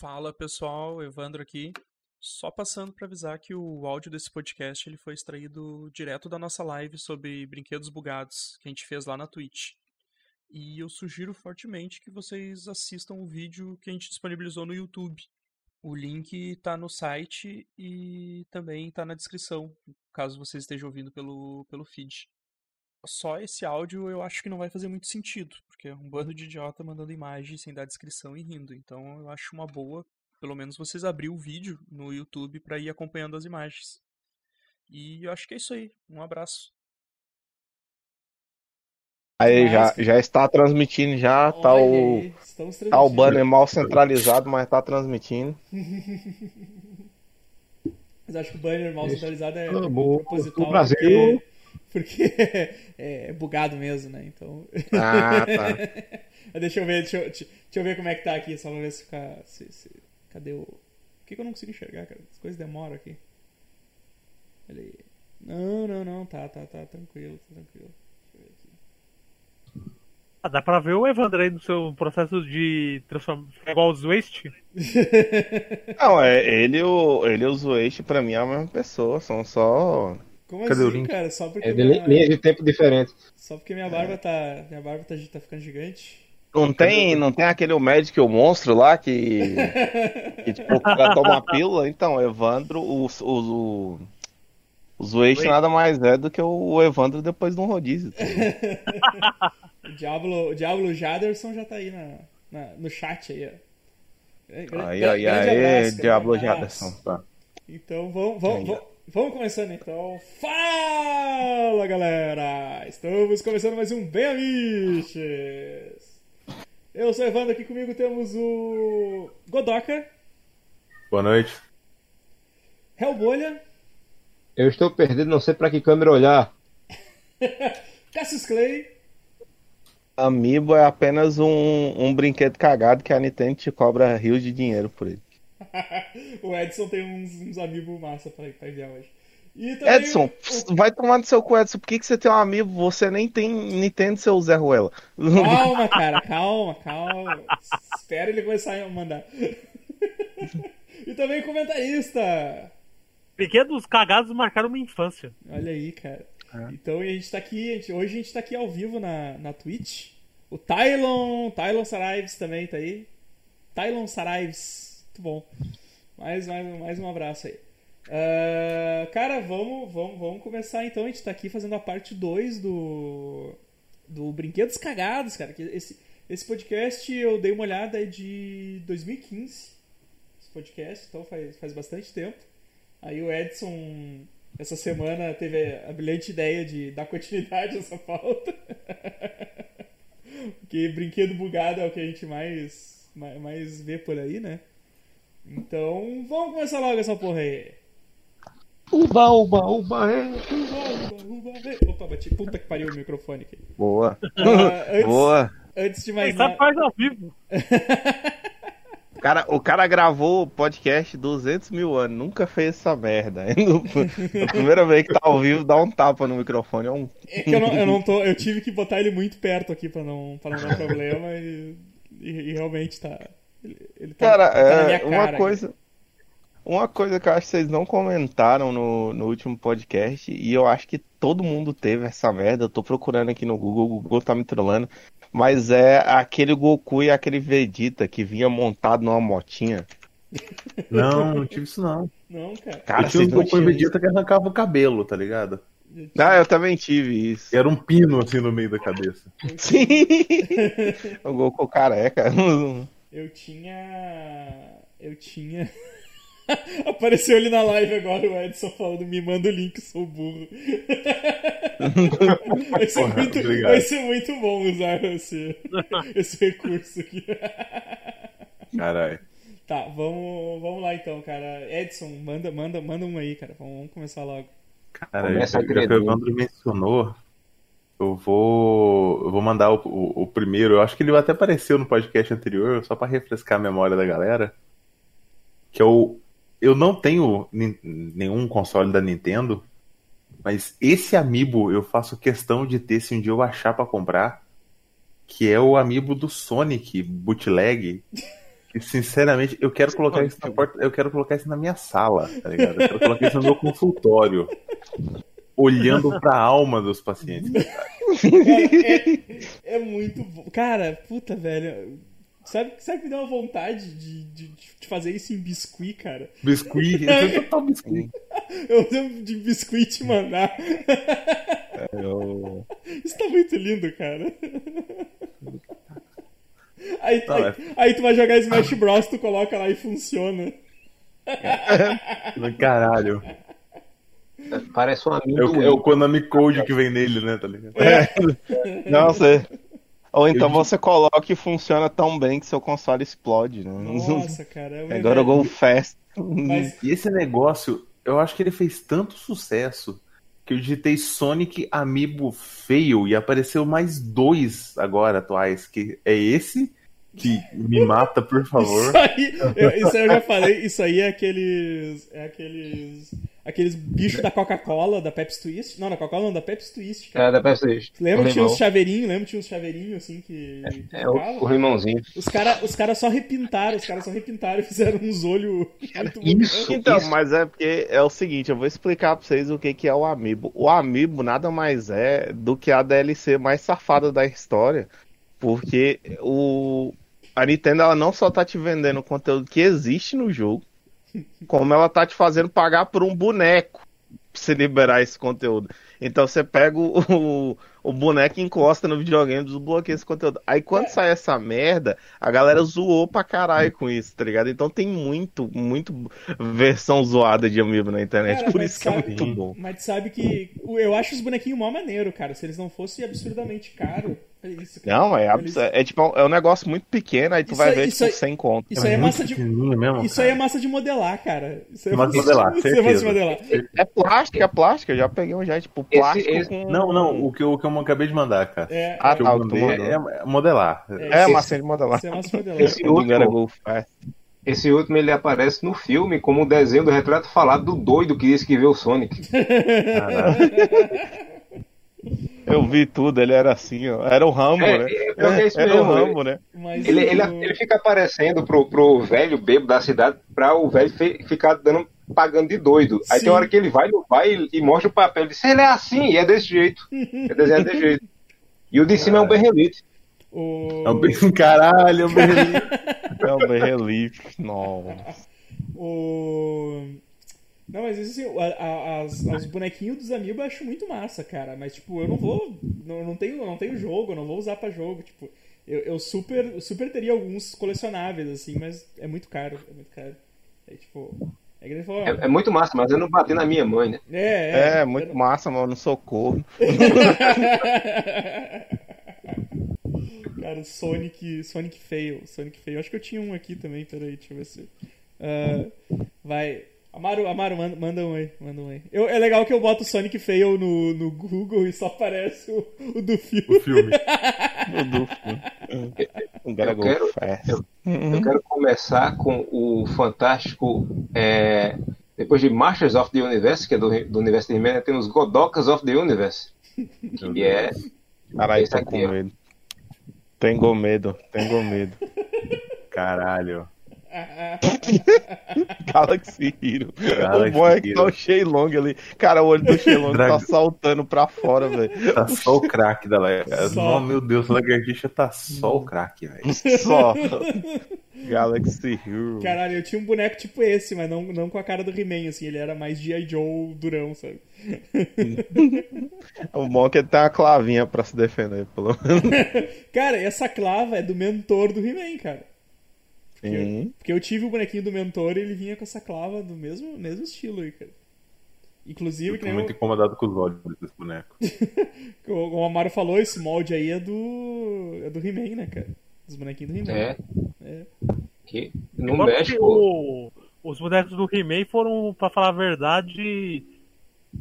Fala pessoal, Evandro aqui. Só passando para avisar que o áudio desse podcast ele foi extraído direto da nossa live sobre brinquedos bugados que a gente fez lá na Twitch. E eu sugiro fortemente que vocês assistam o vídeo que a gente disponibilizou no YouTube. O link está no site e também está na descrição, caso vocês estejam ouvindo pelo, pelo feed. Só esse áudio eu acho que não vai fazer muito sentido, porque é um bando de idiota mandando imagem sem dar descrição e rindo. Então eu acho uma boa, pelo menos vocês abrir o vídeo no YouTube para ir acompanhando as imagens. E eu acho que é isso aí. Um abraço. Aí já, já está transmitindo, já tá o, tá o banner mal centralizado, mas tá transmitindo. mas acho que o banner mal centralizado é, ah, proposital. O Brasil. Porque, porque é, bugado mesmo, né? Então. Ah, tá. deixa eu ver, deixa eu, deixa eu ver como é que tá aqui, só pra ver se ficar. Se, se, cadê o. Por que, que eu não consigo enxergar, cara? As coisas demoram aqui. Olha aí. Não, não, não, tá, tá, tá, tranquilo, tá tranquilo. Ah, dá pra ver o Evandro aí no seu processo de transformar. igual os Waste? Não, é, ele, o, ele e o Waste pra mim é a mesma pessoa, são só. Como Cadê assim, cara? Só porque. É de minha... linha de tempo diferente. Só porque minha barba tá. Minha barba tá, tá ficando gigante. Não tem, não tem aquele Magic o monstro lá que. que tipo, o cara toma uma pílula? Então, Evandro, o. o, o... O nada mais é do que o Evandro depois de um rodízio. Tá o Diablo, o Diablo Jaderson já tá aí na, na no chat aí, ó. Aí, aí, aí, Diablo Jaderson. Tá. Então vamos, vamos, vamos, começando então. Fala galera! Estamos começando mais um Bem Amiches! Eu sou o Evandro, aqui comigo temos o Godoka. Boa noite. Hellbolha. Eu estou perdido, não sei para que câmera olhar. Cassius Clay. Amiibo é apenas um, um brinquedo cagado que a Nintendo te cobra rios de dinheiro por ele. o Edson tem uns, uns amiibo massa pra, pra enviar hoje. Edson, o... vai tomar no seu cu, Edson. Por que, que você tem um amigo? Você nem tem Nintendo, seu Zé Ruela. Calma, cara, calma, calma. Espera ele começar a mandar. e também comentarista. Brinquedos cagados marcaram uma infância. Olha aí, cara. É. Então a gente tá aqui, a gente, hoje a gente tá aqui ao vivo na, na Twitch. O Tylon, Tylon Saraives também tá aí. Tylon Saraives, muito bom. Mais, mais, mais um abraço aí. Uh, cara, vamos, vamos, vamos começar então. A gente tá aqui fazendo a parte 2 do, do Brinquedos Cagados, cara. Esse, esse podcast eu dei uma olhada é de 2015. Esse podcast, então faz, faz bastante tempo. Aí o Edson, essa semana, teve a brilhante ideia de dar continuidade a essa pauta. Porque brinquedo bugado é o que a gente mais, mais, mais vê por aí, né? Então, vamos começar logo essa porra aí. Uba, uba, uba, é. Uba, uba, uba, é. Opa, bati. Puta que pariu o microfone aqui. Boa. Uh, antes, Boa. Antes de mais nada. faz ao vivo. O cara, o cara gravou o podcast 200 mil anos, nunca fez essa merda. a primeira vez que tá ao vivo, dá um tapa no microfone. É, um... é que eu não, eu não tô. Eu tive que botar ele muito perto aqui pra não, pra não dar problema e, e, e realmente tá. Ele, ele tá, cara, tá é, uma coisa. Aqui. Uma coisa que eu acho que vocês não comentaram no, no último podcast, e eu acho que todo mundo teve essa merda. Eu tô procurando aqui no Google, o Google tá me trollando. Mas é aquele Goku e aquele Vegeta que vinha montado numa motinha. Não, não tive isso não. Não, cara. cara eu tinha um Goku e Vegeta que arrancava o cabelo, tá ligado? Ah, eu também tive isso. Era um pino assim no meio da cabeça. Sim! o Goku careca. Eu tinha. Eu tinha. Apareceu ali na live agora o Edson falando: me manda o link, sou burro. vai, ser Porra, muito, vai, ser muito, bom usar esse, esse recurso aqui. Caralho. Tá, vamos, vamos lá então, cara. Edson, manda, manda, manda um aí, cara. Vamos, vamos começar logo. Cara, já que o Evandro mencionou, eu vou, eu vou mandar o, o, o, primeiro. Eu acho que ele até apareceu no podcast anterior, só para refrescar a memória da galera. Que é o eu não tenho nenhum console da Nintendo, mas esse amiibo eu faço questão de ter se um dia eu achar para comprar, que é o amiibo do Sonic bootleg, E, sinceramente, eu quero colocar isso na porta, eu quero colocar isso na minha sala, tá ligado? Eu quero colocar isso no meu consultório. Olhando pra alma dos pacientes. É, é muito bom. Cara, puta, velho. Sabe, sabe que me dá uma vontade de, de, de fazer isso em biscuit, cara? Biscuit, eu total biscuit. Eu devo de biscuit te mandar. Eu... Isso tá muito lindo, cara. Aí, Tá, aí, é. aí tu vai jogar Smash Bros, tu coloca lá e funciona. Caralho. Parece um É amigo. o, é o Konami Code que vem nele, né, tá ligado? Não, você. Ou então você coloca e funciona tão bem que seu console explode, né? Nossa, cara. É Agora eu go fast. Mas, E esse negócio, eu acho que ele fez tanto sucesso que eu digitei Sonic Amiibo Fail e apareceu mais dois agora atuais, que é esse que me mata, por favor. Isso aí, eu, isso aí eu já falei, isso aí é aqueles. É aqueles. Aqueles bichos da Coca-Cola, da Pepsi Twist. Não, da Coca-Cola não, da Pepsi Twist, cara. É, da PS3. Lembra que tinha uns chaveirinhos, lembra que tinha uns chaveirinhos assim que. que É o, tocava? o limãozinho. Os caras os cara só repintaram, os caras só repintaram e fizeram uns olhos Isso, Então, isso. mas é porque é o seguinte, eu vou explicar pra vocês o que, que é o Amiibo. O Amiibo nada mais é do que a DLC mais safada da história, porque o a Nintendo ela não só tá te vendendo o conteúdo que existe no jogo, como ela tá te fazendo pagar por um boneco pra você liberar esse conteúdo. Então você pega o, o, o boneco e encosta no videogame, desbloqueia esse conteúdo. Aí quando sai essa merda, a galera zoou pra caralho com isso, tá ligado? Então tem muito, muito versão zoada de Amiibo na internet, Cara, por isso que é sabe- muito bom. Mas tu sabe que eu acho os bonequinhos mó maneiro, cara. Se eles não fossem absurdamente caros. Olha isso, cara. Não, é, isso. é, tipo, é um negócio muito pequeno, aí tu Isso vai aí- ver, isso tipo, aí- 100 conto. Isso aí é massa de. mesmo, Isso aí é massa de modelar, cara. Isso é Massa de modelar, Isso é massa de certeza. modelar. É plástico, é plástico, eu já peguei um já, é tipo, Esse- plástico esse- com... Não, não, o que, eu, o que eu acabei de mandar, cara. É, Ah, tá, o que mandou. é modelar. É, esse- massinha de modelar. isso é massa de modelar. Esse último, esse último ele aparece no filme como o desenho do retrato falado do doido que disse que vê o Sonic. Eu vi tudo, ele era assim, ó. Era o Rambo, É, né? é, é isso era mesmo, o Rambo, né? Mas Ele, ele, ele fica aparecendo pro, pro velho bebo da cidade pra o velho fe- ficar dando, pagando de doido. Aí Sim. tem hora que ele vai, não vai e, mostra o papel. Ele diz, ele é assim, e é desse jeito. É desenhado desse jeito. E o de cima é um berrelite. o- É um bem- Caralho, é um bem- É The Relief. Nossa. O... Não, mas isso assim, a- a- as- os bonequinhos dos amigos eu acho muito massa, cara. Mas, tipo, eu não vou. Não, não, tenho, não tenho jogo, eu não vou usar pra jogo. Tipo, eu, eu super, eu super teria alguns colecionáveis, assim, mas é muito caro. É muito caro. É tipo. É que ele falou. É, é muito massa, mas eu não bati na minha mãe, né? É, É, muito massa, mano. Não sou corno. Cara, Sonic, Sonic Fail, Sonic Fail. Acho que eu tinha um aqui também, peraí, deixa eu ver se. Ah, vai. Amaro, Amaro, manda, manda um aí, manda um aí. Eu, é legal que eu boto Sonic Fail no, no Google e só aparece o, o do filme. o filme. O do Um Gotta Eu Go quero- Fast. Eu quero começar com o fantástico. é, depois de Masters of the Universe, que é do, do universo de He-Man, tem os Godokas of the Universe. Que é. Caralho, tá aqui, com medo. Tenho medo, tenho medo. Caralho. Galaxy Hero. Galaxy o bom é que tá o Shenlong ali. Cara, o olho do Shenlong tá Dragão. saltando pra fora, velho. Tá só o craque da Lagartixa. Só. Oh, meu Deus, a lagartixa tá só o craque, velho. Só. Galaxy Hero. Caralho, eu tinha um boneco tipo esse, mas não, não com a cara do He-Man, assim, ele era mais G.I. Joe durão, sabe? O bom é que ele tem uma clavinha pra se defender, pelo menos. Cara, essa clava é do mentor do He-Man, cara. Sim. Porque eu tive o bonequinho do mentor e ele vinha com essa clava do mesmo, mesmo estilo aí, cara. Inclusive, Eu tô muito o, incomodado com os olhos desse boneco. como o Amaro falou, esse molde aí é do. é do He-Man, né, cara? Os bonequinhos do He-Man. É. É. Que Eu no México. o- os bonecos do He-Man foram, pra falar a verdade,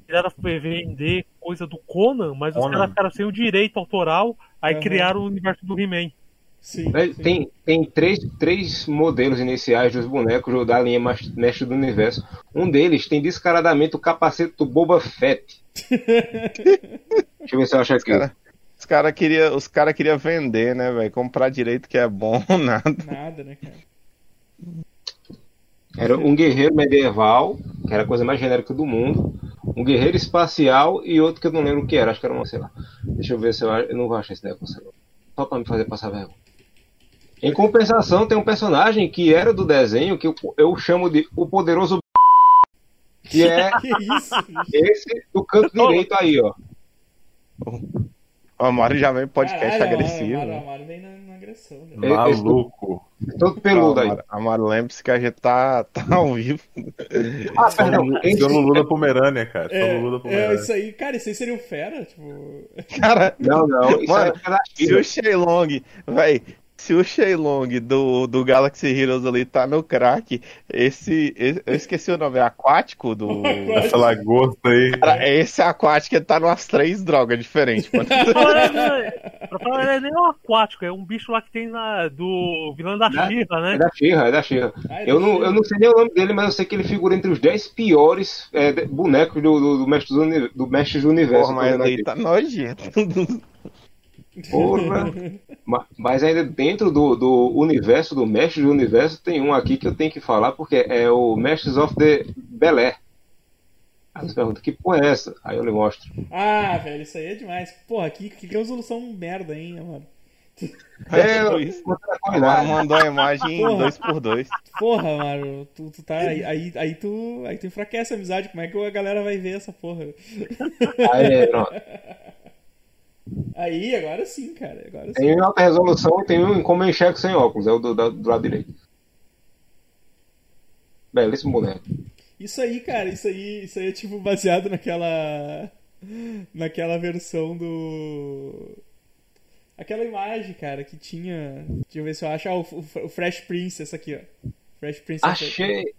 tiraram pra vender coisa do Conan, mas os Conan. caras ficaram sem o direito autoral, aí Aham. criaram o universo do He-Man. Sim. né, sim. Tem, tem três, três modelos iniciais dos bonecos da linha Mestre do Universo. Um deles tem descaradamente o capacete do Boba Fett. Deixa eu ver se eu acho aqui. cara- Os caras queriam cara queria vender, né, velho? Comprar direito que é bom, nada. Nada, né, cara? Era um guerreiro medieval, que era a coisa mais genérica do mundo, um guerreiro espacial e outro que eu não lembro o que era, acho que era uma, sei lá. Deixa eu ver se eu, eu não vou achar esse negócio. Só pra me fazer passar vergonha. Em compensação, tem um personagem que era do desenho que eu, eu chamo de o poderoso que é Que esse do canto direito aí, ó. O Amaro já vem podcast Caralho, agressivo. Né? Amaro vem na, na agressão, né? É, Maluco. Todo peludo aí. Amaro, lembre-se que a gente tá, tá ao vivo. Ah, perdão. Esse, São Lulu da Pomerânia, cara. É, Lulu da é, Pomerânia. isso aí, cara, isso aí seria um fera, tipo. Cara, não, não. Isso Mano, é se o Shenlong, véi, se o Shenlong do, do Galaxy Heroes ali tá no crack, esse, esse- eu esqueci o nome, é aquático do... Essa lagosta aí. Cara, esse aquático ele tá numas três drogas diferentes, mano. Pra falar, né, ele é nem um aquático, é um bicho lá que tem na, do vilão da Né? Xirra, É né? da Xirra, é da Xirra. É Eu da não, eu não sei nem o nome dele, mas eu sei que ele figura entre os 10 piores é, bonecos do, do, do mestre do, do mestre do universo. Porra, mas aí aqui. tá nojento. Porra. Ma- Mas ainda dentro do, do universo, do mestre do universo, tem um aqui que eu tenho que falar, porque é o Masters of the Bel Air. Aí você pergunta, que porra é essa? Aí eu lhe mostro. Ah, velho, isso aí é demais. Porra, que, que resolução merda, hein, mano. É, O. Amaro mandou a imagem Porra. 2x2. Porra, mano, tu, tu tá. Aí, aí, aí tu. Aí tu enfraquece a amizade. Como é que a galera vai ver essa porra? Aí, pronto. Aí, agora sim, cara. Agora sim. Tem em alta resolução e tem um em como eu enxergo sem óculos, é o do, da- do lado direito. Belíssimo boneco. Isso aí, cara, isso aí, isso aí é tipo baseado naquela. Naquela versão do. Aquela imagem, cara, que tinha. Deixa eu ver se eu acho. Ah, o, o- Fresh Prince, essa aqui, ó. Fresh Prince. Achei.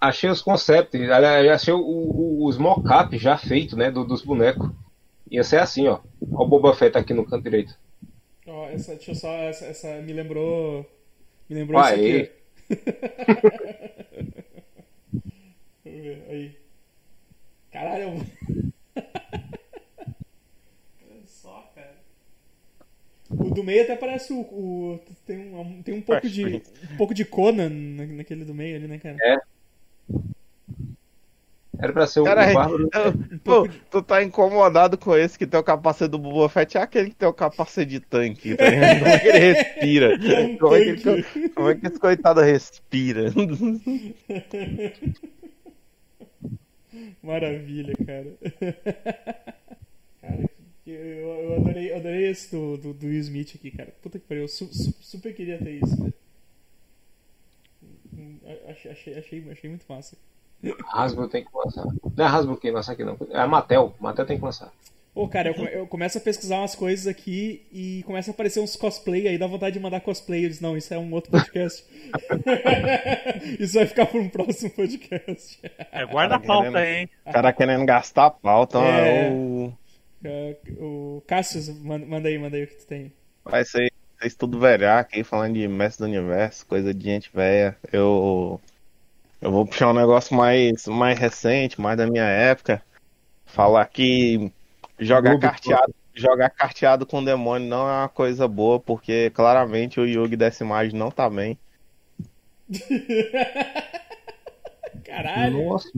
Achei os concepts, aliás, achei os mock-ups já feitos, né, do- dos bonecos. Ia ser assim, ó. Ó o Boba Fett aqui no canto direito. Ó, essa, deixa eu só. Essa, essa me lembrou. Me lembrou isso Aê. aqui. Vamos ver, aí. Caralho, eu... Olha só, cara. O do meio até parece o. o- tem, um, tem um pouco de. Um pouco de Conan na- naquele do meio ali, né, cara? Era pra ser o, Cara, o Bárbaro. pô, tu tá incomodado com esse que tem o capacete do Boba Fett, é aquele que tem o capacete de tanque, tá ligado? Como é que ele respira? Como é que, ele- como é que esse coitado respira? Maravilha, cara. Cara, eu, eu adorei, adorei esse do, do, do Will Smith aqui, cara. Puta que pariu, eu su- su- super queria ter isso, velho. Hum, Achei, achei, achei, achei muito massa. Hasbro tem que lançar. Não é Hasbro quem lança aqui, não. É a Mattel. Mattel tem que lançar. Pô, cara, eu, eu começo a pesquisar umas coisas aqui e começa a aparecer uns cosplay, aí dá vontade de mandar cosplay. Eu disse, não, isso é um outro podcast. isso vai ficar para um próximo podcast. É, guarda a Cara, pauta querendo- aí, hein? O cara querendo gastar a pauta, É. o... É, O Cassius, manda aí, manda aí o que tu tem. vai ser vocês tudo velhaco aí, falando de mestre do universo, coisa de gente velha. Eu, eu vou puxar um negócio mais, mais recente, mais da minha época. Falar que jogar Globo carteado, jogar carteado com demônio não é uma coisa boa, porque claramente o Yugi dessa imagem não tá bem. Caralho, Nossa,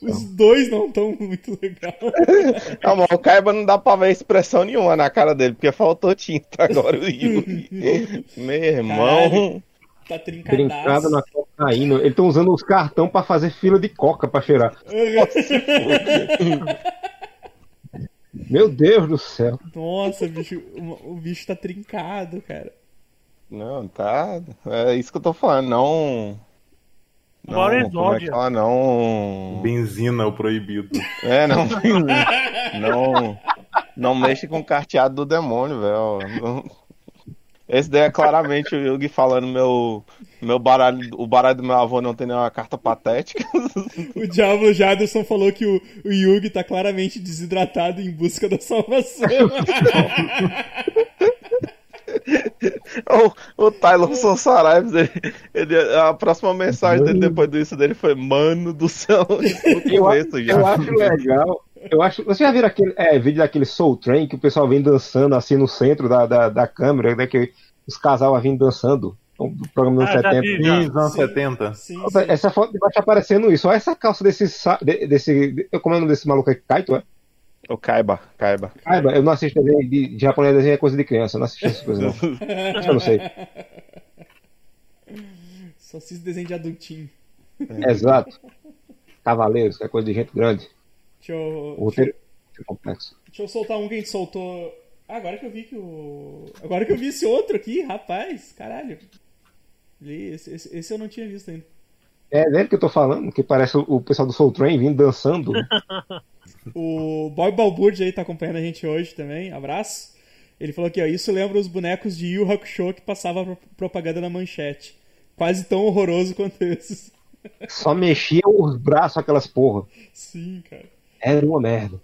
os dois não estão muito legal. Não, mas o Kaiba não dá pra ver expressão nenhuma na cara dele, porque faltou tinta agora o Yugi. Meu irmão. Caralho. Tá Trincado trincadaço. na cocaína. Eles estão usando os cartão pra fazer fila de coca pra cheirar. Meu Deus do céu. Nossa, bicho, o, bicho tá trincado, cara. Não, tá. É isso que eu tô falando, não. Não, Agora como é que fala? Não. Benzina, o proibido. É, não. Não. Não mexe com o carteado do demônio, velho. Não- Esse daí é claramente o Yugi falando meu. Meu baralho. O baralho do meu avô não tem nenhuma carta patética. O Diablo Jaderson falou que o, o Yugi tá claramente desidratado em busca da salvação. o, o Tylon Sonsaraives, ele, ele- a próxima mensagem dele depois disso dele foi: Mano do céu, Eu, eu acho legal. Eu acho. Você já viram aquele é, vídeo daquele Soul Train que o pessoal vem dançando assim no centro da, da, da câmera, né? Que os casal vêm dançando. O programa dos Ah, já 70. vi. Nos anos Sim. 70. Sim, sim. Essa foto de baixo aparecendo isso. Olha essa calça desse. desse de- como é o nome desse maluco aí? Kaito, é? O Kaiba, Kaiba. Kaiba, eu não assisto desenho de, de japonês, desenho é coisa de criança. Eu não assisto essas coisas, não. Acho que eu não sei. Só assisto desenho de adultinho. Exato. Cavaleiros, que é coisa de gente grande. Deixa eu, O roteiro é complexo. deixa eu soltar um que a gente soltou. Ah, agora que eu vi que o. Agora que eu vi esse outro aqui, rapaz, caralho. Esse, esse- esse eu não tinha visto ainda. É dele que eu tô falando, que parece o, pessoal do Soul Train vindo dançando. O Bob Balbúrdia aí tá acompanhando a gente hoje também. Abraço. Ele falou aqui, ó. Isso lembra os bonecos de Yu Hakusho que passava pro- propaganda na manchete. Quase tão horroroso quanto esses. Só mexia os braços aquelas porra. Sim, cara. Era uma merda.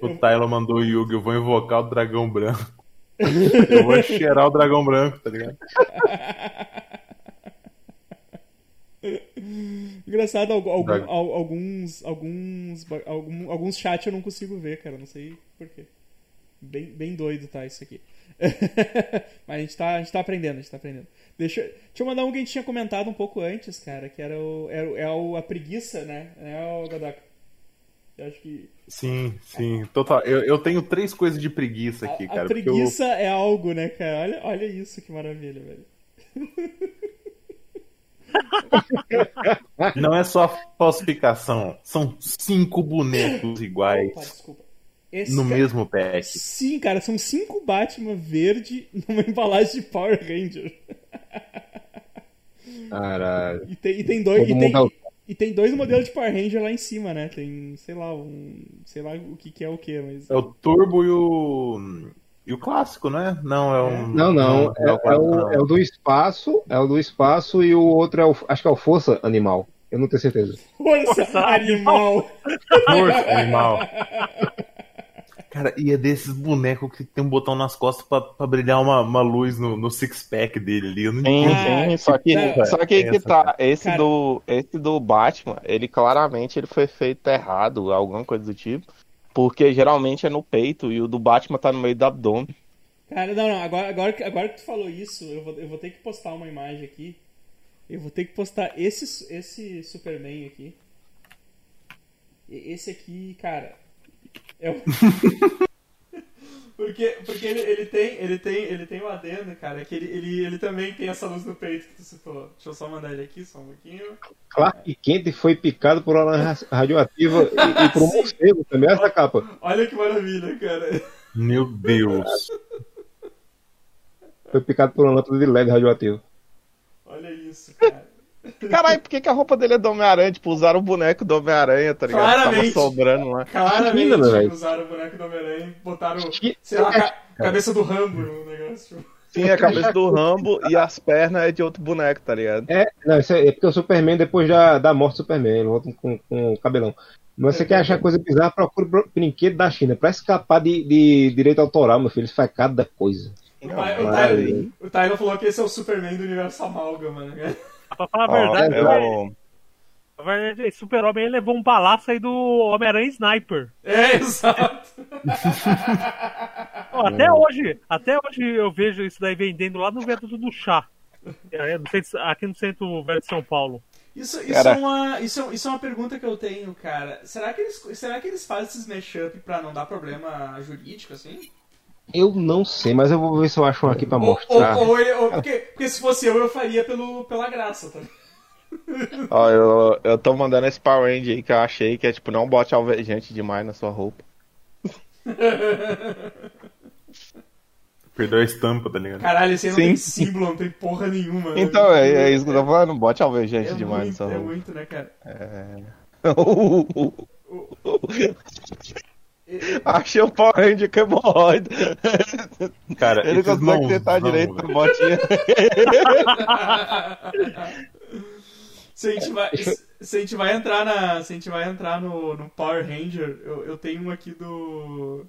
O Tyler mandou o Yugi, eu vou invocar o dragão branco. Eu vou cheirar o dragão branco, tá ligado? Engraçado, al- algum- alguns, alguns, algum- alguns chats eu não consigo ver, cara. Não sei porquê. Bem, bem doido tá isso aqui. Mas a gente, tá, a gente tá aprendendo, a gente tá aprendendo. Deixa, deixa eu mandar um que a gente tinha comentado um pouco antes, cara, que era o, era, o- é o, a preguiça, né? É o Godaka. Eu acho que Sim, sim, total. Eu, eu tenho três coisas de preguiça aqui, a, cara. a preguiça é algo, né, cara? Olha, olha isso, que maravilha, velho. eu- não é só falsificação, são cinco bonecos iguais Opa, desculpa. Esse no cara- mesmo pack. Sim, cara, são cinco Batman verde numa embalagem de Power Ranger. Caralho. E tem, e tem dois. E tem, e tem dois modelos de Power Ranger lá em cima, né? Tem, sei lá, um. Sei lá o que, que é o que, mas. É o Turbo e o. E o clássico, né? Não, é um. Não, não. É, o é clássico, o, não. é o do espaço. É o do espaço e o outro é o. Acho que é o Força Animal. Eu não tenho certeza. Força animal! Força animal. Cara, e é desses bonecos que tem um botão nas costas pra, pra brilhar uma, uma luz no, no six-pack dele ali. Eu não Sim, sim, só que, cara, só que aí que tá, esse Cara. do, esse do Batman, ele claramente ele foi feito errado, alguma coisa do tipo, porque geralmente é no peito e o do Batman tá no meio do abdômen. Cara, não, não, agora, agora, que- agora que tu falou isso, eu vou, eu vou ter que postar uma imagem aqui. Eu vou ter que postar esse, esse Superman aqui. Esse aqui, cara. É o... porque porque ele, ele, tem, ele, tem, ele tem um adendo, cara, que ele, ele, ele também tem essa luz no peito que tu citou. Deixa eu só mandar ele aqui, só um pouquinho. Clark Kent foi picado por uma ra- radioativa e, e por um morcego também. Essa capa. Olha que maravilha, cara. Meu Deus. Foi picado por uma lâmpada de LED radioativa. Olha isso, cara. Caralho, por que, que a roupa dele é do Homem-Aranha? Tipo, usaram o boneco do Homem-Aranha, tá ligado? Claramente. Tava sobrando lá. Claramente China, velho. usaram o boneco do Homem-Aranha e botaram, Chi- sei lá, a ca- cabeça do Rambo no negócio. Sim, a cabeça do Rambo e as pernas é de outro boneco, tá ligado? É, não, isso é, é porque o Superman, depois da, da morte do Superman, ele volta com, com o cabelão. Mas você quer achar coisa bizarra, procura brinquedo da China. Pra escapar de, de direito autoral, meu filho, isso faz cada coisa. O, Ty- o, Claro. Tyler, o Tyler falou que esse é o Superman do universo Amálgama, né? Pra falar a verdade, é o- a verdade, esse Super-Homem levou um balaço aí do Homem-Aranha Sniper. É, exato. Até hoje, até hoje eu vejo isso daí vendendo lá no vento do chá. É, aqui no centro velho de São Paulo. Isso, isso, Cara. é uma, isso, é- isso é uma pergunta que eu tenho, cara. Será que eles, será que eles fazem esses mashup pra não dar problema jurídico, assim? Eu não sei, mas eu vou ver se eu acho um aqui pra mostrar. ou, ou ele- ou- porque, porque se fosse eu, eu faria pelo, pela graça, tá? Ó, eu, eu tô mandando esse Power Ranger aí que eu achei, que é tipo, não bote alvejante demais na sua roupa. Perdeu a estampa, tá ligado? Caralho, esse aí não Sim. tem símbolo, não tem porra nenhuma. Então, é, é isso que eu tô falando, não bote alvejante É demais na muito, sua é roupa. muito, né, cara? Achei o Power Ranger que é hemorroida. Cara, Ele consegue tentar mãozão, direito velho. com botinha. se a gente vai, se, se a gente vai entrar na, se a gente vai entrar no, no Power Ranger, eu, eu tenho um aqui do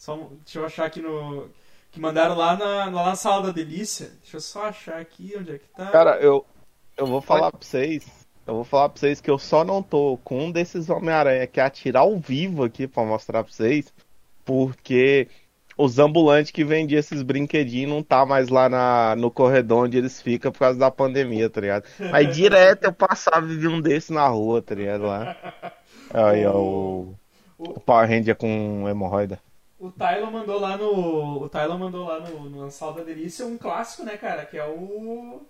só deixa eu achar aqui no que mandaram lá na, lá na sala da delícia. Deixa eu só achar aqui onde é que tá. Cara, eu, eu vou falar pra vocês. Eu vou falar pra vocês que eu só não tô com um desses Homem-Aranha que é atirar ao vivo aqui pra mostrar pra vocês. Porque os ambulantes que vendiam esses brinquedinhos não tá mais lá na, no corredor onde eles ficam por causa da pandemia, tá ligado? Mas direto eu passava e vi um desses na rua, tá ligado? Lá. Aí, ó, o, o Power Ranger com hemorroida. O Tylon mandou lá no. O Tylon mandou lá no, no Ansal da Delícia um clássico, né, cara? Que é o.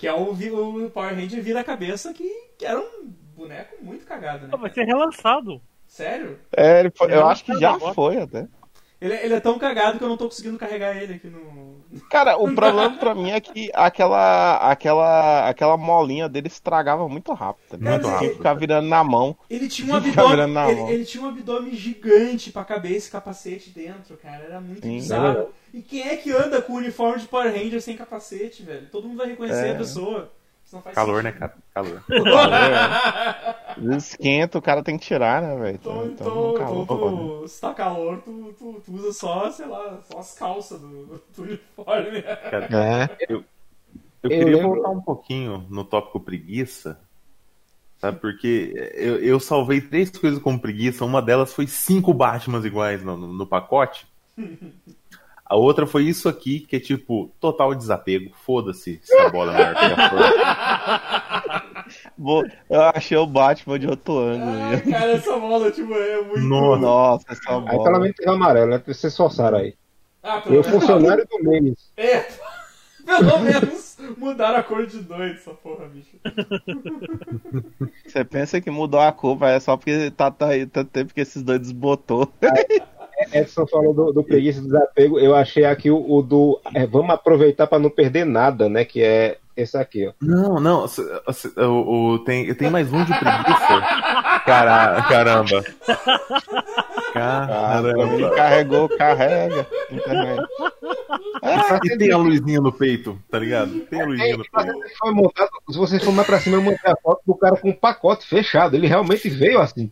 Que é o, o Power Ranger vira a cabeça, que, que era um boneco muito cagado, né? Vai ser relançado. Sério? É, ele foi- eu acho que já foi até. Ele, ele é tão cagado que eu não tô conseguindo carregar ele aqui no. Cara, o problema pra mim é que aquela, aquela, aquela molinha dele estragava muito rápido. tá ligado? Muito Tinha que rápido. ficar virando na mão. Ele tinha um abdômen. Ele, ele tinha um abdômen gigante pra cabeça e capacete dentro, cara. Era muito Sim. bizarro. E quem é que anda com o uniforme de Power Ranger sem capacete, velho? Todo mundo vai reconhecer É. a pessoa. Calor, né, sentido. cara? Calor. Às vezes Esquenta, o cara tem que tirar, né, velho? Então, Então, então, calor, então pô. tu, se tá calor, tu, tu, tu usa só, sei lá, só as calças do, do uniforme. É. Eu Eu queria lembro- voltar um pouquinho no tópico preguiça, sabe? Porque eu, eu salvei três coisas com preguiça. Uma delas foi cinco Batmans iguais no, no- no pacote. A outra foi isso aqui, que é tipo, total desapego. Foda-se se a bola é maior que a flor. Vou- Eu achei o Batman de outro ângulo. Viu? cara, essa bola, tipo, é muito. Nossa. Nossa, essa Aí tá bola. lá vem teve amarelo, né? Vocês forçaram aí. Ah, pelo Eu, menos. funcionário do mês. É, pelo menos mudaram a cor de dois, essa porra, bicho. Você pensa que mudou a cor, mas é só porque tá, tá aí tanto tempo que esses dois desbotou. Edson falou do, do preguiça e desapego. Eu achei aqui o, o do. é, vamos aproveitar para não perder nada, né? Que é esse aqui, ó. Não, não. se- se- O, o- tem, tem mais um de preguiça. Cara, caramba. Ah, Caramba. carregou, carrega. E tem a luzinha no peito, tá ligado? Tem a luzinha no Mas peito. ele foi montado, se vocês for mais pra cima, eu mostrei a foto do cara com um pacote fechado. Ele realmente veio assim.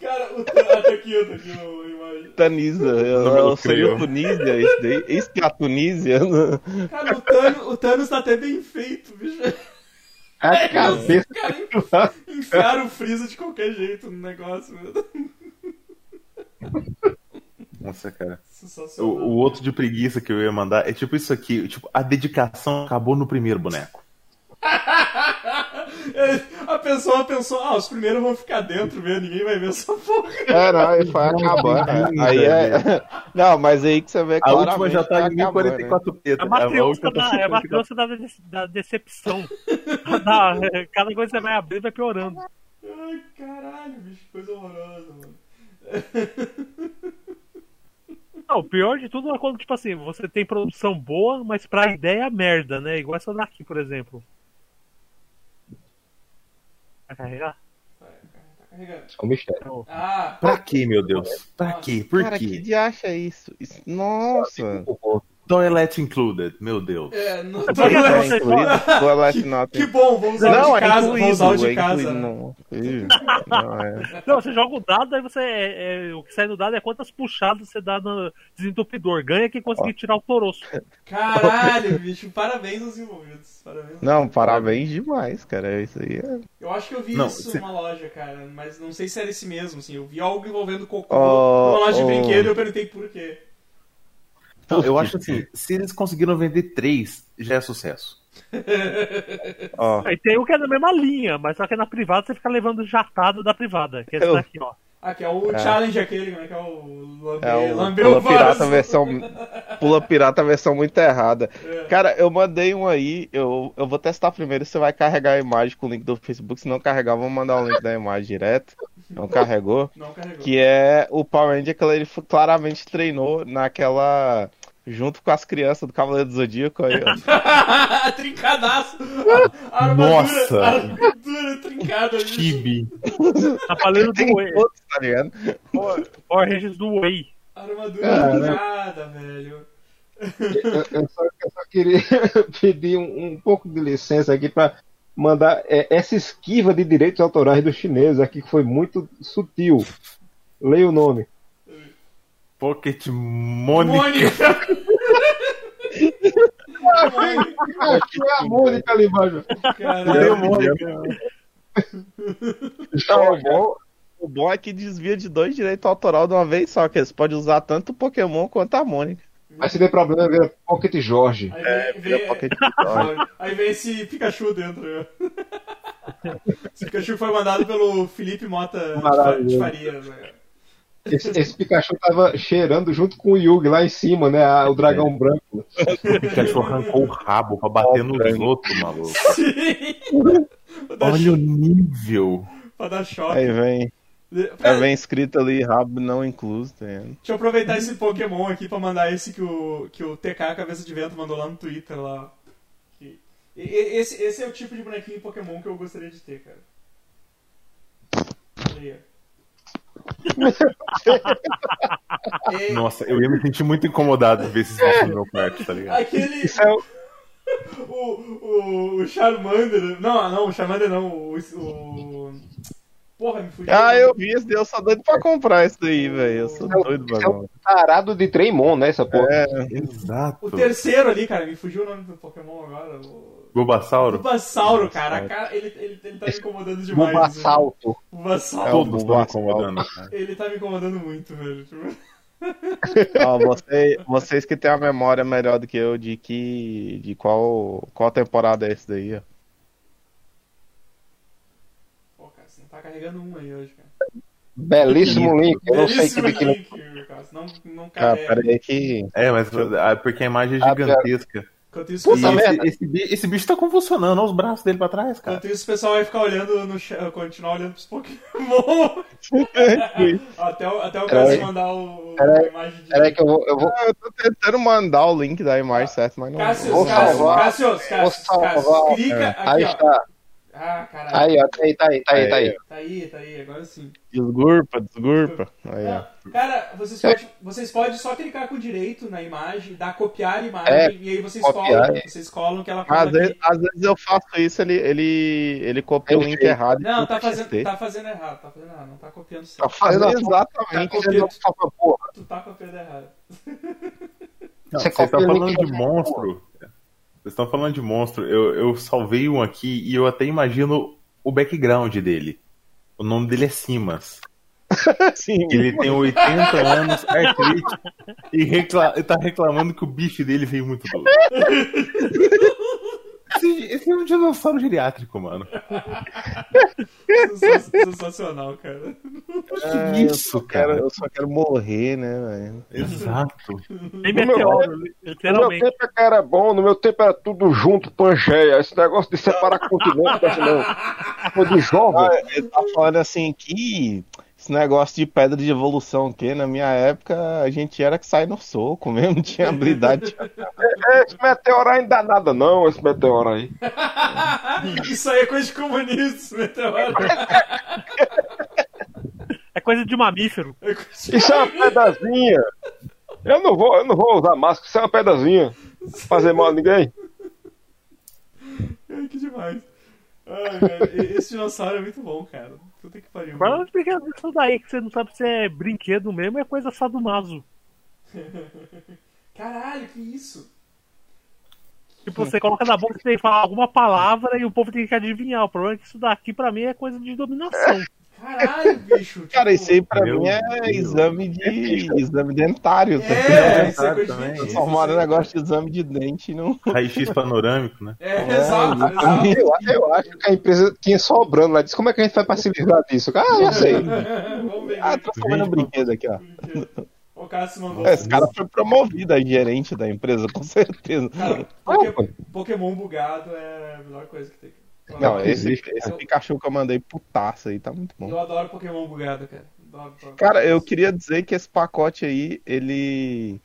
Cara, o tá aqui, tá aqui a imagem. Tanisa, eu, eu seria Tunísia, isso daí. Isso que é a Tunísia. né? Cara, o Thanos, o Thanos tá até bem feito, bicho. A cabeça. Os caras enfiaram o Freeza de qualquer jeito no negócio, meu. Nossa, cara. O, o outro de preguiça que eu ia mandar é tipo isso aqui. Tipo, a dedicação acabou no primeiro boneco. A pessoa pensou, ah, os primeiros vão ficar dentro mesmo, ninguém vai ver essa porra. É, não, aí foi acabando. Aí é. Não, mas aí que você vê A claramente última já tá que em acabou, né? 1044 peta. É a matriosca tá da, é a 54. matriosca da, da decepção. Da- cada coisa que você vai abrindo vai piorando. Ai, caralho, bicho, que coisa horrorosa, mano. Não, o pior de tudo é quando, tipo assim, você tem produção boa, mas pra ideia é merda, né? Igual essa daqui, por exemplo. Vai carregar? Tá carregando. É um mistério. Ah, Pra quê, meu Deus? Pra quê? Por Cara, que diacho é isso? Isso- Nossa. Toilet included, meu Deus. é, É você- incluído? Toilet not Que bom, vou usar o Não, de é casa, incluído. usar o de é casa. incluído, não. Não, é. Não, você joga o dado, aí você. é- é- o que sai no dado é quantas puxadas você dá no desentupidor. Ganha quem conseguir tirar o toroço. Caralho, bicho, parabéns aos envolvidos. Parabéns. Não, parabéns demais, cara. Isso aí é. Eu acho que eu vi Não, isso se- numa loja, cara, mas não sei se era esse mesmo, assim. Eu vi algo envolvendo cocô Oh, numa loja de oh. brinquedo e eu perguntei por quê. Não, eu acho assim, se eles conseguiram vender três, já é sucesso. Ó, Aí tem o que é na mesma linha, mas só que é na privada você fica levando jatado da privada. Que é esse Eu- daqui, ó. Ah, que é o É. challenge aquele, como é que é o lambe, é o lambeu Pula o vaso. Pirata versão. Pula Pirata versão muito errada. É. Cara, eu mandei um aí, eu, eu vou testar primeiro se vai carregar a imagem com o link do Facebook. Se não carregar, vou mandar o link da imagem direto. Não carregou. Não carregou. Que é o Power Ranger que ele claramente treinou naquela. Junto com as crianças do Cavaleiro do Zodíaco aí, ó. Trincadaço! A armadura, Nossa! armadura trincada, bicho. Tibi. Cavaleiro Tem do Whey. todos, tá ligado? Rangers do Whey. A armadura Cara. trincada, velho. Eu, eu só, eu só queria pedir um, um pouco de licença aqui para mandar é, essa esquiva de direitos autorais dos chineses aqui que foi muito sutil. Leia o nome. Pocket Mônica. Mônica! É a Mônica ali embaixo. Caralho. Mônica. Então, bom, o bom é que desvia de dois direitos autoral de uma vez só, que eles podem usar tanto o Pokémon quanto a Mônica. Mas se der problema, vira Pocket Jorge. Aí vem, É, vem- Pocket Jorge. aí vem esse Pikachu dentro. né? Esse Pikachu foi mandado pelo Felipe Mota de Fa- Maravilhoso. de Farias. Né? Esse, esse Pikachu tava cheirando junto com o Yugi lá em cima, né? a- o dragão branco. O Pikachu arrancou o rabo pra bater nos outros, maluco. Sim! Olha o nível. pra dar choque. Aí vem, aí vem escrito ali, rabo não incluso, tá? Deixa eu aproveitar esse Pokémon aqui pra mandar esse que o, que o TK Cabeça de Vento mandou lá no Twitter lá. Esse, esse é o tipo de bonequinho Pokémon que eu gostaria de ter, cara. Olha aí. É, Nossa, eu ia me sentir muito incomodado de ver esses bichos no meu quarto, tá ligado? aquele. Isso é o- O, o, o Charmander. Não, não, o Charmander não. O. o porra, me fugiu. Ah, eu vi esse daí, eu sou doido pra comprar esse daí, velho. Eu sou Isso é doido pra isso é o comprar. tarado de Treymon, né? Essa porra. É, Exato. O terceiro ali, cara, me fugiu o nome do Pokémon agora. O. Bulbasauro. Bulbasauro, cara. A cara ele, ele, ele tá me incomodando demais. Bomba velho. salto. Bulbasauro. É o Todos estão me incomodando, cara. Ele tá me incomodando muito, velho. Tipo, Ó, você- vocês que têm a memória melhor do que eu de que. de qual. qual temporada é esse daí, ó. Pô, cara, você não tá carregando um aí hoje, cara. Belíssimo link. Eu não sei que link, cara. Não, não Ah, carrega. pera aí que. É, mas ah, porque a imagem é Ah, gigantesca. Enquanto isso, Puta esse, esse, esse bicho tá convulsionando, olha os braços dele pra trás, cara. enquanto isso, o pessoal vai ficar olhando no chat, continuar olhando pros Pokémon. até, o- até o aí. mandar o, Pera a imagem de. Peraí que eu vou. Eu vou... Ah, eu tô tentando mandar o link da imagem certo, mas não. Cássio, Vou Cássio, salvar. Cássio, Cássio, Vou Cássio, salvar. clica Aí aqui, ó. Ah, caralho. Aí, ó. Tá aí, tá aí, tá aí, tá aí. Tá aí, tá aí, agora sim. Desgurpa, desgurpa. Aí, ó. Não, cara, vocês podem, vocês podem só clicar com direito na imagem, dar copiar a imagem É, e aí vocês copiar, colam, é. vocês colam que ela Às vezes, às vezes eu faço isso, ele, ele, ele copia o link errado. Não, tá fazendo, XT. tá fazendo errado, tá fazendo errado, não tá copiando Tá certo. fazendo Tá exatamente. copiando. Por favor. Tu tá copiando errado. Não, Você copia o falando de monstro. Vocês estão falando de monstro. Eu, eu salvei um aqui e eu até imagino o background dele. O nome dele é Simas. Sim. Ele tem 80 anos, artrite, e recla e tá reclamando que o bicho dele veio muito doido. Esse, esse é um dinossauro geriátrico, mano. Sens- Sensacional, cara. Que eu isso, só quero- cara? eu só quero morrer, né, velho? Exato. Tem meteoro, No meu literalmente. tempo é que era bom, no meu tempo era tudo junto, Pangeia. Esse negócio de separar continente, não. Foi de jovem. Ah, ele tá falando assim que esse negócio de pedra de evolução, que na minha época a gente era que sai no soco mesmo, não tinha habilidade. Esse meteoro ainda dá nada, não, esse meteoro aí. Isso aí é coisa de comunista, meteoro. É coisa de mamífero. É coisa de- Isso é uma pedazinha. Eu não vou, eu não vou usar máscara, isso é uma pedazinha. Fazer mal a ninguém. Ai, que demais. Ai, cara, esse dinossauro é muito bom, cara. Puta que pariu. Agora explica isso daí, que você não sabe se é brinquedo mesmo, é coisa sadomaso. Caralho, que isso? Tipo, você coloca na boca e tem que falar alguma palavra e o povo tem que adivinhar. O problema é que isso daqui pra mim é coisa de dominação. Caralho, bicho. Cara, tipo, isso aí pra Meu mim é Deus. exame de exame dentário. tá É, ligado? isso é também. Transformaram o é- negócio de exame de dente num. Raio-X panorâmico, né? É, exato, exato. Eu, eu acho que a empresa tinha sobrando lá. Disse, como é que a gente vai facilitar disso? Ah, já sei. Vamos ver. Ah, transformando um brinquedo aqui, ó. O Cássio mandou. É, Esse cara foi promovido a gerente da empresa, com certeza. Cara, Poké- Pokémon bugado é a melhor coisa que tem. Não, esse, esse Pikachu que eu mandei putaça aí tá muito bom. Eu adoro Pokémon bugado, cara. Adoro, adoro. Cara, eu queria dizer que esse pacote aí, ele.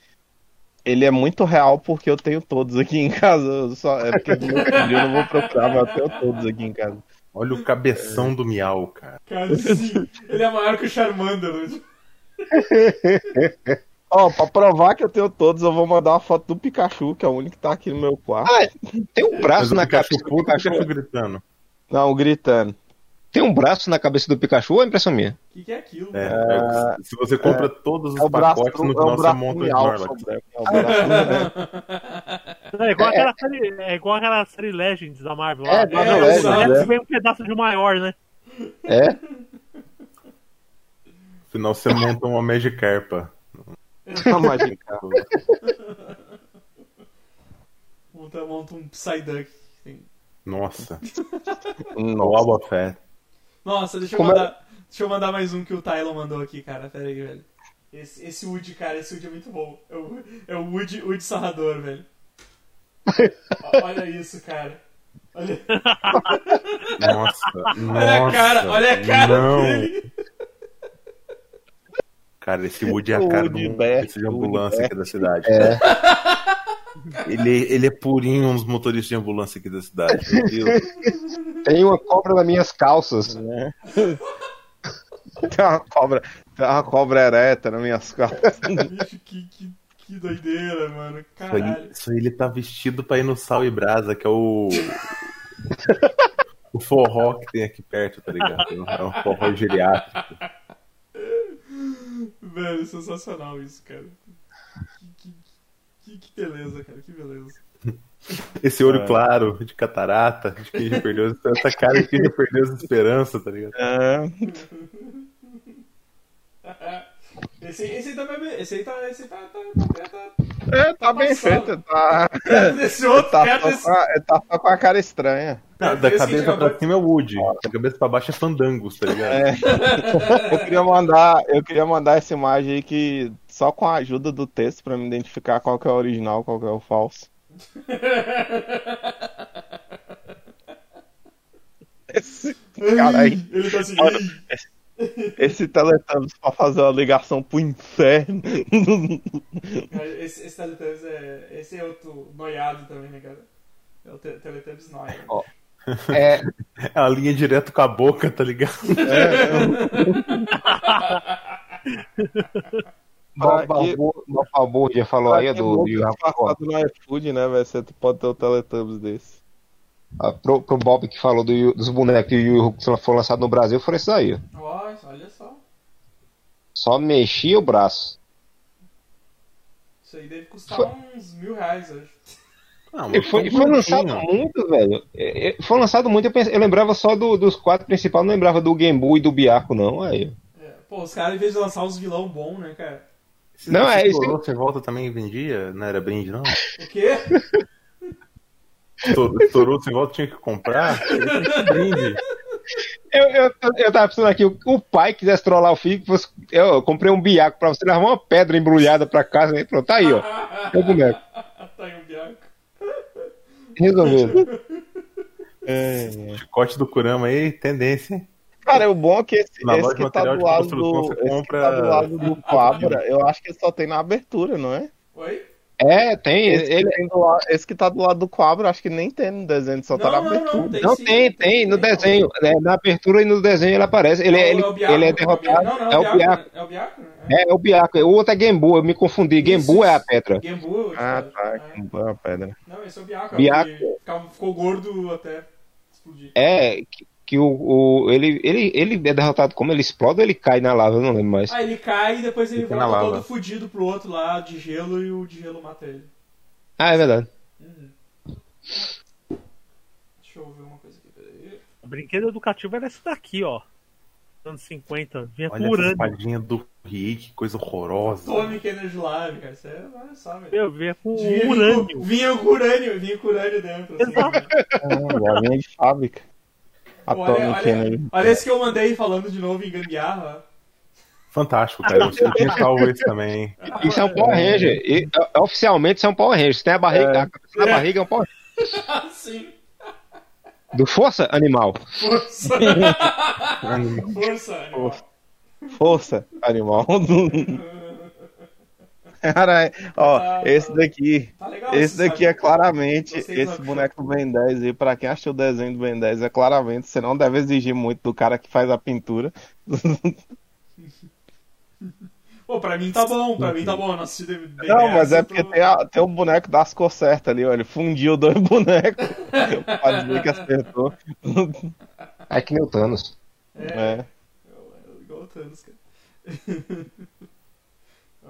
Ele é muito real porque eu tenho todos aqui em casa. Eu Só, é porque no meu filho eu não vou procurar, mas eu tenho todos aqui em casa. Olha o cabeção do Miau, cara. Cara, sim, ele é maior que o Charmander. Ó, pra provar que eu tenho todos, eu vou mandar uma foto do Pikachu, que é o único que tá aqui no meu quarto. Ah, tem um braço na Pikachu cabeça do Pikachu Pikachu. gritando. Não, gritando. Tem um braço na cabeça do Pikachu ou é impressão minha? O que, que é aquilo? É, é, se você compra todos os É pacotes, no é final o você monta o Snorlax. é. É igual, aquela série, é igual aquela série Legends da Marvel. lá. É, o Legends, Legends né? vem um pedaço de maior, né? É? Afinal, você monta uma Magikarpa. Uma Magikarpa. monta, monta um Psyduck. Nossa. Nossa. O Fett. Nossa, deixa eu, Como mandar, é? deixa eu mandar mais um que o Tylon mandou aqui, cara. Pera aí, velho. Esse, esse Wood, cara, esse Wood é muito bom. É o, é o Wood, Wood Sarrador, velho. olha isso, cara. Olha. Nossa, olha nossa, a cara, olha a cara não. dele. Cara, esse Woody é a cara de de ambulância aqui da cidade. É. Ele, ele é purinho dos motoristas de ambulância aqui da cidade. Meu Deus. Tem uma cobra nas minhas calças. É. Tem uma cobra, tem uma cobra ereta nas minhas calças. Bicho, que, que, que doideira, mano. Caralho. Isso aí ele tá vestido pra ir no Sal e Brasa, que é o. o forró que tem aqui perto, tá ligado? É um forró geriátrico. Velho, sensacional isso, cara. Que, que, que, beleza, cara, que beleza. Esse olho é. claro, de catarata, de quem já perdeu essa cara de quem já perdeu as esperanças, tá ligado? É. Esse, esse aí tá bem. Esse aí tá. Esse tá, tá, tá, tá é, tá bem feito, tá. Desse outro, tá, só desse... com a, tá com a cara estranha. Não, da cabeça pra cima é o Woody, da cabeça pra baixo é Fandangos, tá ligado? É. eu, queria mandar, eu queria mandar essa imagem aí que só com a ajuda do texto pra me identificar qual que é o original, qual que é o falso. Esse cara aí. Ele tá assim. Esse Teletubbies pra fazer uma ligação pro inferno. Esse, esse Teletubbies é. Esse é outro noiado também, né, cara? É o Teletubbies noiado. Oh. É... é a linha direto com a boca, tá ligado? É, é. Favor, já falou aí do. passado no iFood, né, velho? Você pode ter o Teletubbies desse. Ah, pro, pro Bob que falou do, dos bonecos que o foi lançado no Brasil, foram esses aí. Olha só. Só mexia o braço. Isso aí deve custar foi... uns mil reais hoje. Não, e foi, foi lançado muito, velho. Foi lançado muito, eu, pensei, eu lembrava só do, dos quatro principais, não lembrava do Game Boy e do Biaco, não. Aí. É, pô, os caras, em vez de lançar uns vilão bom, né, cara? não, é isso. Você volta também vendia? Não era brinde, não? O quê? Estourou sem volta, tinha que comprar? brinde. Eu, eu, eu tava pensando aqui, o, pai quisesse trollar o filho, você, eu, eu, comprei um biaco pra você levar uma pedra embrulhada pra casa, e pronto, tá aí, ó. É boneco. tá aí um biaco. Resolvido. É. Chicote do Kurama aí, tendência. Cara, o bom é que esse, esse que, tá do lado do, compra... que tá do lado do Quabra, eu acho que só tem na abertura, não é? Oi? É, tem. Esse, ele... que tem lado, esse que tá do lado do quadro, acho que nem tem no desenho, só tá não, tá na abertura. Não, tem, não, sim, tem, tem, no desenho. É, na abertura e no desenho ele aparece. Ele, é, ele, é, ele é derrotado. Não, não, é o Biaco. É o Biaco? É, é o Biaco. O outro é Gembu, eu me confundi. Gembu é a pedra. Gembu. Ah, tá. Gembu é a pedra. Não, esse é o Biaco. Biaco. Ficou gordo até explodir. É, que o, o, ele, ele, ele é derrotado como? Ele explode ou ele cai na lava? Eu não lembro mais. Ah, ele cai e depois ele, ele volta todo fudido pro outro lá de gelo e o de gelo mata ele. Ah, é verdade. Uhum. Deixa eu ver uma coisa aqui, peraí. O brinquedo educativo era esse daqui, ó. Anos 50. Vinha Olha com urânio. Olha do Rick, coisa horrorosa. Atomic Energy Lab, cara. Você é, olha só, velho. Eu vinha com vinha, urânio. Vinha com urânio, vinha com urânio dentro. Assim, Exato. ah, vinha de fábrica. Atomic olha, olha, olha esse que eu mandei falando de novo em gambiarra. Fantástico, cara. Eu tinha salvo esse também. Isso é um Power Ranger. E, é, oficialmente isso é um Power Ranger. Se tem a barriga, é. a na barriga é um Power Ranger. Sim. Do Força Animal. Força. Força Animal. Força Animal. Cara, ó, ah, esse daqui. Tá legal, esse daqui sabe? é claramente. Esse boneco do Ben 10 aí, pra quem achou o desenho do Ben 10, é claramente. Você não deve exigir muito do cara que faz a pintura. Pô, pra mim tá bom, pra mim tá bom. Eu não assisti bem Não, mas é porque tô... tem, a, tem um boneco das cores certas ali, ó. Ele fundiu dois bonecos. Pode dizer que acertou. É que nem o Thanos. É. é. é igual o Thanos, cara.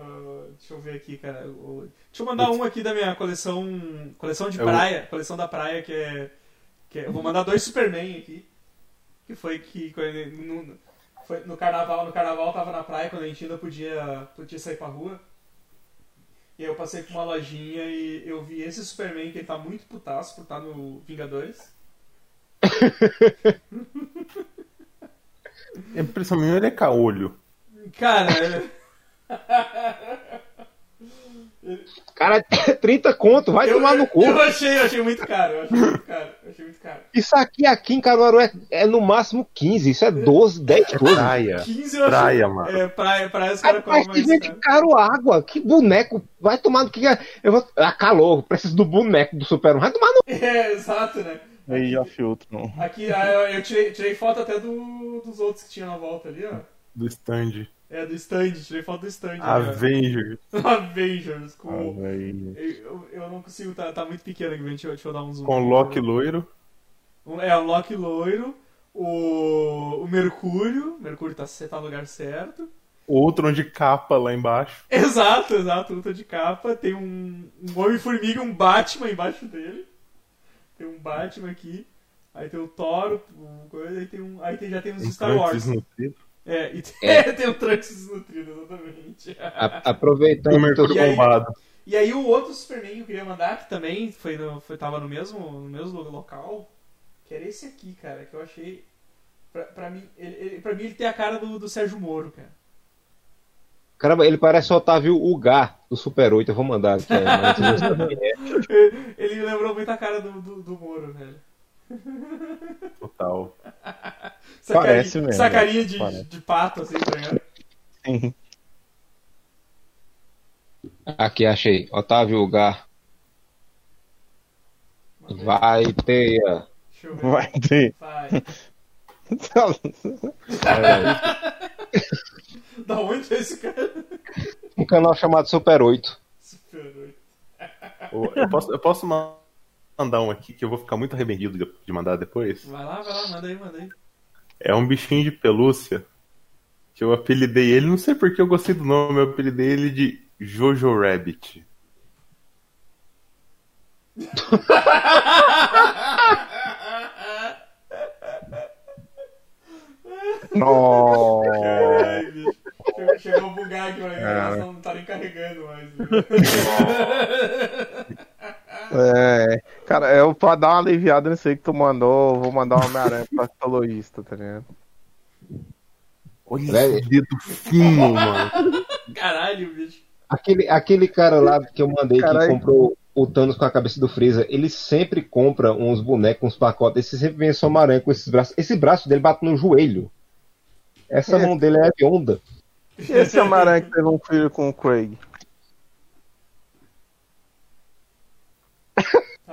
Uh, deixa eu ver aqui, cara. Deixa eu mandar um aqui da minha coleção. Coleção de praia. Coleção da praia, que é, que é. Eu vou mandar dois Superman aqui. Que foi que. Foi no carnaval, no carnaval eu tava na praia quando a gente ainda podia, podia sair pra rua. E aí eu passei por uma lojinha e eu vi esse Superman que ele tá muito putaço por estar no Vingadores. A impressão minha ele é caolho. Cara. Cara, 30 conto, vai eu, tomar no cu. Eu achei, eu achei muito caro, eu achei muito caro, eu achei muito caro. Isso aqui, aqui em Caruaru é, é no máximo 15, isso é 12, 10, 12. Praia. 15 eu Praia, achei, mano. É, praia, praia os caras que mais vende caro. caro água, que boneco. Vai tomar no que. Eu vou. Ah, calor, preciso do boneco do Super 1. Vai tomar no. É, exato, né? Aí já filtro, não. Aqui, ah, eu, eu tirei, tirei foto até do, dos outros que tinha na volta ali, ó. Do stand. É, do stand, tirei foto do stand. ó. Avengers. Avengers, com... Velho. Eu, eu não consigo, tá, tá muito pequeno aqui, deixa eu, deixa eu dar um zoom. Com Loki loiro. Um- É, o Loki loiro, o, o Mercúrio, Mercúrio tá, tá no lugar certo. Outro de capa lá embaixo. Exato, exato, luta de capa. Tem um, um Homem-Formiga e um Batman embaixo dele. Tem um Batman aqui. Aí tem o Thor, o coisa, aí tem um. Aí tem, já tem os Um Star Wars. desnutrido. É, e tem, É. tem o Trunks desnutrido, exatamente. A- aproveitando O E aí- bombado. E aí o outro Superman que eu queria mandar, que também foi no, foi, tava no mesmo, no mesmo local, que era esse aqui, cara, que eu achei. Pra, pra, mim, ele, ele- pra mim ele tem a cara do, do Sérgio Moro, cara. Caramba, ele parece o Otávio Ugar do Super 8. Eu vou mandar aqui. é, quem é. Ele, lembrou muito a cara do, do, do Moro, velho. Total. Essa Parece carinha, mesmo, Essa carinha de, parece. de pato, assim, tá ligado? Sim. Aqui, achei. Otávio Ugar. Vai ter. Deixa eu ver. Vai ter. Vai. Da onde é esse cara? Um canal chamado Super 8. Super 8. Ô, Eu posso, eu posso ma- mandar um aqui que eu vou ficar muito arrependido de- de mandar depois. Vai lá, vai lá, manda aí, manda aí. É um bichinho de pelúcia que eu apelidei ele, não sei porque eu gostei do nome, eu apelidei ele de Jojo Rabbit. Bicho. Chegou, a bugar aqui, mas Cara. não tá nem carregando mais. É, cara, eu pra dar uma aliviada nisso aí que tu mandou, eu vou mandar uma Homem-Aranha pro patologista, tá ligado? Olha Velho. esse dedo fino, mano. Caralho, bicho. Aquele, aquele cara lá que eu mandei Caralho. que comprou o Thanos com a cabeça do Freeza, ele sempre compra uns bonecos, uns pacotes, esse sempre vem só uma aranha com esses braços. Esse braço dele bate no joelho. Essa É. mão dele é onda. E esse Homem-Aranha que teve um filho com o Craig?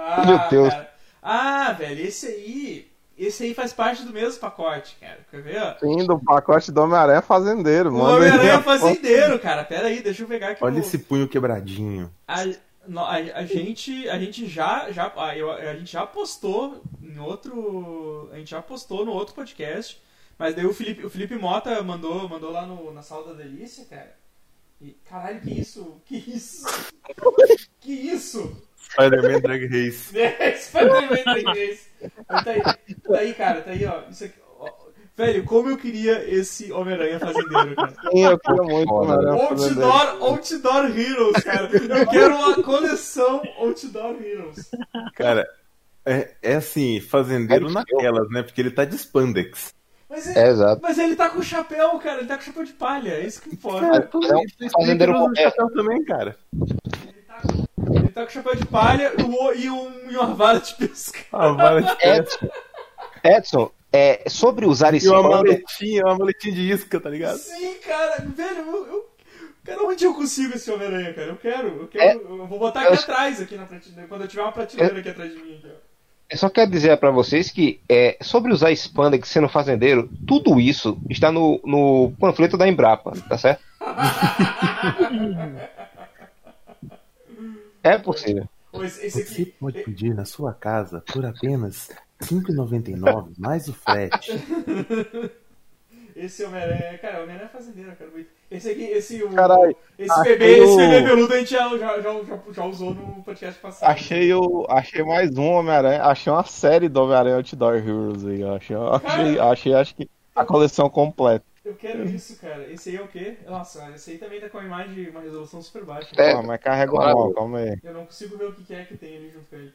Ah, Meu Deus. cara. Ah, velho, esse aí. Esse aí faz parte do mesmo pacote, cara. Quer ver? ó? Sim, do pacote do Homem-Aranha Fazendeiro, O mano. Homem-Aranha fazendeiro, cara. Pera aí, deixa eu pegar aqui. Olha o- esse punho quebradinho. A, no- a, a gente, a gente já, já, a, a gente já postou em outro, a gente já postou no outro podcast, mas daí o Felipe, o Felipe Mota mandou, mandou lá no, na sala da delícia, cara. E, caralho, que isso? Que isso? Que isso? Spider-Man Drag Race. É, Spider-Man vez. Mas Tá aí, tá aí, cara, tá aí, ó. Isso aqui, ó. Velho, como eu queria esse Homem-Aranha fazendeiro, cara. Sim, eu queria muito Homem-Aranha Fazendeiro. Outdoor, Outdoor Heroes, cara. Eu quero uma coleção Outdoor Heroes. Cara, é, é assim, fazendeiro É naquelas, né? Porque ele tá de spandex. Mas ele, É, exato. mas ele tá com chapéu, cara. Ele tá com chapéu de palha. É isso que importa. É um fazendeiro correto. chapéu também, cara. Ele tá, ele tá com chapéu de palha e um- e, um, e uma vara de pesca. A vara de pesca. Edson, é, sobre usar esse E uma maletinha, uma maletinha de isca, tá ligado? Sim, cara. Velho, eu, eu, cara, onde eu consigo esse Homem-Aranha, cara? Eu quero, eu quero. Eu vou botar aqui eu- atrás, aqui na prateleira. Quando eu tiver uma prateleira aqui atrás de mim. Aqui, ó. Eu só quero dizer pra vocês que é, sobre usar spandex sendo fazendeiro, tudo isso está no, no panfleto da Embrapa, tá certo? É possível. Esse, esse Você pode pedir na sua casa por apenas R$ 5,99 mais o frete. Esse Homem-Aranha. Cara, o Homem-Aranha é fazendeiro, muito. Esse aqui, esse. O, Caralho, esse achei bebê, esse o- bebê peludo a gente já, já, já, já, já usou no podcast passado. Achei, o, achei mais um Homem-Aranha. Achei uma série do Homem-Aranha Outdoor Heroes aí. Achei, achei, achei, acho que a coleção completa. Quero isso, cara. Esse aí é o quê? Nossa, esse aí também tá com uma imagem, uma resolução super baixa. É, Pô, mas carrega mal, calma aí. Eu não consigo ver o que é que tem ali junto com ele.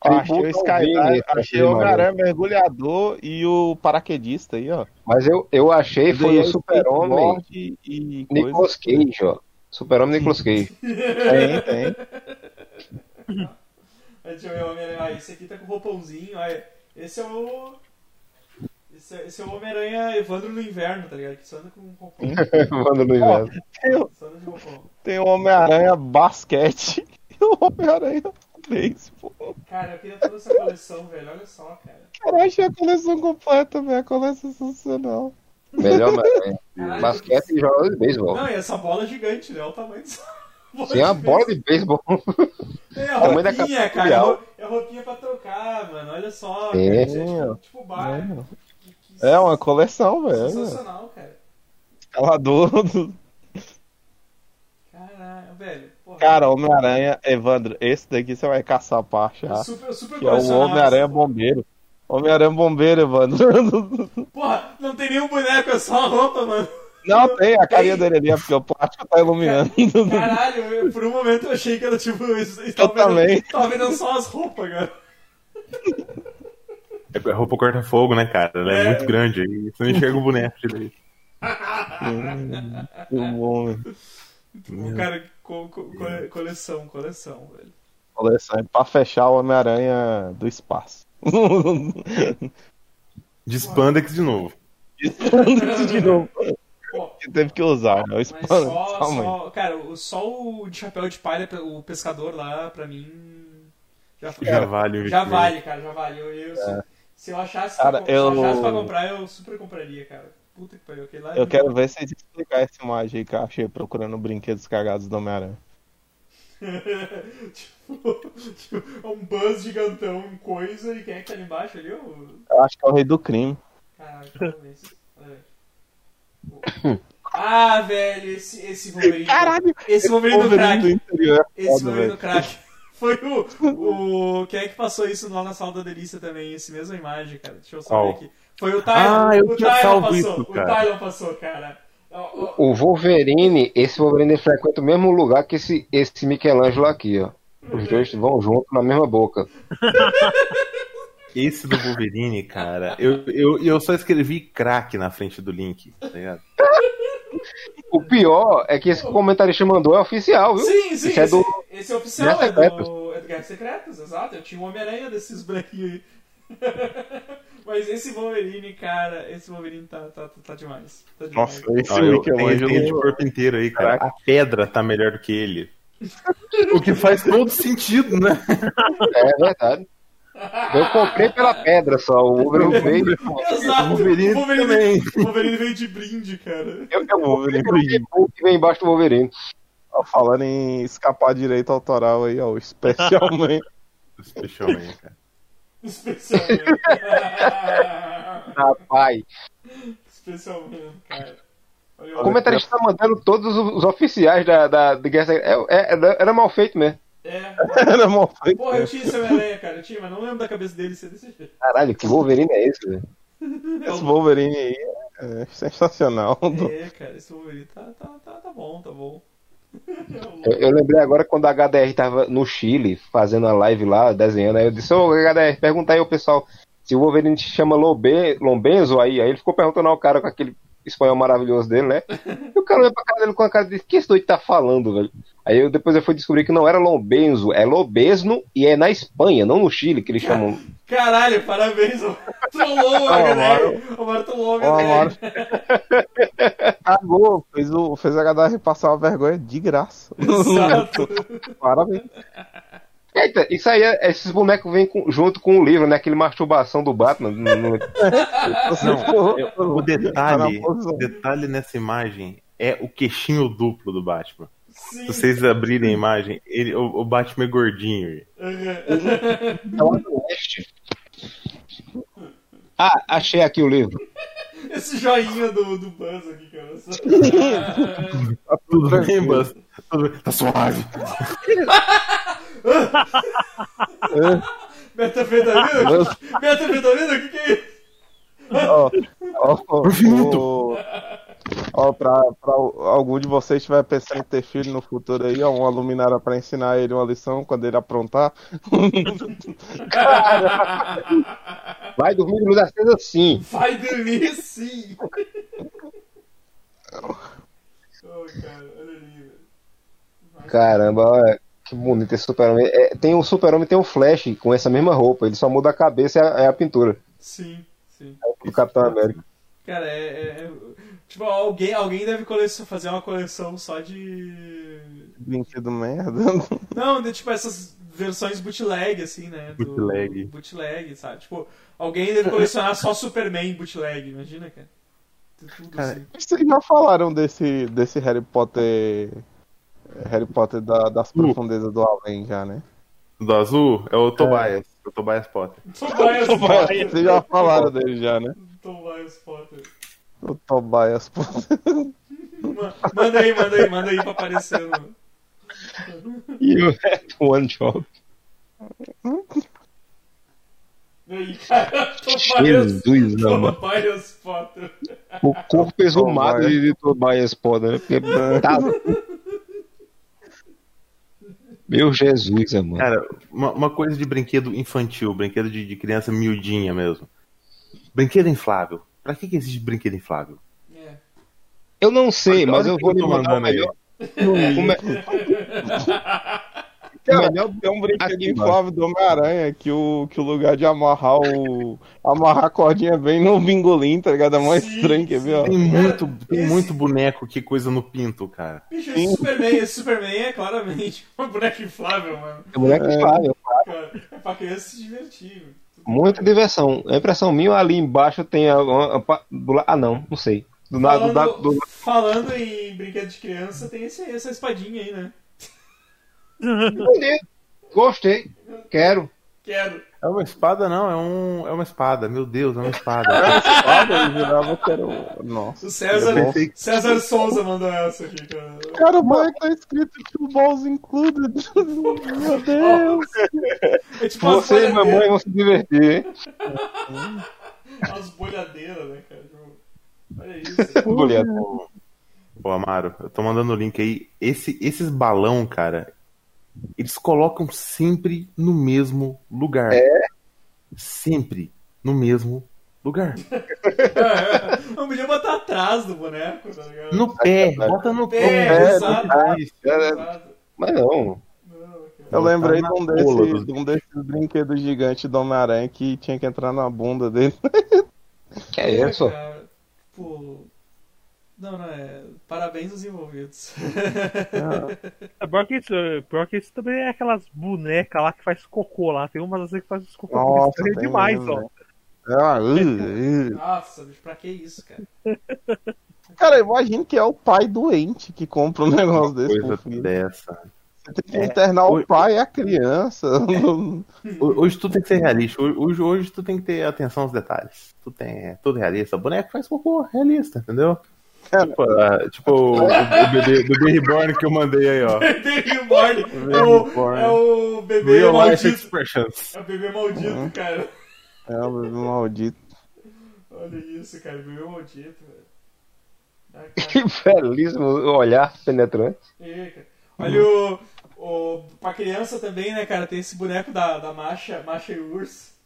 Ah, achei o Skydive, achei o Homem-Aranha mergulhador e o paraquedista aí, ó. Mas eu, eu achei foi o Super-Homem e Nicolas Cage, ó. Super-Homem Nicolas Cage. tem, tem. Deixa eu ver o Homem-Aranha. Ah, esse aqui tá com roupãozinho. Ah, esse é o. Esse é, esse é o Homem-Aranha Evandro no inverno, tá ligado? Que só anda com roupão. Evandro no inverno. tem, tem o Homem-Aranha basquete e o Homem-Aranha beisebol. Cara, eu queria toda essa coleção, velho. Olha só, cara. Cara, eu achei a coleção completa, velho. A coleção sensacional. Melhor, mas, basquete e jogador de beisebol. Não, e essa bola gigante, né? Olha o tamanho dessa. Sim, a bola de beisebol. Tem a roupinha, cara. É a roupinha pra trocar, mano. Olha só. Sim. Cara, é, tipo, tipo bar. É, é uma coleção, velho. Sensacional, cara. Escalador. Caralho, velho. Porra, cara, Homem-Aranha, Evandro, esse daqui você vai caçar a parte já. Super, super que é o Homem-Aranha Bombeiro. Homem-Aranha Bombeiro, Evandro. Porra, não tem nenhum boneco, é só a roupa, mano. Não, tem, a carinha dele ali, é porque o plástico tá iluminando. Caralho, eu, por um momento eu achei que era tipo. Isso, eu tava também. Vendo, tava vendo só as roupas, cara. É roupa corta-fogo, né, cara? Ela é, é, muito grande aí. Você não enxerga o boneco direito. Muito bom, velho. Cara, co co coleção, coleção, velho. Coleção, é pra fechar o Homem-Aranha do espaço. De Spandex de novo. De Spandex de novo. que teve que usar, né? O Spandex. Só, só, cara, só o de chapéu de palha, o pescador lá, pra mim. Já, já vale, já vale, cara, já vale. Eu, eu, é. Se eu achasse, cara, pra, eu... se eu achasse pra comprar, eu super compraria, cara. Puta que pariu. lá eu quero ver vocês explicar essa imagem aí que eu achei procurando brinquedos cagados do Homem-Aranha. tipo, tipo, é um buzz gigantão, coisa, e quem é que tá ali embaixo ali? Eu, eu acho que é o rei do crime. Caralho, Ah, velho, esse, esse Wolverine. Caralho! Esse Wolverine, do crack. É esse Wolverine do crack. Foi o, o. Quem é que passou isso lá na sala da delícia também? Esse mesma imagem, cara. Deixa eu só ver aqui. Foi o Tylon. Ah, eu o Tylon passou. Isso, o Tylon passou, cara. O Wolverine, esse Wolverine frequenta o mesmo lugar que esse, esse Michelangelo aqui, ó. Os dois vão junto na mesma boca. Esse do Wolverine, cara, eu, eu, eu só escrevi crack na frente do link, tá ligado? O pior é que esse comentarista mandou é oficial, viu? Sim, sim. Esse, é, do... esse é oficial, é do, é do Guerra Secretas, exato. Eu tinha um Homem-Aranha desses branquinhos aí. Mas esse Wolverine, cara, esse Wolverine tá, tá, tá demais. Tá demais. Nossa, esse ah, eu, tem, tem de corpo inteiro aí, cara. A pedra tá melhor do que ele. o que faz todo sentido, né? É verdade. Eu comprei pela pedra só. O Wolverine veio. Exato. O Wolverine, o Wolverine, também. O Wolverine veio de brinde, cara. Eu, eu, o Wolverine que vem embaixo do Wolverine. falando em escapar direito autoral aí, ó. Especialmente. Especialmente, cara. Especialmente. Rapaz. Especialmente, cara. O comentarista tá mandando todos os oficiais da, da, da Guerra é, é, Era mal feito mesmo. É. Era feito. Porra, eu tinha esse Homem-Aranha, cara. Eu tinha, mas não lembro da cabeça dele ser desse jeito. Caralho, que Wolverine é esse, velho? Esse Wolverine aí é sensacional. É, cara, esse Wolverine tá, tá, tá, tá bom, tá bom. Eu, eu, lembrei agora quando a HDR tava no Chile fazendo a live lá, desenhando. Aí eu disse: Ô HDR, pergunta aí ao pessoal se o Wolverine te chama Lobe, Lombenzo aí. Aí ele ficou perguntando ao cara com aquele espanhol maravilhoso dele, né? E o cara olhou pra cara dele com a cara de que esse doido tá falando, velho? Aí eu, depois eu fui descobrir que não era Lombenzo, é Lobesno e é na Espanha, não no Chile, que eles chamam. Caralho, parabéns, Trollou, né? O Mário trollou, né? Cagou, fez, o, fez a HDR passar uma vergonha de graça. Exato. Parabéns. Eita, isso aí, é, esses bonecos vêm com, junto com o livro, né? Aquele masturbação do Batman. No, no... Não, o detalhe, o detalhe nessa imagem é o queixinho duplo do Batman. Sim. Se vocês abrirem a imagem, ele, o, o Batman é gordinho. ah, achei aqui o livro. Esse joinha do, do Buzz aqui, cara. tá tudo bem, Buzz? Tá suave. Metafetamina? Metafetamina? O que, que é isso? Ó, ó, Ó, pra, pra algum de vocês estiver pensando em ter filho no futuro aí, ó, uma luminária pra ensinar ele uma lição quando ele aprontar. Vai dormir de luz acesa sim. Vai dormir sim. oh, cara, olha ali, velho. Caramba, olha, que bonito esse super-homem. É, tem o super-homem tem o Flash com essa mesma roupa, ele só muda a cabeça e a, é a pintura. Sim, sim. É o Capitão América. Cara, é, é- Tipo, alguém, alguém deve fazer uma coleção só de. Brinquedo merda. Não, de tipo essas versões bootleg, assim, né? do- Bootleg. Bootleg, sabe? Tipo, alguém deve colecionar só Superman bootleg, imagina, cara. Tudo Cara, assim. Vocês já falaram desse, desse Harry Potter. Harry Potter da- das profundezas do além já, né? Do azul é o Tobias. O Tobias Potter. Tobias Potter. Vocês já falaram dele já, né? Tobias Potter. O Tobias Potter. Ma- Manda aí, manda aí, manda aí pra aparecer no. You had one job. E aí, cara, Tobias, Jesus, amado. Tobias Potter. O corpo exumado Tobias. de de Tobias Potter, né? Porque tá... Meu Jesus, amado. Cara, uma, uma coisa de brinquedo infantil, brinquedo de, de criança miudinha mesmo. Brinquedo inflável. Pra que, que existe brinquedo inflável? É. Eu não sei, mas o eu vou lhe tô mandar mandando aí. melhor. Cara, tem um brinquedo Aqui, inflável do Homem-Aranha que o, que o lugar de amarrar o. amarrar a cordinha bem no bingolim, tá ligado? É mais Sim, estranho, quer ver? ó? Tem muito, tem esse- muito boneco que coisa no pinto, cara. Bicho, esse Superman, esse Superman é claramente uma boneca inflável, mano. É moleque inflável. Cara, é pra criança se divertir. mano. Muita diversão. A impressão minha ali embaixo tem a, a- a- do Ah, não, não sei. Do lado do, Falando, do, falando em brinquedo de criança, tem esse, essa espadinha aí, né? Bonito. Gostei. Quero. Quero. É uma espada, não, é, um, é uma espada. Meu Deus, é uma espada. Espada, eu jurava que era o. Nossa. O César, que- César Souza mandou essa aqui, cara. Cara, é que tá escrito Two Balls Included? Meu Deus! É tipo Você e mamãe vão se divertir, hein? umas bolhadeiras, né, cara? Tipo, Olha isso. Boleto. Pô, Amaro, eu tô mandando o link aí. Esse, esses balão, cara, eles colocam sempre no mesmo lugar. É? Sempre no mesmo lugar. É, não podia botar atrás do boneco, tá ligado? No pé, bota no pé, pé. exato. É. Mas não. Eu lembrei de um, desses, de um desses brinquedos gigantes do Homem-Aranha que tinha que entrar na bunda dele. Que é isso? Pô. Não, não é. Parabéns aos envolvidos. É pior que isso, é pior que isso também é aquelas bonecas lá que faz cocô lá. Tem umas assim que faz cocô Nossa, tem demais, mesmo, ó. velho. Ah, uh, uh. Nossa, bicho, pra que isso, cara? Cara, imagina que é o pai doente que compra um negócio desse Coisa filho. dessa. Você tem que internar o pai e a criança. Ho- Hoje tu tem que ser realista. Hoje, hoje tu tem que ter atenção aos detalhes. Tu tem é tudo realista. O boneco faz cocô realista, entendeu? Tipo, ah, tipo o, o bebê, bebê reborn que eu mandei aí, ó. Bebê Reborn. É o, é o bebê Real life maldito. expressions. É o bebê maldito, cara. É o bebê maldito. Olha isso, cara. Bebê maldito, velho. Ah. Que belíssimo olhar penetrante. É, cara. Olha o, o. Pra criança também, né, cara? Tem esse boneco da, da Macha, Macha e Urso.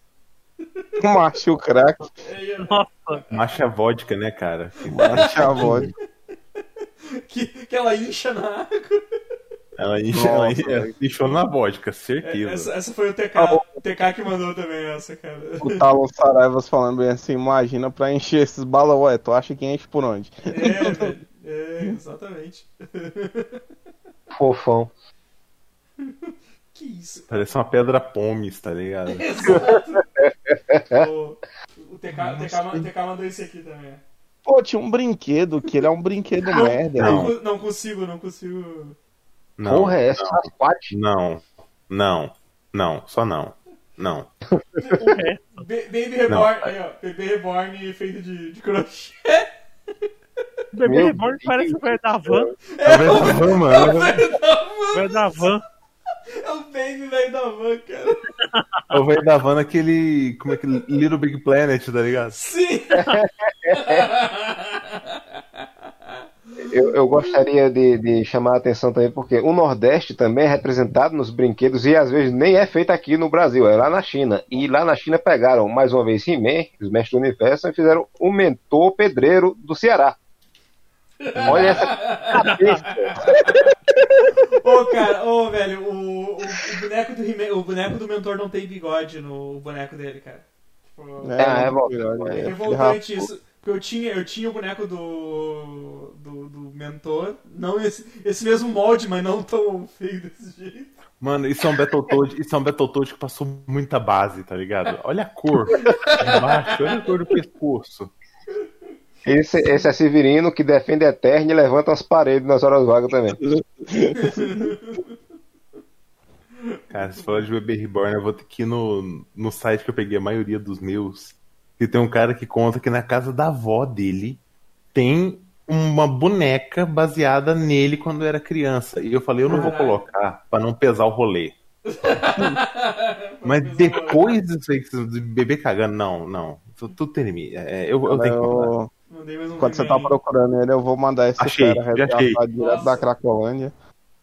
Macho crack, É. Nossa, Macha vodka, né, cara? macho a voz. que, que ela incha na água. Ela incha- ela Nossa, ela inchou na vodka, É, certeza. essa, essa foi o TK, o TK que mandou também essa, cara. O Talon Saraivas falando bem assim, imagina pra encher esses balão, ué, tu acha que enche por onde? É, velho. É, exatamente. Fofão. Que isso, Parece uma pedra pomes, tá ligado? Exato. O, o, TK, o, TK, o TK mandou esse aqui também. Pô, tinha um brinquedo que ele é um brinquedo merda. Não, né? co- não consigo, não consigo. Não, Porra, é essa? Não, não, não, só não. Não. Ba- Baby Reborn, aí ó, bebê Reborn feito de, de crochê. o bebê Meu reborn parece o velho da van. Tá vendo, mano? O velho da van. É o baby velho da van, cara. É o velho da van aquele. Como é que. Little Big Planet, tá ligado? Sim! eu, eu gostaria de, de chamar a atenção também, porque o Nordeste também é representado nos brinquedos e às vezes nem é feito aqui no Brasil, é lá na China. E lá na China pegaram mais uma vez He-Man, os mestres do universo, e fizeram o mentor pedreiro do Ceará. Olha essa cabeça. Ô, cara, ô, velho, o, o, o boneco do o boneco do mentor não tem bigode no boneco dele, cara. Tipo, É, é é, bom. é é, revoltante isso. Porque eu tinha, eu tinha o boneco do, do, do mentor, não esse, esse mesmo molde, mas não tão feio desse jeito. Mano, isso é um Battletoad, isso é um Battletoad que passou muita base, tá ligado? Olha a cor embaixo, olha a cor do pescoço. Esse, esse é Severino que defende a Eterna e levanta as paredes nas horas vagas também. Cara, se falar de bebê reborn, eu vou ter que ir no, no site que eu peguei a maioria dos meus. E tem um cara que conta que na casa da avó dele tem uma boneca baseada nele quando era criança. E eu falei, eu não vou colocar pra não pesar o rolê. Mas depois disso aí, de bebê cagando, não, não. Tem limite. É, eu, eu tenho que. Mandei mais um Quando você tá procurando ele, eu vou mandar esse Achei, cara resgatar direto Nossa. da Cracolândia.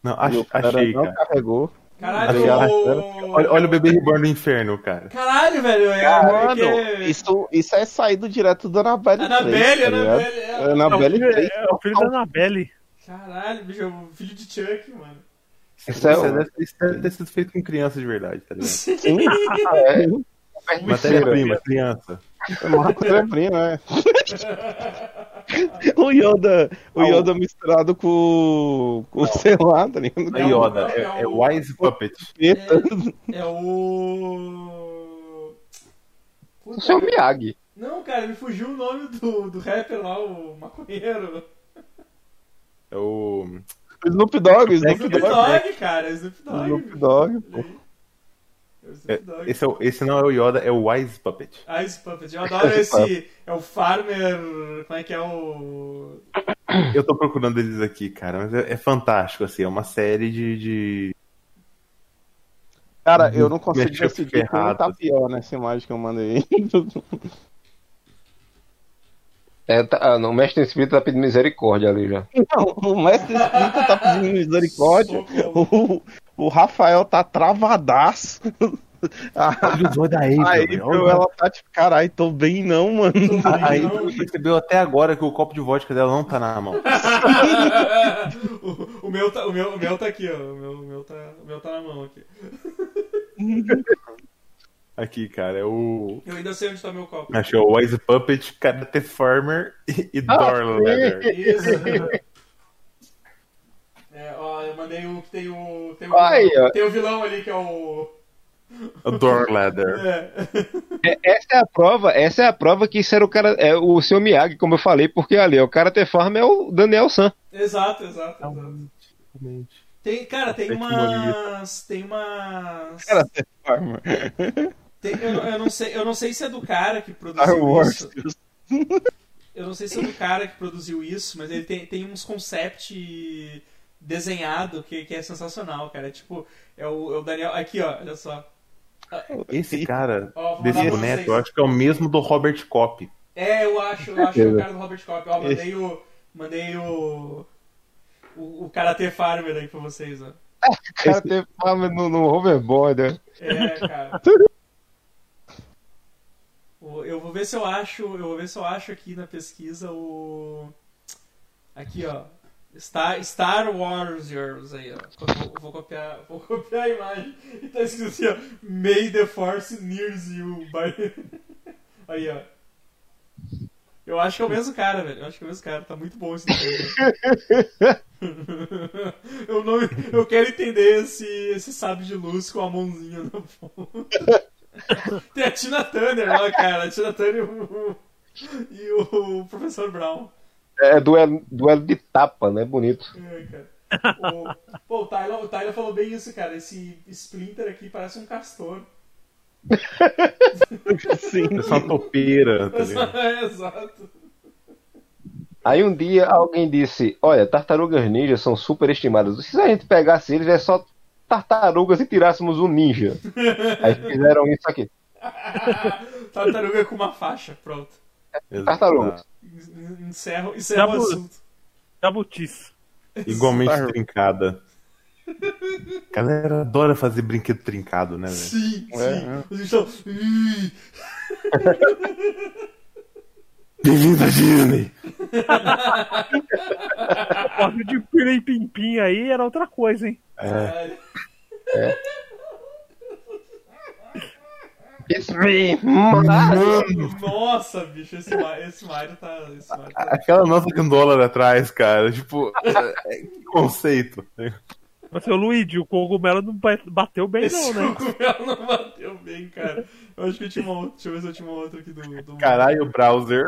Não, E ach- o cara achei, não cara. carregou. Caralho, Olha, olha o bebê reborn do inferno, cara. Caralho, velho. É, é que é- isso, isso é saído direto do Annabelle 3. Anabelle, tá? Anabelle. é- É filho, 3. é o filho da Annabelle. Caralho, bicho, é o filho de Chuck, mano. Isso, é é, isso deve ter sido feito com criança de verdade, tá ligado? Sim, É, Matéria-prima, criança. é matéria-prima, é. O Yoda, o Yoda misturado com, com sei lá, tá ligado? A Yoda, é, é Wise Puppet. É o. Puta, o seu Miyagi. Não, cara, me fugiu o nome do, do rapper lá, o maconheiro. É o. Snoop Dogg, Snoop Snoop Dogg. Dogg, cara, é Snoop Dogg. Snoop Dogg, pô. É o Snoop é- Dogg. Esse, é o- esse não é o Yoda, é o Wise Puppet. Ice Puppet. Eu adoro esse. É o Farmer. Como é que é o. Eu tô procurando eles aqui, cara, mas é, é fantástico, assim, é uma série de. de... Cara, eu não consigo decidir quem tá pior nessa imagem que eu mandei. É, tá, ah, não, o mestre espírito tá pedindo misericórdia ali já. Não, o mestre Espírita tá pedindo misericórdia. O, o Rafael tá travadaço. A, Olha da a April, April, velho, olha- ela tá tipo, caralho, tô bem não, mano. A Não. April percebeu até agora que o copo de vodka dela não tá na mão. o, o meu tá, o, meu, o meu tá aqui, ó. O meu, o meu, tá, o meu tá na mão aqui. Aqui, cara, é o. Eu ainda sei onde tá meu copo. Achou o Wise Puppet, Karate Farmer e, e Door Leather. Isso. O que tem o. Tem o, ó. tem o vilão ali que é o. O Door Leather. É. É, essa é a prova, essa é a prova que isso era o cara, é o seu Miyagi, como eu falei, porque ali, o Karate Farm é o Daniel San. Exato, exato, exato. Tem, cara, tem umas. Tem umas. Cara, Farmer. Tem- eu, não- eu não sei, eu não sei se é do cara que produziu isso. Eu não sei se é do cara que produziu isso, mas ele tem, tem uns concept desenhado que, que é sensacional, cara. É tipo, é o, é o Daniel. Aqui, ó, olha só. Esse cara Ó, desse boneco, eu acho que é o mesmo do Robert Kopp. É, eu acho, eu acho que é o cara do Robert Kopp. Ó, mandei o. Mandei o. O, o Karate Farmer aí pra vocês, ó. Karate Farm no, no hoverboard, né? É, cara. Eu vou ver se eu acho. Eu vou ver se eu acho aqui na pesquisa o. Aqui, ó. Star, Star Wars Yours aí, ó. Vou, vou copiar, vou copiar a imagem. E tá escrito assim, ó. May the Force nears you. By... Aí, ó. Eu acho que é o mesmo cara, velho. Eu acho que é o mesmo cara. Tá muito bom esse desenho. eu, não, eu quero entender esse, esse sábio de luz com a mãozinha na ponta. Tem a Tina Turner lá, cara. A Tina Turner e o, e o Professor Brown. É duelo, duelo de tapa, né? Bonito. É, cara. O, pô, o Tyler, o Tyler falou bem isso, cara. Esse Splinter aqui parece um castor. Sim. É só topeira, tá ligado? é, exato. Aí um dia alguém disse: Olha, tartarugas ninjas são superestimadas. Se a gente pegasse eles, é só tartarugas e tirássemos um ninja. Aí fizeram isso aqui. Tartaruga com uma faixa, pronto. Tartarugas. Encerro, encerro o Já- assunto. Jabutice. Igualmente trincada. A galera adora fazer brinquedo trincado, né, velho? Sim, sim. É. Estão. Ih, Bem-vindo à Disney! O de Pirem Pimpim aí era outra coisa, hein? É, caralho. It's me, Mario. Nossa, bicho, esse, esse Mario tá. Esse Mario tá... aquela nota com dólar atrás, cara. Tipo, é, que conceito. Mas, seu Luigi, o cogumelo não ba- bateu bem, Esse não, né? cogumelo não bateu bem, cara. Eu acho que eu tinha uma outra. Deixa eu ver se eu tinha uma outra aqui do. do... Caralho, browser.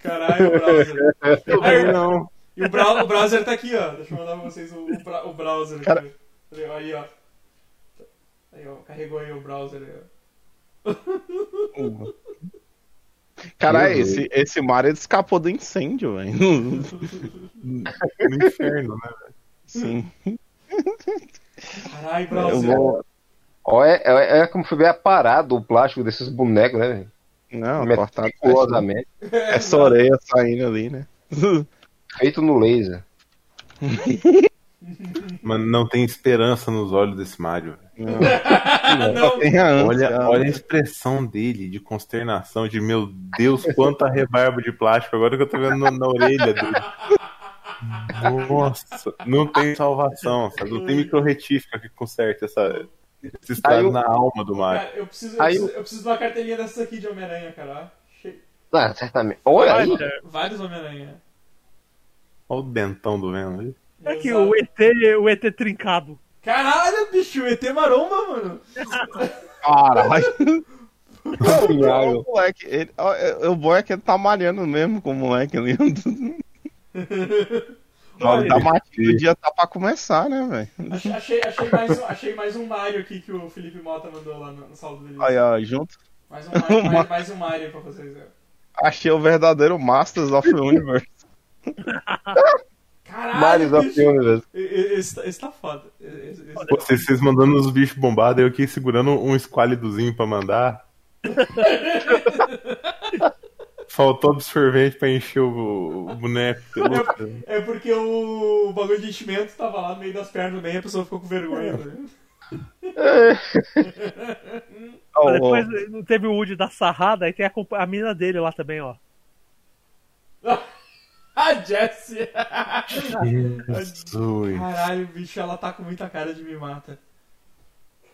Caralho, o browser. Também não. E o, brau- o browser tá aqui, ó. Deixa eu mandar pra vocês o, o, o browser Cara- aqui. Aí, ó, Aí, ó. Aí, ó. Carregou aí o browser aí, ó. Caralho, esse, esse Mario ele escapou do incêndio, velho. No inferno, né? Sim. Caralho, Eu browser. vou. Olha, é, é como foi bem aparado o plástico desses bonecos, né, velho? Não, cortado. Meticulosamente. Essa orelha saindo ali, né? Feito no laser. Mano, não tem esperança nos olhos desse Mario. Não, Não, ânsia. Olha, olha a expressão dele de consternação, de meu Deus, quanta rebarba de plástico, agora que eu tô vendo na, na orelha dele. Nossa, não tem salvação, sabe? Não tem microretífica que conserte essa, esse estado o- na alma do Mario. Cara, eu preciso, eu, Aí preciso, eu preciso de uma cartelinha dessas aqui de Homem-Aranha, cara. Ah, certamente. Olha aí. Vários Homem-Aranha. Olha o dentão do Venom ali. É que o ET, o ET trincado. Caralho, bicho, o ET maromba, mano. Caralho. O moleque, ele, é- o bom é que ele tá malhando mesmo com o moleque ali. Olha, Tá matando, o dia tá pra começar, né, velho? Achei, achei, achei mais um, achei mais um Mario aqui que o Felipe Mota mandou lá no, no saldo dele. Aí, ó, junto. Mais um Mario, mais, mais um Mario pra vocês. ó. Achei o verdadeiro Masters of the Universe. Caralho, Mario of Universe. Esse, tá- esse tá foda. Esse- esse- Pô, Vocês, vocês mandando os bichos bombados, eu aqui segurando um esquálidozinho pra mandar. Faltou absorvente pra encher o, o boneco. É porque o, bagulho de enchimento tava lá no meio das pernas bem e a pessoa ficou com vergonha. Ó, ó, Depois não teve o Woody da sarrada, aí tem a, a mina dele lá também, ó. A Jessie! Jesus. Caralho, bicho, ela tá com muita cara de me mata.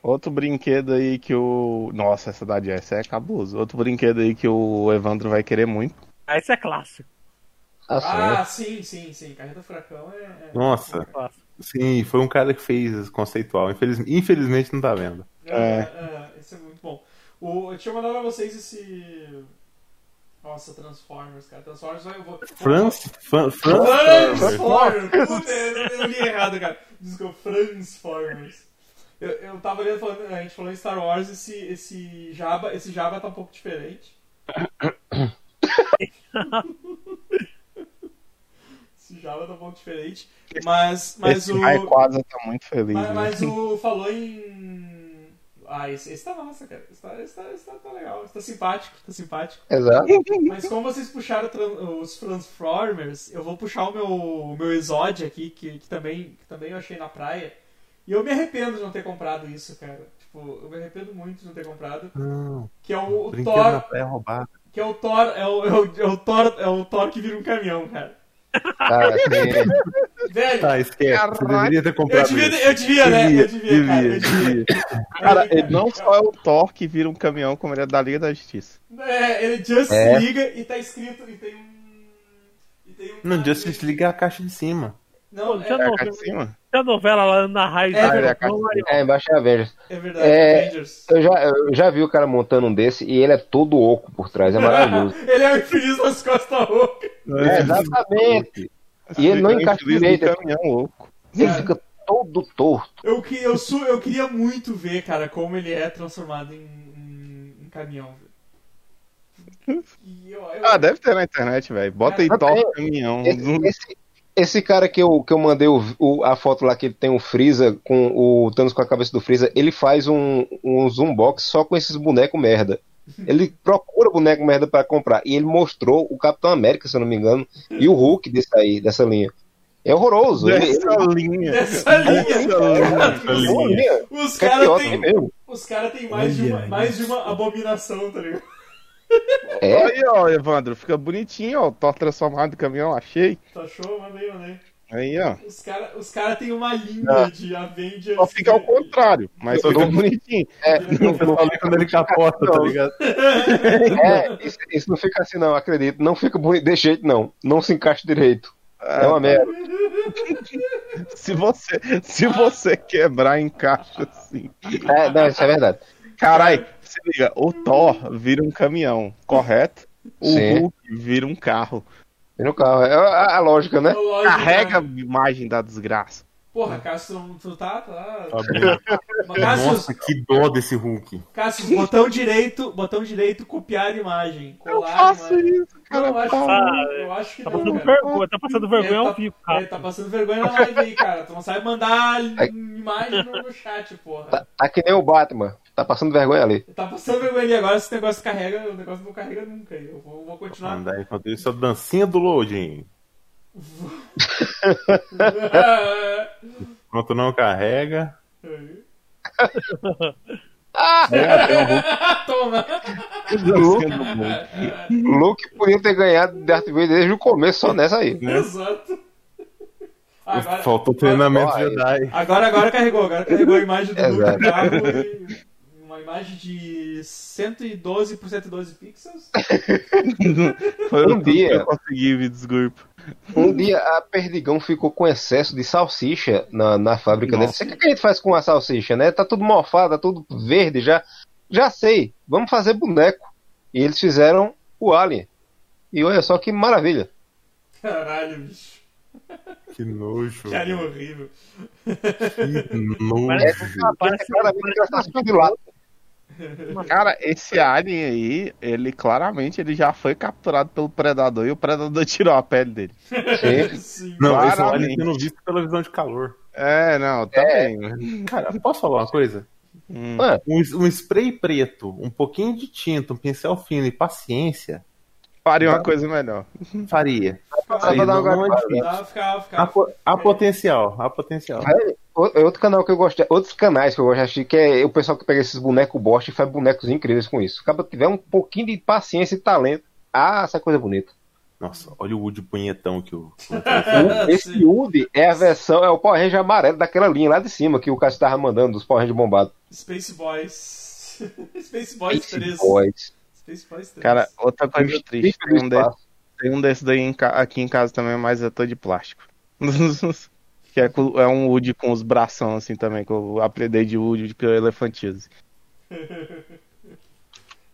Outro brinquedo aí que o. Nossa, essa da Jess é cabuloso. Outro brinquedo aí que o Evandro vai querer muito. Ah, esse é clássico. Assim, Ah, sim, sim, sim. Carreta Furacão é. é- Nossa. clássico. Sim, foi um cara que fez conceitual. Infeliz- Infelizmente não tá vendo. É, é, esse é muito bom. O, eu tinha mandado pra vocês esse. Nossa, Transformers, cara. Transformers vai. Vou, Franz, Fran- Franz, Transformers! Puta, eu, eu li errado, cara. Desculpa, Transformers. Eu, eu tava lendo, falando, a gente falou em Star Wars, esse, esse Jabba, esse Jabba tá um pouco diferente. esse Jabba tá um pouco diferente. Mas, mas esse o. Rayquaza tá muito feliz. Mas, né? mas o falou em. Ah, esse, esse tá massa, cara. Esse tá, esse tá, esse tá, tá legal. Esse tá simpático, tá simpático. Exato. Mas como vocês puxaram os Transformers, eu vou puxar o meu, o meu Exod aqui, que, que, também, que também eu achei na praia. E eu me arrependo de não ter comprado isso, cara. Tipo, eu me arrependo muito de não ter comprado. Não, Que é o, o Thor. roubado. Que é o Thor. É o, é, o, é o Thor. É o Thor que vira um caminhão, cara. Cara, assim, Velho, Tá, esquece. Você deveria ter eu comprado devia, isso. eu devia, né? Eu devia, cara. Eu devia. Cara, ele não só é o Thor que vira um caminhão, como ele é da Liga da Justiça. É, ele just É. liga e tá escrito. E tem um. E tem um Não, Justice é a caixa de cima. Não, Já é, É a cá de cima? Tem a novela lá na raiz. É, da- é a cara- é, embaixo é Avengers. é verdade. É. Avengers. Eu já, eu já vi o cara montando um desse e ele é todo oco por trás, é maravilhoso. ele é o infeliz das costas roucas. É, exatamente. E ele não encaixa direito. caminhão louco. Ele fica todo torto. Eu, que- eu, su- eu queria muito ver, cara, como ele é transformado em, em- em caminhão. velho. E eu, eu- Ah, deve ter na internet, velho. Bota aí Mas Thor tem- caminhão. Esse, esse- esse cara que eu, que eu mandei o, o- a foto lá que ele tem o Freeza com o Thanos com a cabeça do Freeza, ele faz um, um zoom box só com esses bonecos merda. Ele procura boneco merda pra comprar. E ele mostrou o Capitão América, se eu não me engano, e o Hulk desse aí, dessa linha. É horroroso. Ele, Dessa linha. Essa linha. Dessa linha. Os caras têm cara tem mais, de uma, mais de uma abominação, tá ligado? É, Aí, ó, Evandro, fica bonitinho, ó. Tô transformado em caminhão, achei. Tá show? Mandei, mandei. Aí, ó. Os caras os cara têm uma linha de Avengers. Só fica ao contrário, mas fica bonitinho. Eu falei quando ele capota, tá ligado? é isso, isso não fica assim, não, acredito. Não fica bonito desse jeito, não. Não se encaixa direito. É uma merda. Se você, se você quebrar, encaixa assim. É, não, isso é verdade. Caralho, se liga, o Thor vira um caminhão, correto? O Sim. Hulk vira um carro. E no carro. É a, a lógica, né? Lógico, Carrega a né? imagem da desgraça. Porra, Cássio, tu, tá. tá... Tá bom. Mas, Cássio, Nossa, que dó desse Hulk. Cássio, botão direito, botão direito, copiar imagem. Eu Colar faço imagem. isso, cara. Não, eu acho, para. eu acho que Tá não, passando cara. vergonha, tá passando vergonha Ele ao tá- vivo, cara. tá passando vergonha na live aí, cara. Tu não sabe mandar imagem no, no chat, porra. Tá, tá que nem o Batman. Tá passando vergonha ali. Tá passando vergonha ali agora, esse negócio carrega, o negócio não carrega nunca. Eu vou, vou continuar. Andar enquanto isso, a dancinha do loading. Enquanto não carrega. Toma! O Luke podia ter ganhado Darth Vader desde o começo, só nessa aí. Exato. Agora, Faltou treinamento Agora- Jedi. agora, agora carregou, agora carregou a imagem do Exato. do carro e uma imagem de 112 por 112 pixels. Foi Um tudo que dia. eu consegui, me desculpa. Um dia a Perdigão ficou com excesso de salsicha na, na fábrica dele. Nossa. Você o que a gente faz com a salsicha, né? Tá tudo mofado, tá tudo verde já. Já sei, vamos fazer boneco. E eles fizeram o Alien. E olha só que maravilha. Caralho, bicho. Que nojo. Que anime horrível. Que nojo. Parece, Claramente que elas estão super de lado. Cara, esse alien aí, ele claramente ele já foi capturado pelo predador e o predador tirou a pele dele. Sim. Não, esse é Claramente. alien sendo visto pela visão de calor. É, não, também. Cara, posso falar uma coisa? Hum. Um, um spray preto, um pouquinho de tinta, um pincel fino e paciência Faria uma coisa melhor. faria. Pra dar não, uma não é difícil. Há, há potencial, há potencial. É outro canal que eu gosto, outros canais que eu gosto de assistir, que é o pessoal que pega esses bonecos bosta e faz bonecos incríveis com isso. Acaba tiver um pouquinho de paciência e talento. Ah, essa coisa bonita. Nossa, olha o Woody punhetão que o. Esse. Woody é a versão, é o Power Ranger amarelo daquela linha lá de cima que o Cássio tava mandando, dos Power Ranger bombados. Space Boys. Space Boys 3. Boys. Space Boys 3. Cara, outra coisa triste, Bicho do tem um, de- espaço. tem um desses daí em ca- aqui em casa também, mas é todo de plástico. que é, é um Woody com os bração assim também, que eu apelidei de Woody que eu elefantize.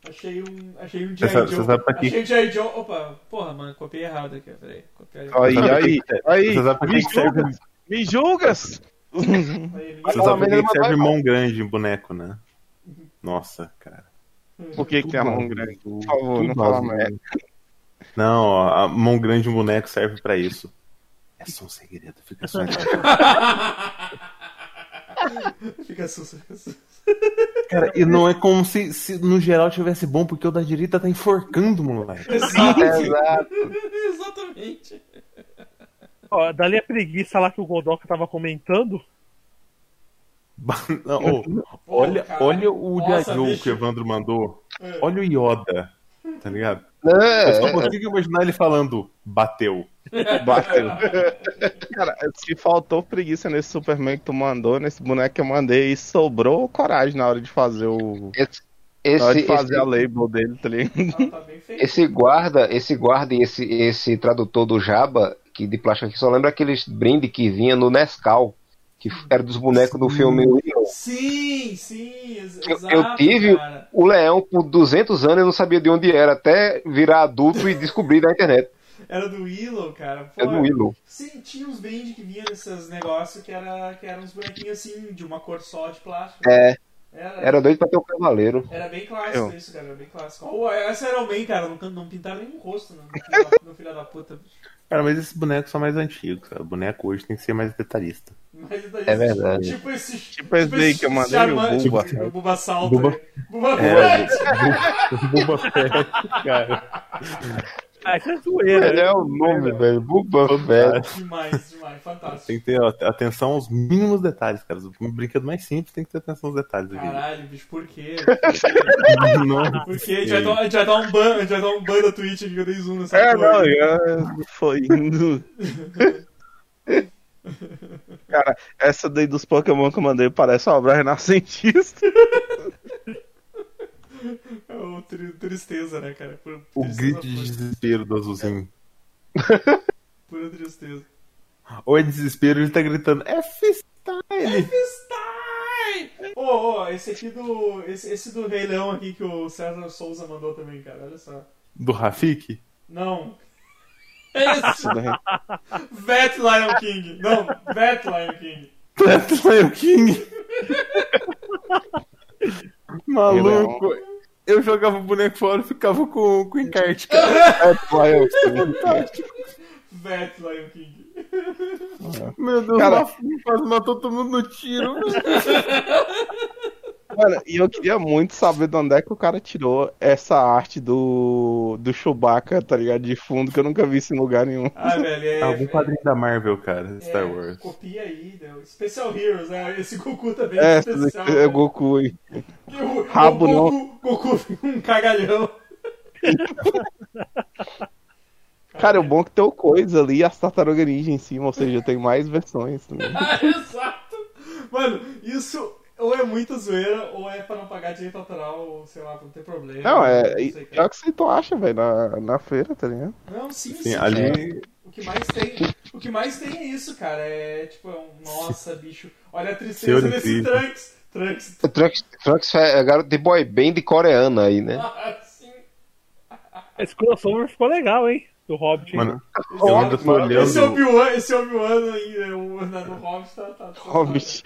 Achei um. Achei um G.I. Joe. Achei um G.I. Joe. Opa, porra, mano, copiei errado aqui. Peraí. Copiei Aí, aí, aí, me julgas, me julgas! Você sabe pra que serve mão grande em boneco, né? Nossa, cara. Por que, que tem a mão grande? Por favor, não fala merda. Não, ó, a mão grande em boneco serve pra isso. É só um segredo, fica só entre Fica susto. Cara, e não é como se, se no geral tivesse bom, porque o da direita tá enforcando, moleque. Exato. Exatamente. ó, dali a preguiça lá que o Godoka tava comentando. Não, Pô, olha, cara. olha o Nossa, Joe que o Evandro mandou. É. Olha o Yoda, tá ligado? É, Eu só é, consigo imaginar ele falando, bateu. Bateu. Cara, se faltou preguiça nesse Superman que tu mandou, nesse boneco que eu mandei, e sobrou coragem na hora de fazer o. esse, Na hora de esse, fazer esse, a label dele, tá ligado? Tá, tá esse guarda, esse guarda e esse, esse tradutor do Jabba, que de plástico aqui, só lembra aqueles brinde que vinha no Nescau, que era dos bonecos do filme Willow. Sim, sim, ex Eu- exato. eu tive- Cara. O leão, por 200 anos, eu não sabia de onde era, até virar adulto e descobrir na internet. Era do Willow, cara. Pô, É do Willow. Sim, tinha uns brindes que vinha nesses negócios que, era, que eram uns bonequinhos assim, de uma cor só de plástico. É, Era, era doido pra ter um cavaleiro. era bem clássico Eu. isso, cara. Era bem clássico. Oh, essa era o Man, cara. Não, não pintaram nem o rosto no, no, filho da, no filho da puta. Cara, mas esses bonecos são mais antigos, cara. O boneco hoje tem que ser mais detalhista. Mas daí, É verdade. Tipo esse. Tipo esse daí que eu mandei, o Bubba. Tipo, o Bubba Salto. Bubba É, Fett. Boba Fett, cara. Ah, isso é zoeira. Ele é o nome, velho. Boba Fett. Demais, demais, fantástico. Tem que ter ó, atenção aos mínimos detalhes, cara. O brinquedo mais simples tem que ter atenção aos detalhes aqui. Caralho, bicho, por quê? Não, Por quê? A gente vai dar, a gente vai dar um ban, a gente vai dar um ban da Twitch aqui que eu dei zoom nessa É, porra. não, já foi indo. Cara, essa daí dos Pokémon que eu mandei parece uma obra renascentista. É o tri- tristeza, né, cara? Pura, o grito de desespero do azulzinho. pura tristeza. Ou é desespero, ele tá gritando F-Style! Stein! Ô, ô, esse aqui do. Esse, esse do Rei Leão aqui que o César Souza mandou também, cara. Olha só. Do Rafik? Não. Esse! Vet Lion King. Não, Vet Lion King. That's Lion King! Maluco! Eu jogava o boneco fora e ficava com, com o encarte, cara. Vet Lion King. Meu Deus, Cara- o quase matou todo mundo no tiro. Mano, e eu queria muito saber de onde é que o cara tirou essa arte do, do Chewbacca, tá ligado? De fundo, que eu nunca vi isso em lugar nenhum. Ah, velho, é. Algum é- quadrinho da Marvel, cara, é, Star Wars. Copia aí, deu. Special Heroes, né? Esse Goku também É, é especial. é né? Goku aí. Que o- Rabo o Goku, Goku fica um cagalhão. Cara, o bom é que tem o coisa ali e as tartarugas ninja em cima, ou seja, tem mais versões também. Ah, Exato. Mano, isso ou é muita zoeira, ou é pra não pagar direito autoral, ou sei lá, pra não ter problema. Não, é. sei, e- cara. Pior que você tu acha, velho, na, na feira, tá ligado? Não, sim, sim. Sim, ali. O que mais tem, o que mais tem é isso, cara. É tipo, é um, nossa, bicho. Olha a tristeza Senhor desse. Trunks. Trunks. O Trunks, Trunks é garoto de boy band coreana aí, né? Ah, sim. Esse crossover ficou legal, hein? Do Hobbit. hein? Mano, eu ainda tô olhando. Esse Obi-Wan, esse Obi-Wan aí, né, o- no Hobbit tá. tá, tá Hobbit.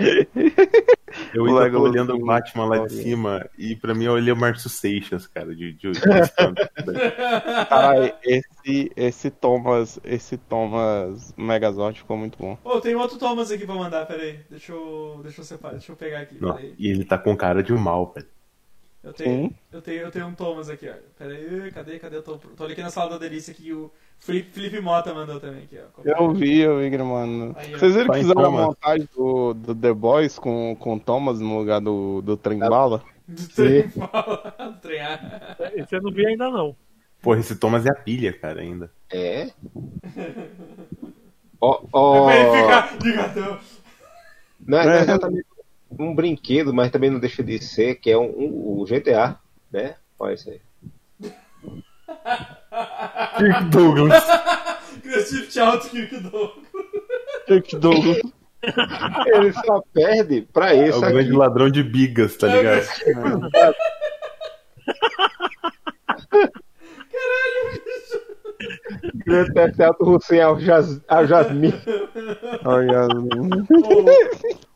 Eu ainda tô olhando o Batman lá de cima e pra mim eu olhei o Márcio Seixas, cara, de, de, de Caralho, esse, esse Thomas, esse Thomas Megazord ficou muito bom. Ô, tem outro Thomas aqui pra mandar, peraí. Deixa eu. Deixa eu separar, deixa eu pegar aqui, Não, e ele tá com cara de mal, velho. Eu tenho, Sim. eu tenho, eu tenho um Thomas aqui, ó. Peraí, cadê, cadê? Eu tô, tô aqui na sala da delícia aqui, o Felipe, Felipe Mota mandou também aqui, ó. Eu vi, eu vi, mano. Aí. Vocês viram que Vai, fizeram a montagem do, do The Boys com, com o Thomas no lugar do, do Trem Bala? Do trem fala, do trem. Esse eu não vi ainda não. Porra, esse Thomas é a pilha, cara, ainda. É? Ó, ó. Pra ele ficar de gatão. Não é, não é exatamente um brinquedo, mas também não deixa de ser, que é um, um- o GTA, né? Olha isso aí. Kirk Douglas. Criativo tchau, Kirk Douglas. Kirk Douglas. Ele só perde pra É esse o aqui. grande ladrão de bigas, tá ligado? Caralho, bicho. Grande Auto Hussein ao, Jas, ao Jasmine.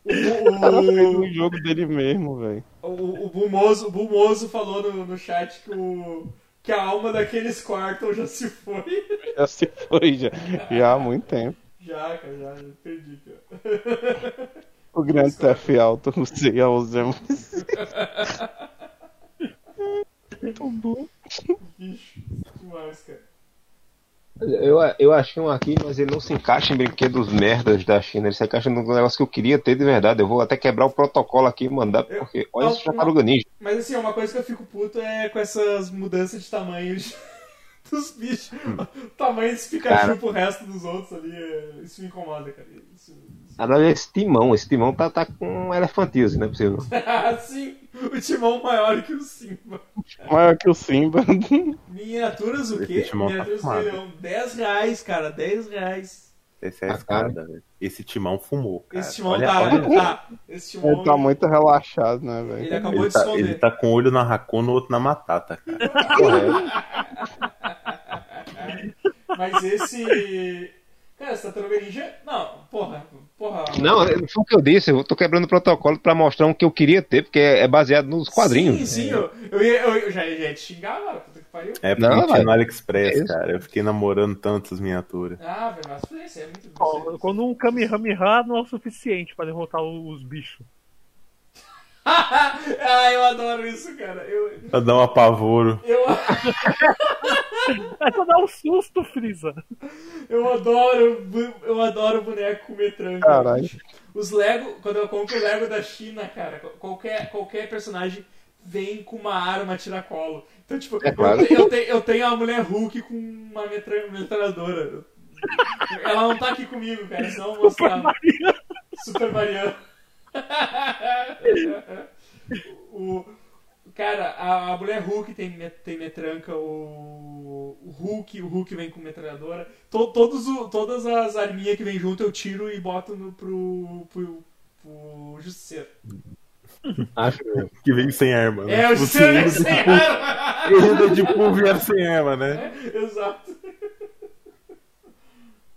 O, cara fez um jogo dele mesmo, velho. o, o Bumoso, o Bumoso falou no, no chat que, o, que a alma daqueles Quarton já se foi. Já se foi, já, já há muito tempo. Já, cara, já, já perdi, cara. O grande Theft Auto, não sei aos gemos. Muito bom. Bicho, demais, cara. Eu, eu achei um aqui, mas ele não se encaixa em brinquedos merdas da China. Ele se encaixa num negócio que eu queria ter de verdade. Eu vou até quebrar o protocolo aqui e mandar, Eu- porque olha não, esse tartaruga ninja. Mas assim, uma coisa que eu fico puto é com essas mudanças de tamanhos dos bichos. O tamanho desse Pikachu Cara. pro resto dos outros ali, é- isso me incomoda, cara. Isso, isso... Agora esse timão, esse timão tá, tá com um elefantismo, não é possível. Sim, o timão maior que o Simba. Maior que o Simba. Miniaturas o quê? Esse timão tá Miniaturas. Rei Leão. 10 reais, cara, 10 reais. Esse é a Ah, escada, velho. Esse timão fumou, cara. Esse timão olha, tá, olha. tá. Esse timão. Ele tá muito relaxado, né, Ele velho? acabou Ele de tá, esconder. ele tá com um olho na racona e o outro na matata, cara. Mas esse. Cara, essa ninja. Não, porra, porra. Não, foi o que eu disse. Eu tô quebrando o protocolo pra mostrar um que eu queria ter, porque é baseado nos quadrinhos. Sim, sim, eu, eu, ia, eu, eu já, ia te xingar, mano. Puta que pariu. É porque Não, tinha no AliExpress, É cara. Eu fiquei namorando tantas miniaturas. Ah, velho, mas foi isso, é muito Ó, Quando um Kamehameha não é o suficiente pra derrotar os bichos. ah, eu adoro isso, cara. Eu, Pra dar um apavoro. eu, É pra dar um susto, Frieza. eu adoro eu adoro boneco com metranca. Caralho. Os Lego, quando eu compro Lego da China, cara, qualquer, qualquer personagem vem com uma arma tiracolo. Então, tipo, É claro. eu, te- eu, te- eu tenho a mulher Hulk com uma metra- metralhadora. Ela não tá aqui comigo, cara, senão eu vou mostrar. Super Mariano. o, cara, a, a mulher Hulk tem, tem metranca, o, o Hulk, o Hulk vem com metralhadora. To- todos o- todas as arminhas que vem junto eu tiro e boto no, pro, pro, pro Justiceiro. Acho. Que vem sem arma. Né? É, o Tipo, Justiceiro vem sem sem arma. Ele anda de pulver sem arma, né? Exato.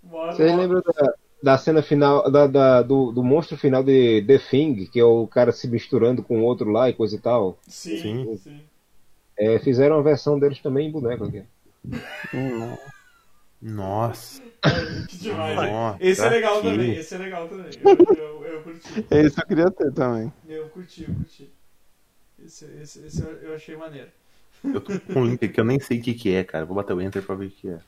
Bora, Vocês bora. lembram da, da cena final, da, da- do, do monstro final de The Thing, que é o cara se misturando com o outro lá e coisa e tal? Sim, Sim. sim. É, fizeram uma versão deles também em boneco aqui. Nossa. Que demais. Nossa, Esse é legal que- também, esse é legal também. Eu, eu, eu curti. Esse eu queria ter também. Eu curti, eu curti. Esse, esse, esse eu- eu achei maneiro. Eu tô com um link aqui, eu nem sei o que que é, cara. Vou bater o enter pra ver o que é.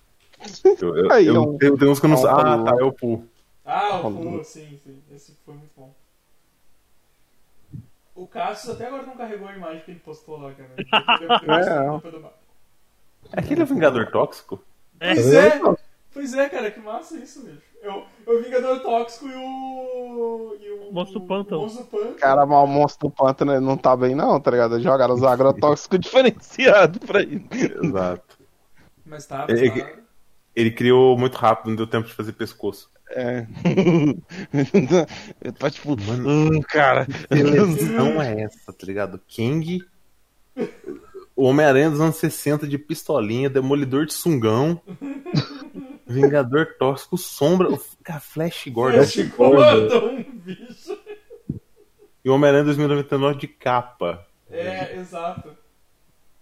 Eu, eu, Aí, eu, um- eu tenho uns que eu não sei. um Ah, tá, é o Poo. Ah, o sim, sim. Esse foi muito bom. O Cassius até agora não carregou a imagem que ele postou lá, cara. É. do- Aquele é o Vingador Tóxico? Pois é, pois é, cara, que massa isso, bicho. Eu, o Vingador Tóxico e o. E o Monstro do Pântano. Cara, mas o monstro do pântano ele não tá bem, não, tá ligado? Jogaram os agrotóxicos diferenciados pra ele. Exato. Mas tá, É, mas é tá. Ele criou muito rápido, não deu tempo de fazer pescoço. É. Eu tô tipo, hum, cara. Seleção é essa, tá ligado? King, o Homem-Aranha dos anos 60 de pistolinha, Demolidor de sungão, Vingador Tóxico, Sombra, cara, Flash Gordon Flash Gordon, bicho. e o Homem-Aranha 2099 de capa. É, exato.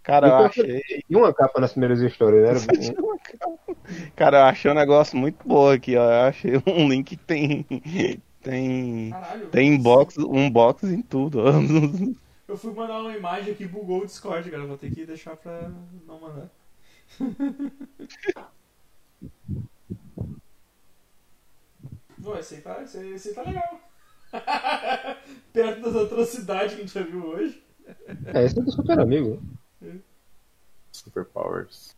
Cara, eu achei. E uma capa nas primeiras histórias, né? Era... Cara, eu achei um negócio muito bom aqui, ó. Eu achei um link que tem. Tem. Caralho. Tem box, um box em tudo. ó. Eu fui mandar uma imagem aqui, bugou o Discord, cara. Vou ter que deixar pra não mandar. Pô, esse aí tá, esse aí, esse aí tá legal. Perto das atrocidades que a gente já viu hoje. É, esse é do Super Amigo. Superpowers.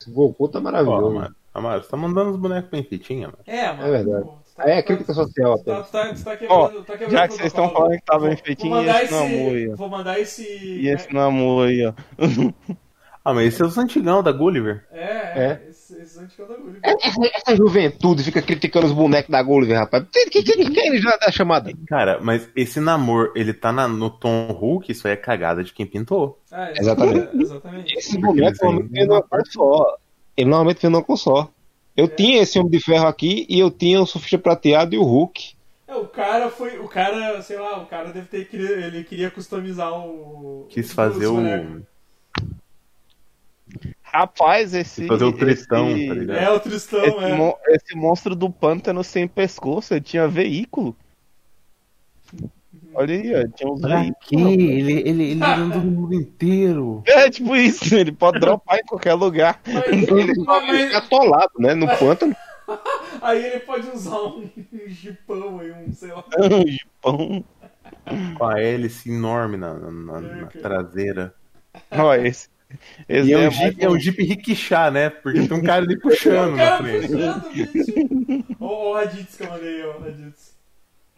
Esse Goku tá Ó, maravilhoso. Amaro, Amaro, você tá mandando os bonecos bem feitinhos, mano. É, mano. É verdade. pô, tá- É crítica social Tu tá, apenas. tu tá, tu tá Ó, quebrando, tá quebrando Já que vocês estão falando que tá bem Vou feitinho, mandar esse não esse. amor, ó. Vou mandar esse. E esse não amor aí, ó. Ah, mas esse é os antigão da Gulliver. É, é. É. Esse, esse antigo da Gulliver. Essa, juventude fica criticando os bonecos da Gulliver, rapaz. Quem, ele já dá chamada? Cara, mas esse namor, ele tá na- no Tom Hulk, isso aí é cagada de quem pintou. Ah, é, Exatamente. é, exatamente. Esse boneco normalmente vem numa cor só. Ele normalmente vem numa cor só. Eu tinha esse Homem de Ferro aqui e eu tinha o Surfista Prateado e o Hulk. É, o cara foi. O cara, sei lá, o cara deve ter. Ele queria customizar o. Quis fazer o. Rapaz, esse. Fazer o Tristão, esse, tá ligado? É, o Tristão, Esse, é. mon- esse monstro do pântano sem pescoço, ele tinha veículo. Olha aí, ó, tinha uns Pra veículos. quê? Ele, ele, ele andou no mundo inteiro. É tipo isso, ele pode dropar em qualquer lugar. Mas, Ele mas- fica atolado, né? No pântano. aí ele pode usar um, um jipão aí, um, sei lá. Um Japão. Com a hélice enorme na, na- na- na traseira. Ó, esse. Esse E é é um, jeep, é um jeep rickshaw, né? Porque tem um cara ali puxando na cara frente. puxando, bicho. Ó, ó o Raditz que eu mandei, ó, Raditz.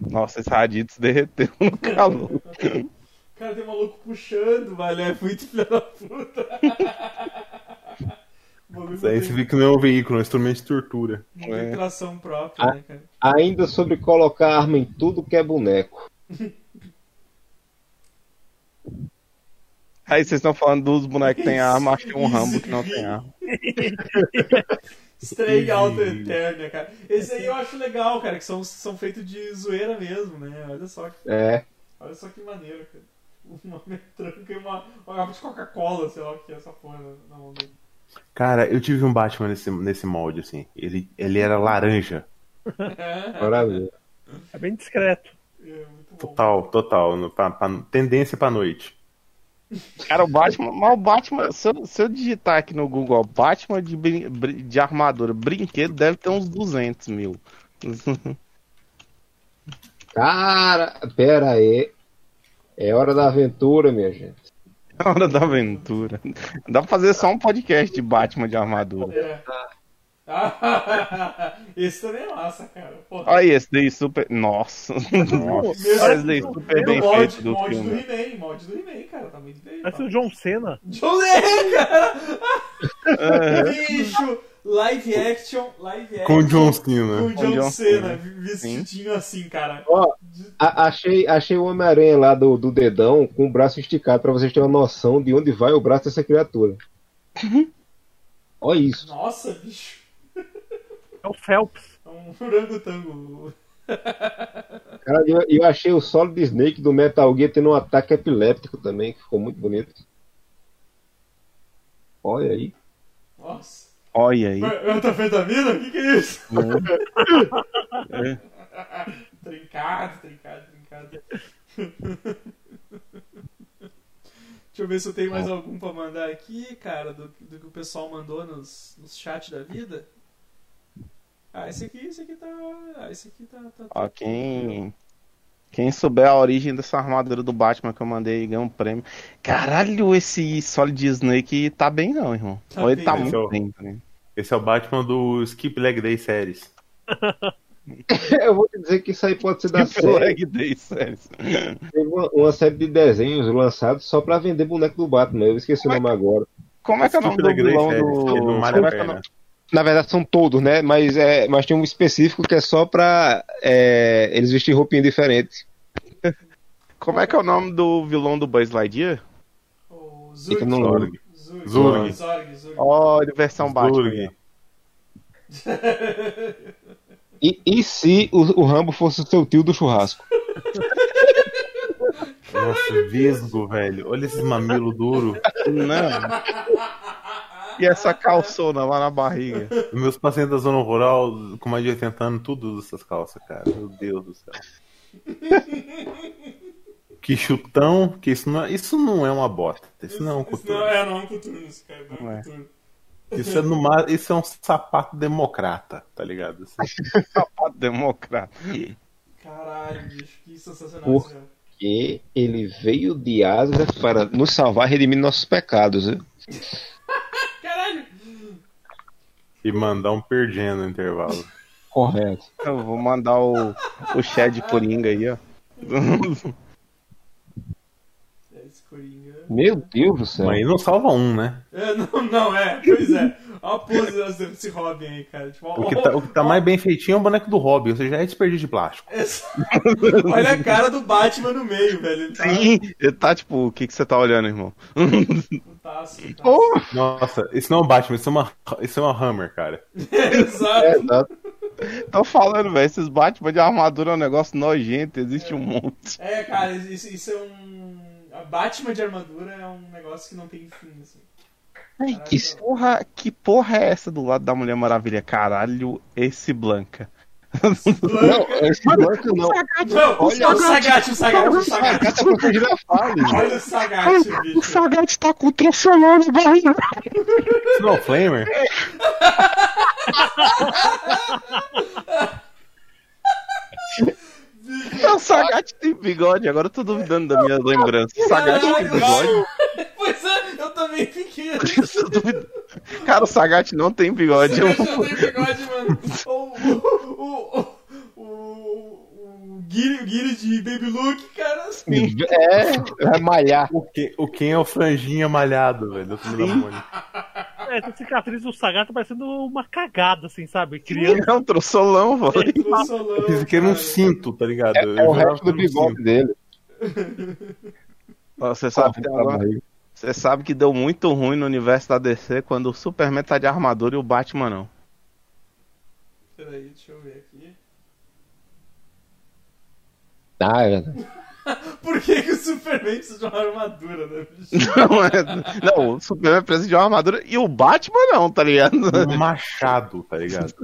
Nossa, esse Raditz derreteu no calor. Cara, tem um maluco puxando, velho. É muito filho da puta. Isso aí não você vê que não é um veículo, é um instrumento de tortura. não tem É. tração própria, né, cara? Ainda sobre colocar arma em tudo que é boneco. Aí vocês estão falando dos bonecos que tem arma, acho que tem um Rambo que não tem arma. Stray Alto Eterna, cara. Esse aí eu acho legal, cara, que são, são feitos de zoeira mesmo, né? Olha só, que- É. olha só que maneiro, cara. Uma metranca e uma, uma garrafa de Coca-Cola, sei lá o que é essa porra na, mão dele. Cara, eu tive um Batman nesse, nesse molde, assim. Ele, ele era laranja. É, Maravilha. É bem discreto. é muito Total, total. no- pra- pra- tendência pra noite. Cara, o Batman, mas o Batman, se eu, se eu digitar aqui no Google, ó, Batman de, brin- de armadura, brinquedo, deve ter uns 200 mil. Cara, pera aí. É hora da aventura, minha gente. Hora da aventura. Dá pra fazer só um podcast de Batman de armadura. É. Ah, esse também é massa, cara. Porra. Olha esse daí super. Nossa. Olha esse daí super bem molde, feito do molde do filme. He-Man, molde do He-Man, cara. Tá muito bem. Parece Tá. o John Cena. John Lennon, cara! É. Bicho! Live action, live action. Com o John Com Cena. o Com John, John Cena, Cena. vestidinho assim, cara. Ó, A- achei, achei o Homem-Aranha lá do, do dedão com o braço esticado pra vocês terem uma noção de onde vai o braço dessa criatura. Olha isso. Nossa, bicho. É o Phelps. É um orangotango. Cara, eu, eu achei o Solid Snake do Metal Gear tendo um ataque epiléptico também, que ficou muito bonito. Olha aí. Nossa. Olha aí. É Antanfetamina? O que, que é isso? É. Trincado, trincado, trincado. Deixa eu ver se eu tenho mais algum pra mandar aqui, cara, do, do que o pessoal mandou nos, nos chats da vida. Ah, esse aqui, esse aqui tá. Ah, esse aqui tá. tá, tá Ó, quem. Quem souber a origem dessa armadura do Batman que eu mandei ganha um prêmio. Caralho, esse Solid Snake tá bem não, irmão. Tá Ou ele bem, tá né? muito Seu- bem. Esse é o Batman do Skip Leg Day Series. Eu vou te dizer que isso aí pode ser da Que série. leg day, sério. Teve uma, uma série de desenhos lançados só pra vender boneco do Batman. Eu esqueci o nome agora. Como é que é o nome Skip do vilão Series, não do. vale Como a é que é o pena. nome- Na verdade são todos, né? Mas, é, mas tem um específico que é só pra é, eles vestirem roupinha diferente. Como é que é o nome do vilão do Buzz Lightyear? O Zurg. Zurg. Zorg. Zorg, Zorg. Olha, versão Batman. Zurg. E, e se o, o Rambo fosse o seu tio do churrasco? Nossa, vesgo, velho. Olha esses mamilos duros. Não. E essa calçona lá na barriga. Os meus pacientes da zona rural, com mais de 80 anos, tudo usa essas calças, cara. Meu Deus do céu. Que chutão, que isso não é, isso não é uma bota. Isso não é um Isso não coturno. é, não é um coturno, esse cara. Não é Não um é. coturno. Isso é, no mar, isso é um sapato democrata, tá ligado? Assim. Sapato democrata. Caralho, bicho, que sensacional Por- esse cara. E ele veio de asas para nos salvar e redimir nossos pecados. Né? E mandar um perdendo no intervalo. Correto. Eu vou mandar o, o Shed Coringa aí, ó. Meu Deus do céu. Mas aí não salva um, né? É, não, não, é, pois é. Olha a pose desse Robin aí, cara. Tipo, O que tá, o que tá mais bem feitinho é o boneco do Robin, ou seja, é desperdício de plástico. Olha a cara do Batman no meio, velho. Ele tá Sim, ele tá tipo, o que, que você tá olhando, irmão? putaço, putaço. Nossa, isso não é um Batman, isso é uma, isso é uma Hammer, cara. Exato. É, exato. Tô falando, velho, esses Batman de armadura é um negócio nojento, existe um monte. É, cara, isso, isso é um. A Batman de armadura é um negócio que não tem fim, assim. Ai, que porra, que porra é essa do lado da Mulher Maravilha? Caralho, esse Blanca. Não, esse banco não. Não, olha o Sagat, o Sagat, o Sagat. Tá fase. Olha o Sagat, bicho. Sagat tá com o trofeulão de barriga. Isso não é o? O Sagat tem bigode, agora eu tô duvidando da minha lembrança. O Sagat tem bigode. Pois é, eu também fiquei. Cara, o Sagat não tem bigode. Eu não tenho bigode, mano. O, o, o, Guiri, de Baby Luke, cara. assim. É, vai malhar. O, que, o Ken é o franjinha malhado, velho. do filme da Mônica. É, essa cicatriz do Sagat tá parecendo uma cagada, assim, sabe? Criança. É um trossolão, velho. Pro Solão, Eu fiz que era um cinto, tá ligado? É, é o resto do bigode cinto. dele. Você sabe, agora- você sabe que deu muito ruim no universo da DC quando o Superman tá de armadura e o Batman não. Peraí, deixa eu ver aqui. Ah, é verdade. Por que, que o Superman precisa de uma armadura, né, bicho? Não, é, não, o Superman precisa de uma armadura e o Batman não, tá ligado? Um machado, tá ligado?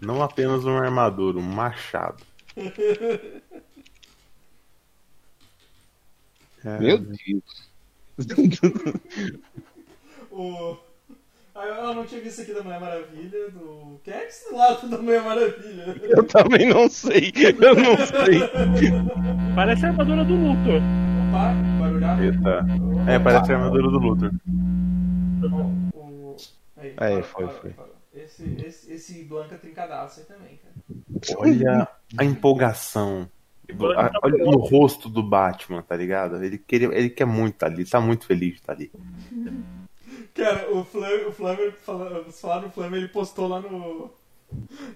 Não apenas uma armadura, um machado. Meu é. Deus. o... Ah, Eu não tinha visto aqui da Mulher Maravilha, do. Quem é que está do lado da Mulher Maravilha? Eu também não sei. Eu não sei. Parece a armadura do Luthor. Opa, barulhado. Eita. É, parece a armadura do Luthor. O, o... Aí, Aí, para, foi, para, foi. para. Esse, esse, esse Blanca trincadaço aí também, cara. Olha a empolgação. A- Olha no rosto do Batman, tá ligado? Ele, queria, ele quer muito estar ali, tá muito feliz de estar ali. Cara, o Flamer, o Flamer falaram Flamer, ele postou lá no.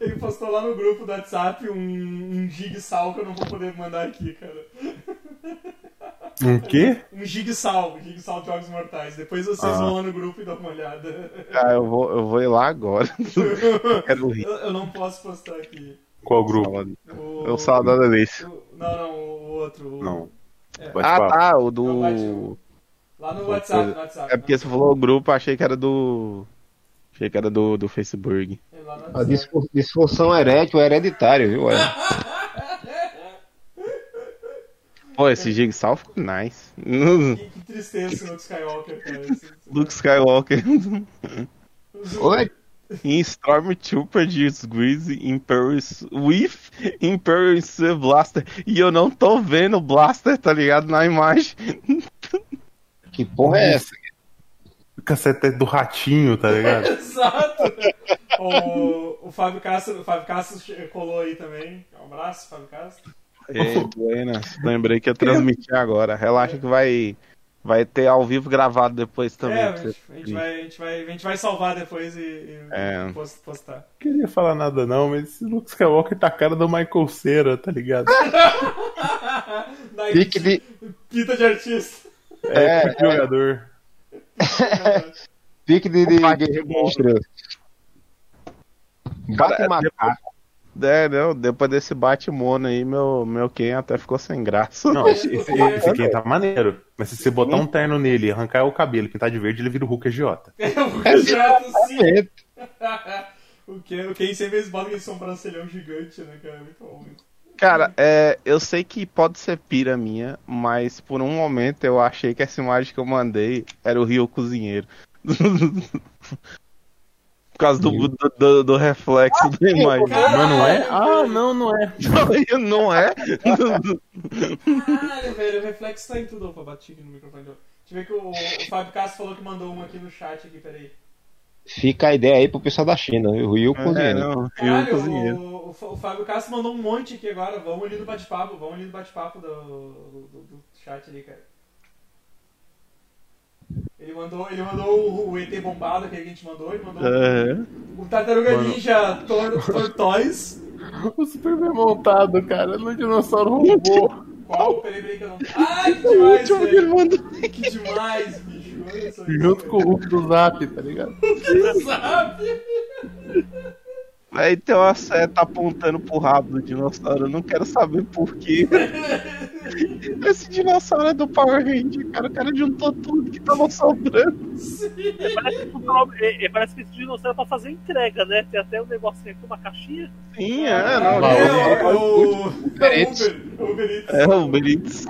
Ele postou lá no grupo do WhatsApp um, um gigsal que eu não vou poder mandar aqui, cara. Um quê? Um gigsal, um gigsal de Jogos Mortais. Depois vocês Ah. vão lá no grupo e dão uma olhada. Ah, eu vou, eu vou ir lá agora. Quero rir. Eu, eu não posso postar aqui. Qual grupo? O, Eu sou da delícia. o- Não, não, o outro. o- Não. É. Ah, tá, o Não, do. Lá no WhatsApp, no WhatsApp. É porque você falou o grupo, achei que era do. Achei que era do, do Facebook. É A disfun- disfunção erétil é hereditária, viu? É. Pô, esse Jigsaw ficou nice. Que, que tristeza esse Luke Skywalker, cara. Luke Skywalker Oi? em Stormtrooper disguise Imperial with Imperial Blaster. E eu não tô vendo o Blaster, tá ligado? Na imagem. Que porra é essa? O cacete do ratinho, tá ligado? Exato! O, o Fábio Castro, o Fábio Castro colou aí também. Um abraço, Fábio Castro. É, buenas. Lembrei que eu transmiti agora. Relaxa que vai, vai ter ao vivo gravado depois também. é, a gente, a, gente vai, a, gente vai, a gente vai salvar depois e, e É. post- postar. Não queria falar nada não, mas esse Luke Skywalker tá a cara do Michael Cera, tá ligado? Daí, Pique de, Pinta de artista. É, é jogador. pique de, de Bate guerreiro mono. monstro. Bate macaco. É, não, depois desse bate-mono aí, meu, meu Ken até ficou sem graça. Não, esse, esse, esse aqui tá maneiro. Mas se você botar um terno nele, arrancar o cabelo e pintar de verde, ele vira o Hulk agiota. É o Jato, sim. É, O Ken, o Ken sempre esbala aquele sobrancelhão gigante, né, cara? Muito bom. isso. Cara, é, eu sei que pode ser pira minha, mas por um momento eu achei que essa imagem que eu mandei era o Rio Cozinheiro. por causa do, do, do- do reflexo da imagem. Mas não é? Ah, não, não é. Não é? Caralho, velho, o reflexo tá em tudo. Opa, bati aqui no microfone. Deixa eu ver que o, o Fábio Castro falou que mandou um aqui no chat aqui, peraí. Fica a ideia aí pro pessoal da China? O Rio É, cozinheiro. não, Caralho, Cozinheiro. o, o, o Fábio Castro mandou um monte aqui agora. Vamos ali no bate-papo, vamos ali no bate-papo do, do, do- chat ali, cara. Ele mandou, ele mandou o, o ET bombado, que a gente mandou, ele mandou É. o Tartaruga Mano. Ninja Tor, Tortoise. O super bem montado, cara, no dinossauro robô. Qual? Peraí, peraí que eu não. Ai, que demais. Que demais, Junto com o Hulk do Zap, tá ligado? Sabe? Aí tem uma seta apontando pro rabo do dinossauro. Eu não quero saber por quê. Esse dinossauro é do Power Ranger, cara. O cara juntou tudo que tava sobrando. Parece que, é- é- parece que esse dinossauro é pra fazer entrega, né? Tem até um negocinho aqui, uma caixinha. Sim, é, não. É, É, o, o, Uber Eats. o Uber Eats. é o Brits.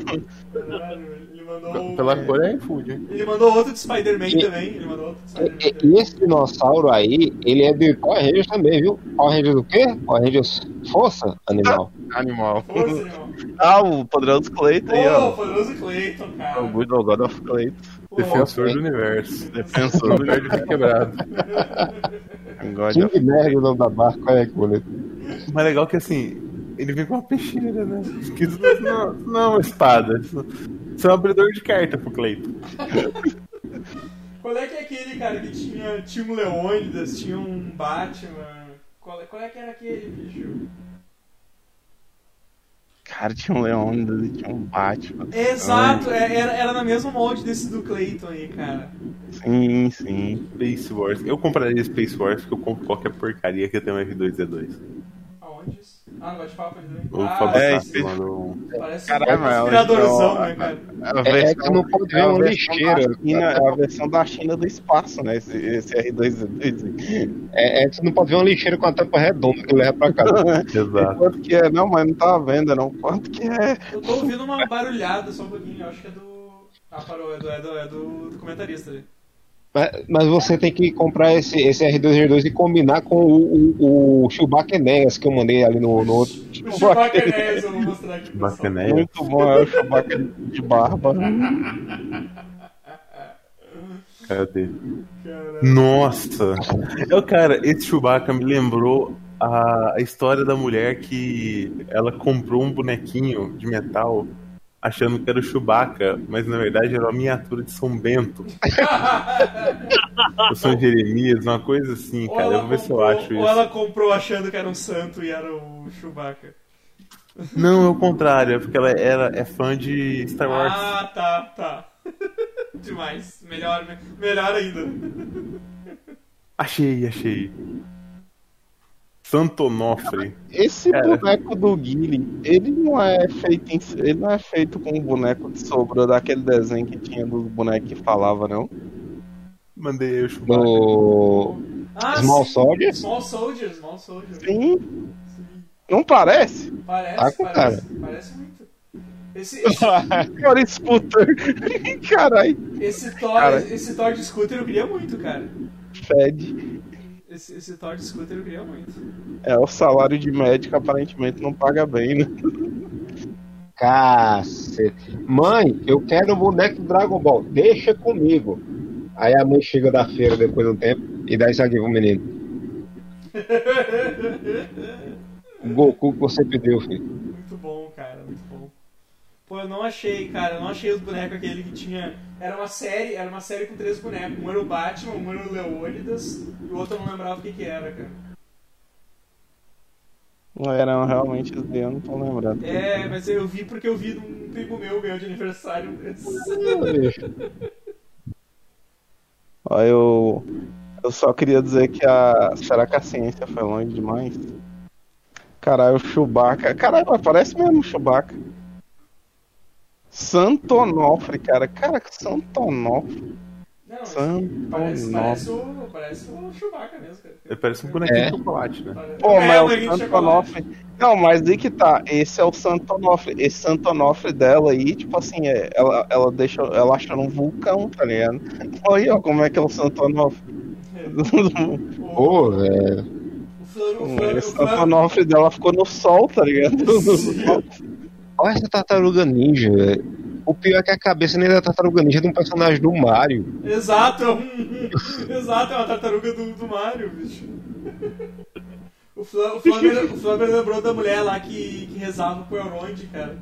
Caralho, Ele mandou. Pela cor é iFood, hein? Ele mandou outro de Spider-Man também. Ele mandou outro de Spider-Man. e- esse dinossauro aí, ele é de Power Rangers também, viu? Power Rangers o quê? Power Rangers Força Animal. Animal. Força, irmão. Ah, o poderoso Clayton aí, ó. poderoso Clayton, cara. O Good God of Clayton. Pô, Defensor do universo. Defensor do de quebrado. King Nerd, o nome da barca, qual é que boleto? Mas legal que assim, ele vem com uma peixeira, né? Que isso não, não é uma espada. Isso, isso é um abridor de carta pro Cleiton. Qual é que é aquele, cara, que tinha, tinha um Leônidas, tinha um Batman? Qual, é- qual é que era aquele, bicho? Cara, tinha um Leônidas e tinha um Batman. Exato, é- era, era na mesma molde desse do Clayton aí, cara. Sim, sim. Space Wars. Eu compraria Space Wars porque eu compro qualquer porcaria que tem um R2D2. Aonde isso? Ah, no bate-papo também. O ah, Fábio é, Castro mandou um. Parece Caralho, um mas inspiradorzão, né, cara? A É, é que não pode ver é a uma versão lixeira. da China, é a versão da China do espaço, né? Esse, esse R2D2. É, é que você não pode ver uma lixeira com a tampa redonda que leva pra casa. Exato. Quanto que é? Não, mas não tava vendo, não. Quanto que é? Eu tô ouvindo uma barulhada só um pouquinho, eu acho que é do. Ah, parou, é do, é do, é do, do comentarista ali. Mas, mas você tem que comprar esse, esse R2D2 e combinar com o, o, o Chewbacca Enéas que eu mandei ali no, no outro. O Chewbacca Enéas, eu vou mostrar aqui. pessoal. Bacaneia. Muito bom, é o Chewbacca de barba. Cadê? Nossa! Eu, cara, esse Chewbacca me lembrou a, a história da mulher que ela comprou um bonequinho de metal achando que era o Chewbacca, mas na verdade era uma miniatura de São Bento. Ou São Jeremias, uma coisa assim, Ou cara. ela Eu vou ver se eu comprou- acho Ou isso. ela comprou achando que era um santo e era o Chewbacca. Não, é o contrário, é porque ela era, é fã de Star Wars. Ah, tá, tá. Demais. Melhor, melhor ainda. Achei, achei. Santo Onofre. Esse Cara. boneco do Guile, ele não é feito em, ele não é feito com um boneco que sobrou daquele desenho que tinha dos bonecos que falava, não? Mandei o Chewbacca. Do Ah, Small sim. Soldiers? Small Soldier, Small Soldier. Sim, Sim. não parece? Parece, Tá com parece, parece muito. Esse, esse, Cara, Scooter. Caralho, esse, Thor, Cara. esse Thor de scooter eu queria muito, cara. fede. Esse, esse Thor de scooter eu queria muito. É, o salário de médico aparentemente não paga bem, né? Cacete. Mãe, eu quero um boneco do Dragon Ball. Deixa comigo. Aí a mãe chega da feira depois de um tempo e dá isso aqui pro menino. O Goku que você pediu, filho. Muito bom, cara, muito bom. Pô, eu não achei, cara, eu não achei os bonecos aquele que tinha. Era uma série, era uma série com três bonecos. Um era o Batman, um era o Leônidas e o outro eu não lembrava o que que era, cara. Não eram realmente os eu não tô lembrando. É, mas eu vi porque eu vi um primo meu ganhou de aniversário. Ó, eu, eu só queria dizer que a. Será que a ciência foi longe demais? Caralho, o Chewbacca. Caralho, parece mesmo o Chewbacca. Santo Onofre, cara. Cara, Santo Onofre. Não, Santo parece, Onofre. parece, o, parece o Chewbacca mesmo, cara. Ele parece um bonequinho É. de chocolate, né? Pô, É, mas bonequinho o Santo chocolate. Onofre. Não, mas aí que tá. Esse é o Santo Onofre. Esse Santo Onofre dela aí, tipo assim, é, ela, ela deixa. Ela achou um vulcão, tá ligado? Olha ó, como é que é o Santo Onofre. O, Pô, velho. o, Flor, Santo Onofre dela ficou no sol, tá ligado? Olha essa tartaruga ninja. O pior é que a cabeça nem da tartaruga ninja é de um personagem do Mario. Exato, é exato, é uma tartaruga do, do Mario, bicho. O Fla- o Flamengo, o Flamengo lembrou da mulher lá que, que rezava pro Elrond, cara.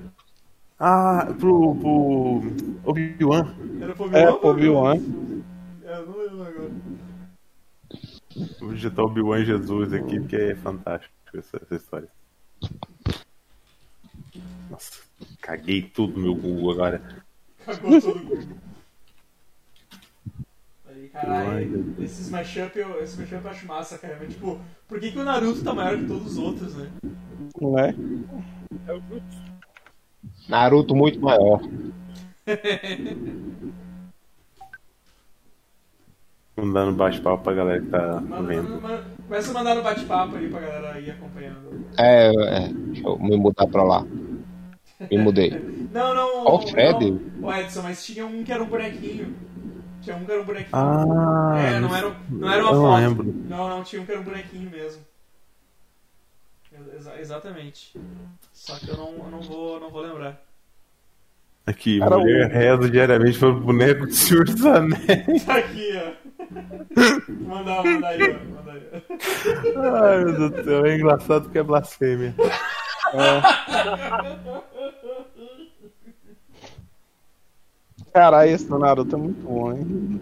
Ah, pro, pro Obi-Wan. Era pro É, Obi-Wan. pro Obi-Wan. É, eu não lembro agora. Vou digitar Obi-Wan Jesus aqui, porque é fantástico essa, essa história. Nossa, caguei tudo meu Google agora. Cagou todo. Aí, Ai, caralho, esse mashup eu, esse mashup eu acho massa, cara. Mas, tipo, por que, que o Naruto tá maior que todos os outros, né? Né? Naruto muito maior. Mandando bate-papo pra galera que tá vendo. Começa a mandar no bate-papo aí pra galera ir acompanhando. É, é, deixa eu me mudar pra lá. Me mudei. Não, não. Ó, o Fred. Não, o Edson, mas tinha um que era um bonequinho. Tinha um que era um bonequinho. Ah, é, não era, não era uma eu não foto. lembro. Não, não, tinha um que era um bonequinho mesmo. Exa- exatamente. Só que eu não, eu não, vou, não vou lembrar. Aqui, Cara, mulher o- reza diariamente pelo boneco de Senhor dos Anéis. Tá aqui, ó. Mandar, mandar aí, ó. Manda aí. Ai, meu Deus do céu, é engraçado porque é blasfêmia. Caralho, esse do Naruto é muito bom, hein?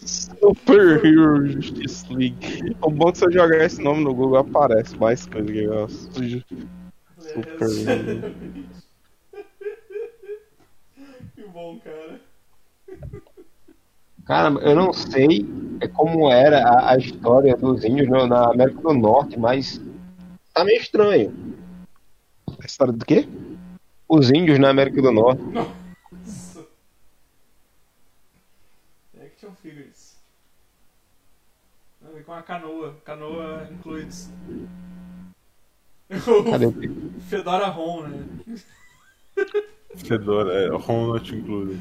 Super Hero Justice League. O bom é que se eu jogar esse nome no Google aparece mais coisa que eu Super que bom, cara. Cara, eu não sei como era a, a história dos índios no- na América do Norte, mas tá meio estranho. A história do quê? Os índios na América do Norte. Nossa. Action figures. Ver com a canoa. Canoa incluídos. Cadê? Fedora Ron, né? Fedora, é, Ron not included.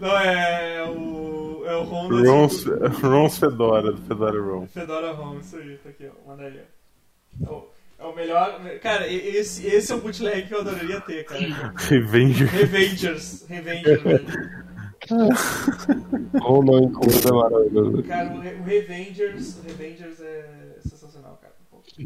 Não, é o. É o Ron do Ron's, Ron's Fedora, do Fedora Ron. Fedora Ron, isso aí, tá aqui, ó. Manda aí, ó. É o, é o melhor. Cara, e- esse, esse é o bootleg que eu adoraria ter, cara. Revenge. Revengers. Revengers, velho. Ou não é maravilhoso. Cara, o, Re- o Revengers. O Revengers é sensacional, cara.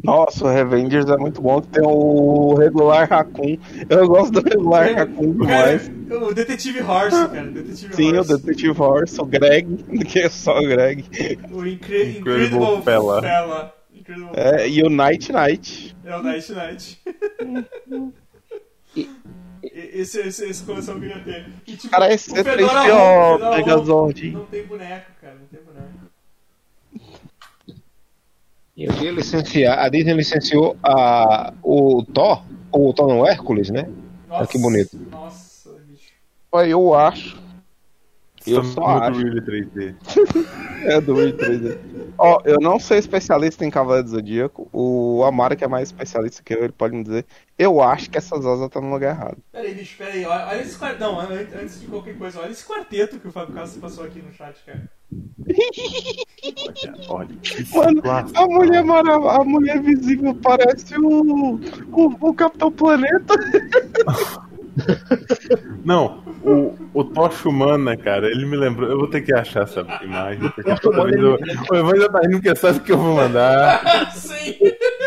Nossa, o Revengers é muito bom. Tem o regular Raccoon. Eu gosto do regular Raccoon Cara, demais. o Detetive Horse, cara. Detetive Sim, o Horse. Detetive Horse, o Greg, que é só o Greg. O Incre Incredible Incredible Fella. Fella. Incredible É, e o Night Knight. É o Night Knight. E- esse, esse, essa coleção que eu ia ter. E, tipo, Cara, o esse é Fedora triste, Ron, ó, Megazord. Não tem boneco, cara. Não tem boneco. E eu ia licenciar, a Disney licenciou a, o Thor, ou o Thor não, o Hércules, né? Nossa, Ah, que bonito. Nossa, bicho. Eu acho. Eu Estamos só acho. Really 3D. É do Wii 3D. Ó, eu não sou especialista em Cavaleiro do Zodíaco. O Amaro, que é mais especialista que eu, ele pode me dizer. Eu acho que essas asas estão no lugar errado. Pera aí, bicho, pera aí. Olha, olha esse quarteto. Não, an- antes de qualquer coisa, olha esse quarteto que o Fábio Castro passou aqui no chat, cara. Olha, Mano, a mulher, mara- a mulher visível parece o, o, o Capitão Planeta. Não, o, o Tocha Humana, cara, ele me lembrou. Eu vou ter que achar essa imagem. O Evandro tá rindo porque sabe que eu vou mandar. Sim!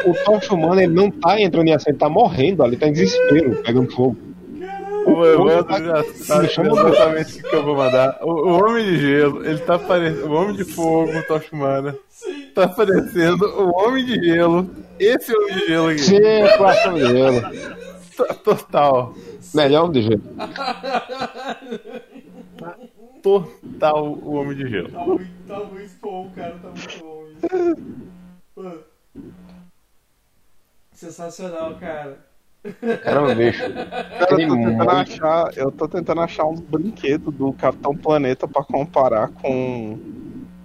O Thor humano, ele não tá entrando em ação, ele tá morrendo ali, tá em desespero, pegando fogo. O Evandro já sabe exatamente o que eu vou mandar. O, o Homem de Gelo, ele tá parecendo. O Homem de Fogo, o Tocha Humana, Sim! tá parecendo o Homem de Gelo. Esse Homem de Gelo aqui. Sim, é classe dele. T- Total. Melhor de jeito. Total o Homem de Gelo. Tá muito, tá muito bom, cara. Tá muito bom isso. Mano. Sensacional, cara. Caramba, bicho. Cara, eu tô tentando achar, eu tô tentando achar uns brinquedos do Capitão Planeta pra comparar com,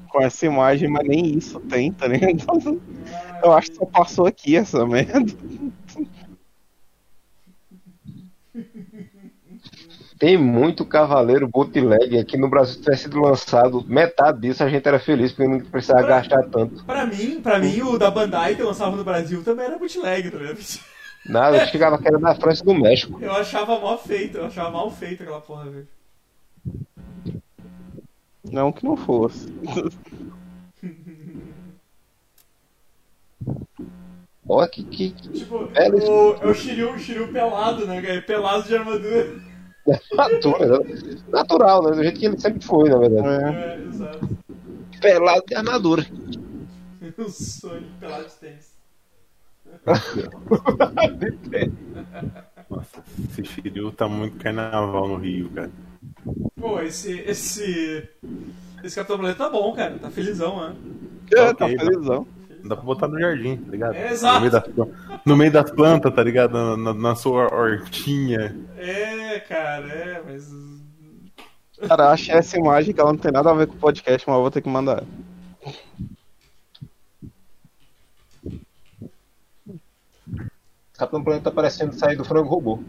com essa imagem, mas nem isso tem, tá ligado? Eu acho que só passou aqui essa merda. Tem muito cavaleiro bootleg aqui no Brasil. Se tivesse sido lançado metade disso, a gente era feliz, porque não precisava gastar tanto. Pra mim, pra mim, o da Bandai que lançava no Brasil também era bootleg, tá ligado? Nada, eu chegava que era da França e do México. Eu achava mal feito, eu achava mal feito aquela porra, velho. Não que não fosse. Olha que, que Tipo, É, eles- o, é o Shiryu, o Shiryu pelado, né, cara? Pelado de armadura. Natura, né? natural, né? Do jeito que ele sempre foi, na verdade. É. É, exato. Pelado de armadura. O Sonic pelado de tênis. Nossa, esse Shiryu tá muito carnaval no Rio, cara. Pô, esse. Esse. Esse Capitão Planeta tá bom, cara. Tá felizão, né? É, tá Ok, felizão. Dá pra botar no jardim, tá ligado? É, exato. No meio das, no meio das plantas, tá ligado? Na, na- na sua hortinha. É, cara, é, mas. Cara, achei essa imagem que ela não tem nada a ver com o podcast, mas eu vou ter que mandar. Capitão Planeta tá parecendo sair do frango robô.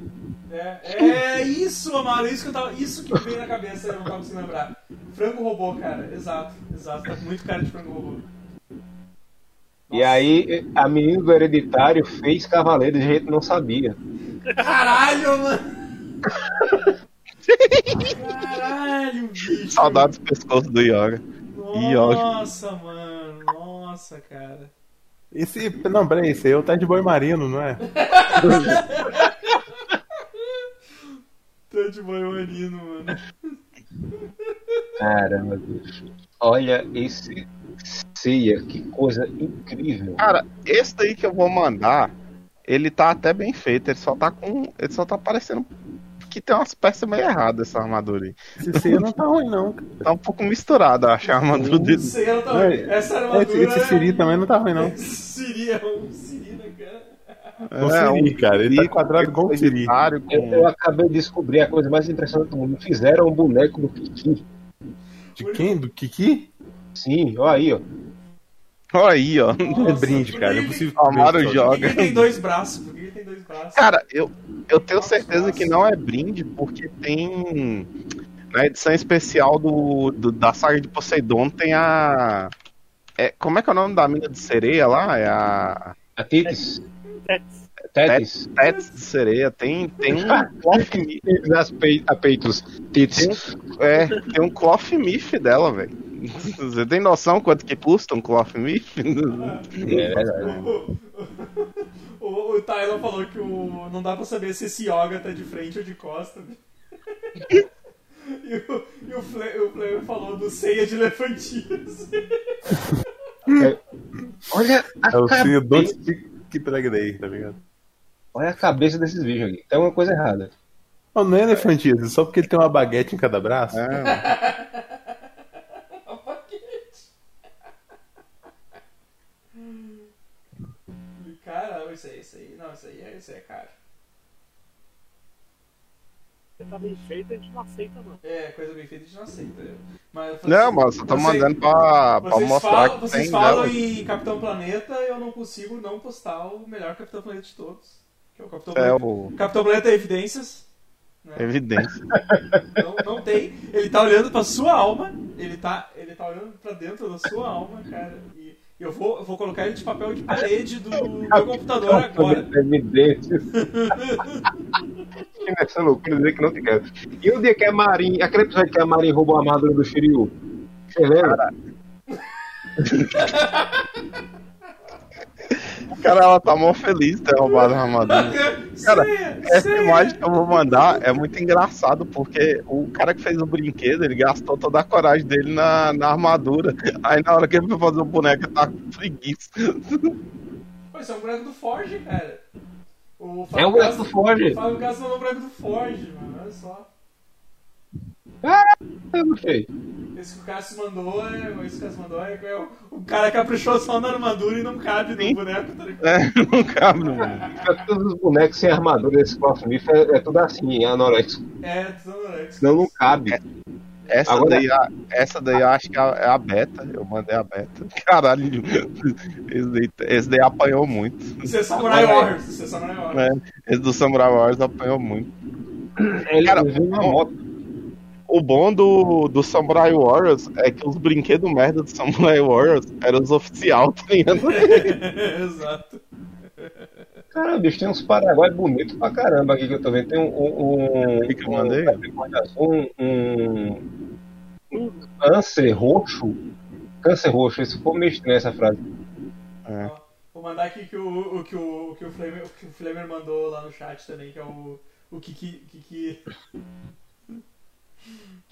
É, é isso, Amaro, isso que eu tava. Isso que veio na cabeça, eu não tava conseguindo lembrar. Frango robô, cara, exato, exato. Tá com muito cara de frango robô. E aí, a menina do Hereditário fez Cavaleiro de jeito que não sabia. Caralho, mano! Caralho, bicho! Saudades do pescoço do Yoga. Nossa, mano, nossa, cara. Esse. Não, peraí, esse aí é o Ted Boy Marino, não é? Tá de banho marino, mano. Caramba, bicho. Olha esse ceia, que coisa incrível. Cara, esse daí que eu vou mandar, ele tá até bem feito, ele só tá com. Ele só tá parecendo que tem umas peças meio erradas essa armadura aí. Esse ceia não tá ruim, não. cara. Tá um pouco misturado, eu acho, a armadura dele. Sei, ela tá. Não, Essa Esse, armadura. esse Siri também não tá ruim, não. Siri é um Siri, né, cara? O Siri, cara, ele tá quadrado igual o Siri. Eu, eu acabei de descobrir a coisa mais impressionante do mundo. Fizeram um boneco do Kiki. De quem? Do Kiki? Sim, olha aí, ó. Olha aí, ó. é brinde, cara. É possível. Amaro joga. Por que ele tem dois braços? Por que tem dois braços? Cara, eu, eu tenho certeza que não é brinde, porque tem. Na edição especial do, do- da saga de Poseidon tem a. É, como é que é o nome da mina de sereia lá? É a. A Titis. Tets. Tetis. Tets de sereia. Tem, tem um cloth mi- Titis das pei- a peitos. Titis. É, tem um cloth miff dela, velho. Você tem noção quanto que custa um cloth miff? É verdade. O, o, o Tyler falou que o, não dá pra saber se esse yoga tá de frente ou de costa. né? E o, e o, Fle, o falou do ceia de elefantinhos. Olha a, É o cabeça, Speak que pregnei, tá ligado? olha a cabeça desses bichos aqui. Tem alguma coisa errada. Não, não é elefantismo, só porque ele tem uma baguete em cada braço. É, isso aí. Isso aí é, é caro. Você tá bem feito, a gente não aceita, não. É, coisa bem feita a gente não aceita. Mas falei não, assim, mas eu tô mandando pra, pra Vocês mostrar falam, que vocês tem falam dela. em Capitão Planeta, eu não consigo não postar o melhor Capitão Planeta de todos. Que é o Capitão É Planeta. o Capitão Planeta é Evidências. né? evidência. Não, não tem. Ele tá olhando pra sua alma. Ele tá, ele tá olhando pra dentro da sua alma, cara. E eu vou, eu vou colocar ele de papel de parede do meu computador agora. Evidente. Essa loucura dizer que não te quero. E o dia que a Marin, aquele episódio que a Marin roubou a armadura do Shiryu? Você lembra? Cara, ela tá mó feliz de ter roubado a armadura. Cara, Essa imagem que eu vou mandar é muito engraçado, porque o cara que fez o brinquedo, ele gastou toda a coragem dele na, na armadura. Aí na hora que ele foi fazer o boneco, ele tá com preguiça. Pô, isso é um boneco do Forge, cara. O É o boneco do Forge. O Fábio Castro mandou um boneco do Forge, mano. Olha só. Eu gostei. Esse que o Cássio mandou é. Esse que o Cássio mandou é, é o, o cara caprichou só na armadura e não cabe Sim. no boneco, tá ligado? É, não cabe no mundo. Todos os bonecos sem armadura desse Cloth Myth é, é tudo assim, anoréxico. É, Tsunorex. Senão não cabe. Essa, Agora- daí, a- essa daí eu acho que é a- é beta. Eu mandei a beta. Caralho, esse daí, esse daí apanhou muito. Isso é Samurai Wars. Isso é Samurai Wars. né? Esse do Samurai Wars apanhou muito. Ele Cara, veio uma moto. O bom do, do Samurai Warriors é que os brinquedos merda do Samurai Warriors eram os oficial, tá ligado? Exato. Cara, bicho, tem uns Paraguai bonitos pra caramba aqui que eu tô vendo. Tem um. um, um que que eu mandei? Um, um, um câncer roxo. Câncer roxo, isso ficou meio estranho essa frase. É. Vou mandar aqui que o, o, que o, que o, Flamer, que o Flamer mandou lá no chat também, que é o. O Kiki. Kiki.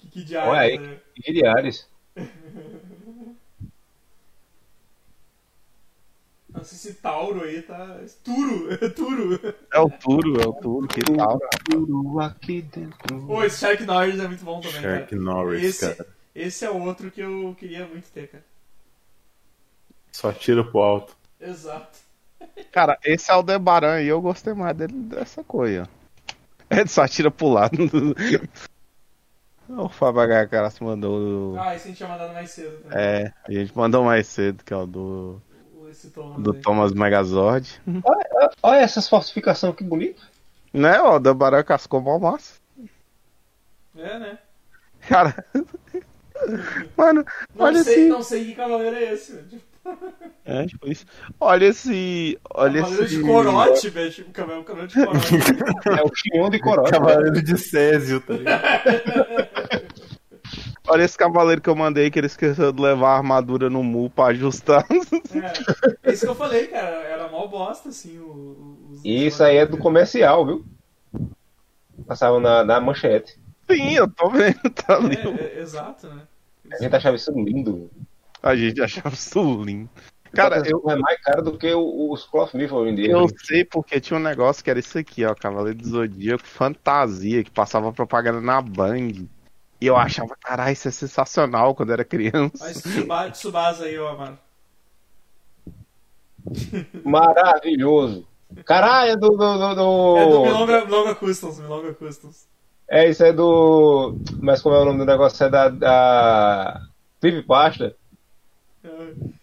De Olha aí. Ares, né? Iriares. Nossa, esse Tauro aí tá. Turo! É Turo! É o Turo, é o Turo, que tal? Tudo aqui dentro. Pô, esse Shark Norris é muito bom também, Shark cara. Norris, Esse, cara. esse é outro que eu queria muito ter, cara. Só tira pro alto. Exato. Cara, esse Aldebaran aí eu gostei mais dele dessa coisa. Ele só tira pro lado. O Fábio se mandou. Ah, esse a gente tinha mandado mais cedo também. É, a gente mandou mais cedo, que é o do, Thomas do aí. Thomas Megazord. Olha essas falsificações, que bonito. Né, o Aldebaran cascou mó massa. É, né? Cara. Mano, Não olha sei, esse. não sei que cavaleiro é esse, velho. É, tipo isso. Olha esse. Olha Cavaleiro esse. de corote, velho. Tipo, cavaleiro, de corote. É o Xion de Corote. Cavaleiro de Césio, tá ligado? Olha esse cavaleiro que eu mandei que ele esqueceu de levar a armadura no mu pra ajustar. é, isso que eu falei, cara. Era mó bosta, assim. O, o, os- E isso aí é do comercial, viu? Passava na, na manchete. Sim, eu tô vendo, tá ali. É, é, exato, né? A gente achava isso lindo. A gente achava isso lindo. Cara, eu, é mais caro do que os Cloth Myth hoje em dia. eu né? sei porque tinha um negócio que era isso aqui, ó, Cavaleiro do Zodíaco Fantasia, que passava propaganda na Band. E eu achava, caralho, isso é sensacional quando era criança. Mas Tsubasa, aí, ó, Amaro. Maravilhoso. Caralho, é do. do, do, do- É do Milonga, Milonga Customs, Milonga Customs. É, isso é do. Mas como é o nome do negócio? É da. da... Creepypasta. É.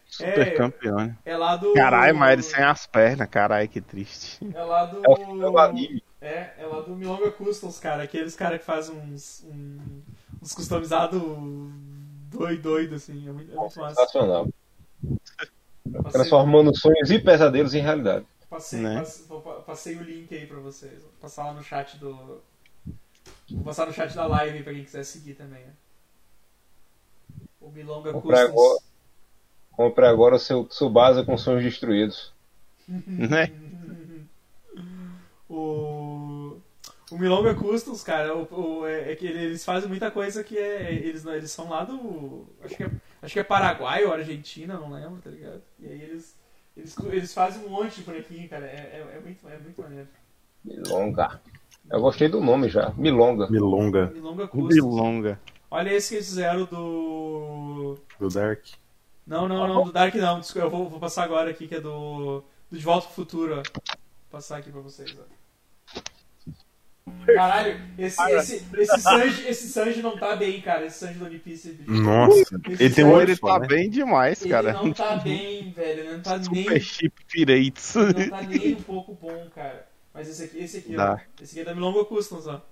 Super É, campeão. é lá do. Caralho, mas ele sem as pernas, caralho, que triste. É lá do. É o, é anime. É, é lá do Milonga Customs, cara. Aqueles caras que fazem uns. Um, uns customizados doido, doido, assim. É muito, é muito massa. Sensacional. Passei, Transformando sonhos e pesadelos em realidade. passei, Né? passe- vou pa- passei o link aí pra vocês. Vou passar lá no chat do. Vou passar no chat da live pra quem quiser seguir também. né? O Milonga Comprar Customs. Compre agora o seu Tsubasa com sonhos destruídos. Né? O, o Milonga Customs, cara, o, o- é, é que eles fazem muita coisa que é. Eles, não- eles são lá do. Acho que, é, acho que é Paraguai ou Argentina, não lembro, tá ligado? E aí eles. Eles, eles fazem um monte de bonequinho, cara. É, é, é muito, é muito maneiro. Milonga. Eu gostei do nome já. Milonga. Milonga Milonga Customs. Bilonga. Olha esse que eles fizeram do. do Dark. Não, não, não, do Dark não. Desculpa, Eu vou, vou passar agora aqui, que é do. Do De Volta pro Futuro, ó. Vou passar aqui pra vocês, ó. Caralho, esse, esse, esse, Sanji, esse Sanji não tá bem, cara. Esse Sanji do One Piece. bicho. Nossa, ele tem um ele tá né? bem demais, Ele cara. não tá bem, velho. Ele não tá nem, Super chip pirates. não tá nem um pouco bom, cara. Mas esse aqui, esse aqui, ó. Dá. Esse aqui é da Milonga Customs, ó.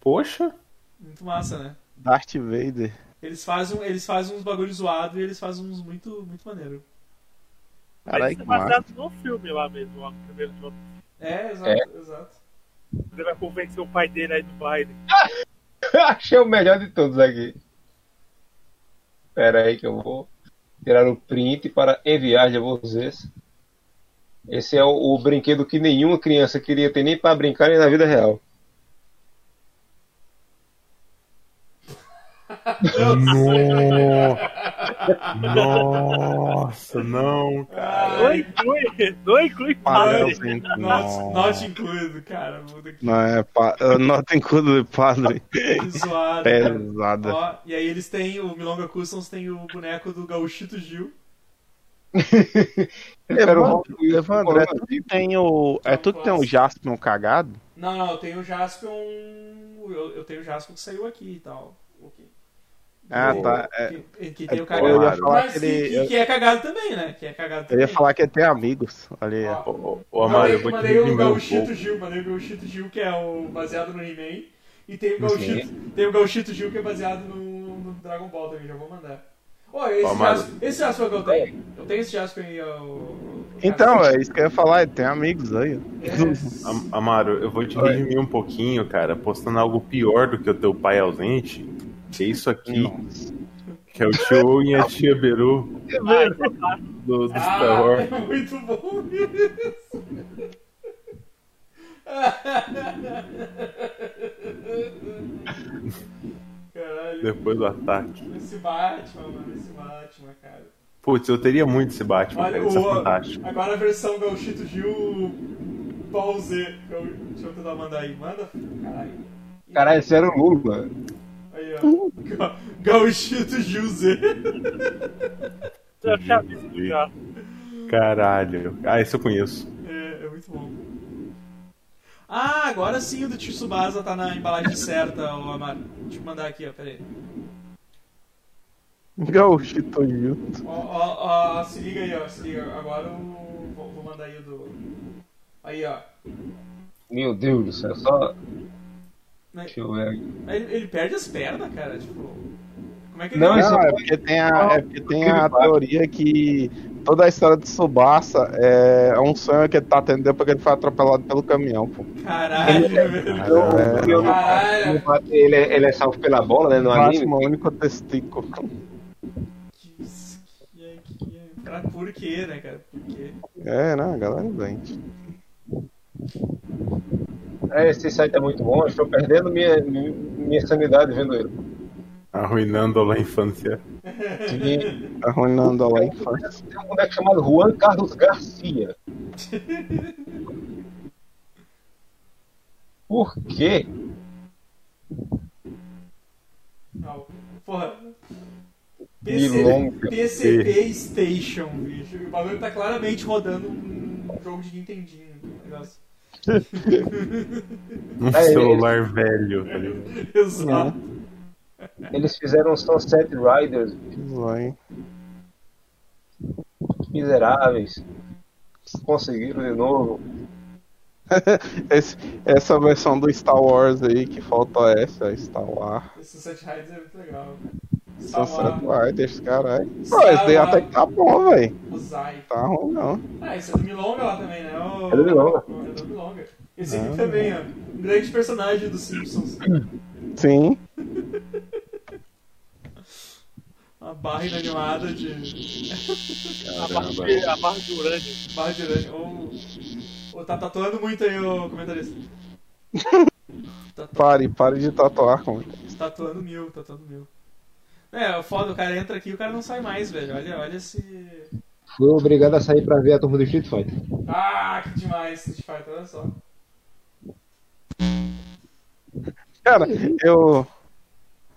Poxa, Muito massa, né? Darth Vader. Eles fazem, eles fazem uns bagulho zoado e eles fazem uns muito, muito maneiro. Mas Caralho, que é massa. baseado no filme lá mesmo, ó, primeiro de One Piece. É, exato, exato. Ele vai convencer o pai dele aí do baile. Achei o melhor de todos aqui. Espera aí que eu vou tirar o print para enviar a vocês. Esse é o, o brinquedo que nenhuma criança queria ter nem para brincar nem na vida real. Nossa, não, cara. Não inclui, não inclui padre. Padrãozinho. Not, Não. not incluído, cara. Não é pa... Tem culo de padre. zoado. Pesada. Ó, e aí eles têm, o Milonga Customs tem o boneco do Gauchito Gil. Evandro, Evandro, é tu que tem o. É tu que tem o Jaspion cagado? Não, não, eu tenho o Jaspion. Eu, eu tenho o Jaspion que saiu aqui e tal. Ok. Ah, Do- tá. É, Que, que tem o eu cagado. ia falar Mas que ele- que- eu- que é cagado também, né? Que é cagado eu também. ia falar que tem amigos. Olha aí. ó. Ó, Amaro, eu vou te mandei o Gauchito. Gil, mandei o Gauchito Gil, que é o baseado no He-Man. E tem o Gauchito, tem o Gauchito Gil, que é baseado no, no Dragon Ball também, já vou mandar. Ó, esse, Ó, esse Jasper que eu tenho. Eu tenho esse Jasper aí, ó. Então, é isso que eu ia falar, tem amigos aí. ó. É, Am- Amaro, eu vou te redimir um pouquinho, cara, postando algo pior do que o teu pai ausente. Que é isso aqui, que é o tio e a tia Beru do, do Star ah, Wars. é muito bom isso. Caralho, Depois do ataque. esse Batman, mano, esse Batman, cara. Putz, eu teria muito esse Batman, Olha, cara, isso é o- fantástico. agora a versão Gauchito Gil Pause. Deixa eu tentar mandar aí. Manda. Caralho. Caralho, esse era o Lula. Aí, ó. Ga- Gauchito. Eu já. Caralho. Ah, esse eu conheço. É, é muito bom. Ah, agora sim o do Tio Tsubasa tá na embalagem certa, ô Amaro. Deixa eu mandar aqui, ó, pera aí. Gauchito. Ó, ó, ó, se liga aí, ó, se liga. Agora o. Vou, vou mandar aí o do. Aí, ó. Meu Deus do céu, só. Mas Deixa eu ver. Ele, ele perde as pernas, cara, tipo. Como é que ele Não, Não, é porque tem a, é porque tem a teoria que toda a história de Tsubasa é, é um sonho que ele tá tendo depois que ele foi atropelado pelo caminhão, pô. Caralho, velho. É, Eu não- Caralho. Ele é, ele é salvo pela bola, né? No Máximo anime. um único testículo. Que, que, é- que, é- cara, por quê, né, cara? Por quê? É, né, a galera é doente. É, esse site é muito bom, eu estou perdendo minha, minha sanidade vendo ele. Arruinando a infância. E Arruinando a infância. tem um boneco chamado Juan Carlos Garcia. Por quê? Não. Porra. Milonga. PC, PCP Station, bicho. O bagulho tá claramente rodando um jogo de Nintendinho. um negócio. Um É, celular velho, tá? Exato. Eles fizeram Sunset Riders. Vai. miseráveis conseguiram de novo. Esse, essa versão do Star Wars aí que falta essa, Star Wars. Esse Sunset Riders é muito legal. Sunset Riders, caralho. Pô, esse daí até que tá bom, velho. O Zai. Tá ruim não. Ah, esse é do Milonga lá também, né? O... É do Milonga. É do Milonga. Esse aqui também, ó. Um grande personagem dos Simpsons. Sim. Uma barra inanimada de. A barra de, a barra de urânio. barra de urânio. Ou. Tá tatuando muito aí, ô comentarista. Tá tatu- Pare, pare de tatuar, como. Tatuando mil, tatuando mil. É, o foda, o cara entra aqui e o cara não sai mais, velho. Olha, olha esse. Fui obrigado a sair pra ver a turma do Street Fighter. Ah, que demais, Street Fighter, olha só. Cara, eu.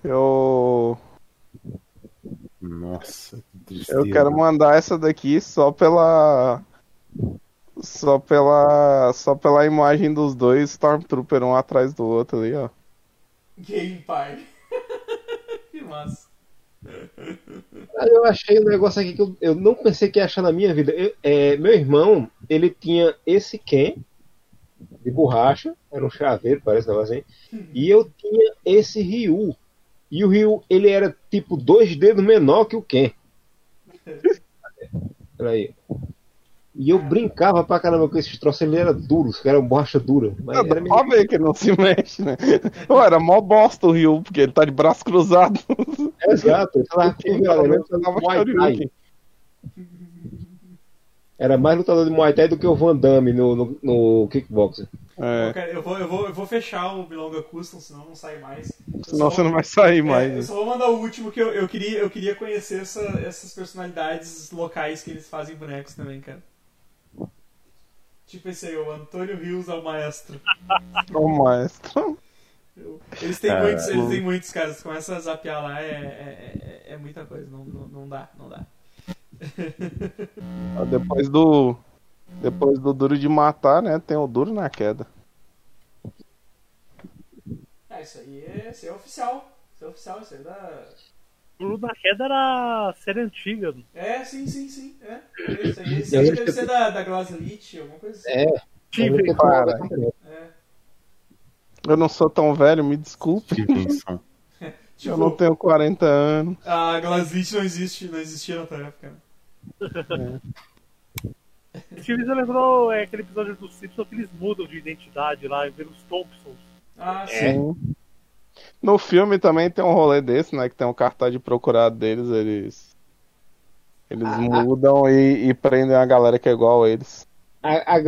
Eu. Nossa, que tristeza. Eu quero mandar essa daqui só pela. Só pela. Só pela imagem dos dois Stormtrooper um atrás do outro ali, ó. Game Pai. que massa. Aí eu achei um negócio aqui que eu, eu não pensei que ia achar na minha vida. Eu- é, meu irmão, ele tinha esse Ken de borracha, era um chaveiro, parece um negócio assim. E eu tinha esse Ryu. E o Ryu, ele era tipo dois dedos menor que o Ken. Peraí. E eu brincava pra caramba com esses troços, ele era duro, os caras eram borracha dura. Mas Ah, era dá pra ver que ele não se mexe, né? Pô, era mó bosta o Ryu, porque ele tá de braço cruzado. Exato, ele tava. Shoryuken. Era mais lutador de Muay Thai do que o Van Damme no, no, no kickboxer. É, Pô, cara, eu, vou, eu, vou, eu vou fechar o Bilonga Custom, senão não sai mais. Eu senão você vou- não vai sair É, mais. eu né? só vou mandar o último que eu, eu, queria, eu queria conhecer essa- essas personalidades locais que eles fazem bonecos também, cara. Tipo esse aí, o Antônio Rios ao maestro. Ô, maestro. Eu- Eles têm Ah, muitos, eles o- têm muitos, cara. Se começa a zapear lá, é, é, é, é muita coisa. Não, não, não dá, não dá. Ó, Depois do. Depois do duro de matar, né? Tem o duro na queda. Ah, isso aí é, isso aí é oficial. Isso é oficial, isso aí é da. O da queda era a série antiga. É, sim, sim, sim. É. Aí, aí lembro deve ser da, da Glass Elite, alguma coisa assim. É, Tive, eu cara. É. Eu não sou tão velho, me desculpe. Tipo, Eu não tenho 40 anos. a Glass Elite não existe, não existia na tua época. né? Steve você lembrou é, aquele episódio do Simpsons que eles mudam de identidade lá, pelos Thompsons. Ah, sim. Sim. No filme também tem um rolê desse, né? Que tem um cartaz de procurado deles, eles. Eles Ah, mudam e, e prendem a galera que é igual a eles. A, a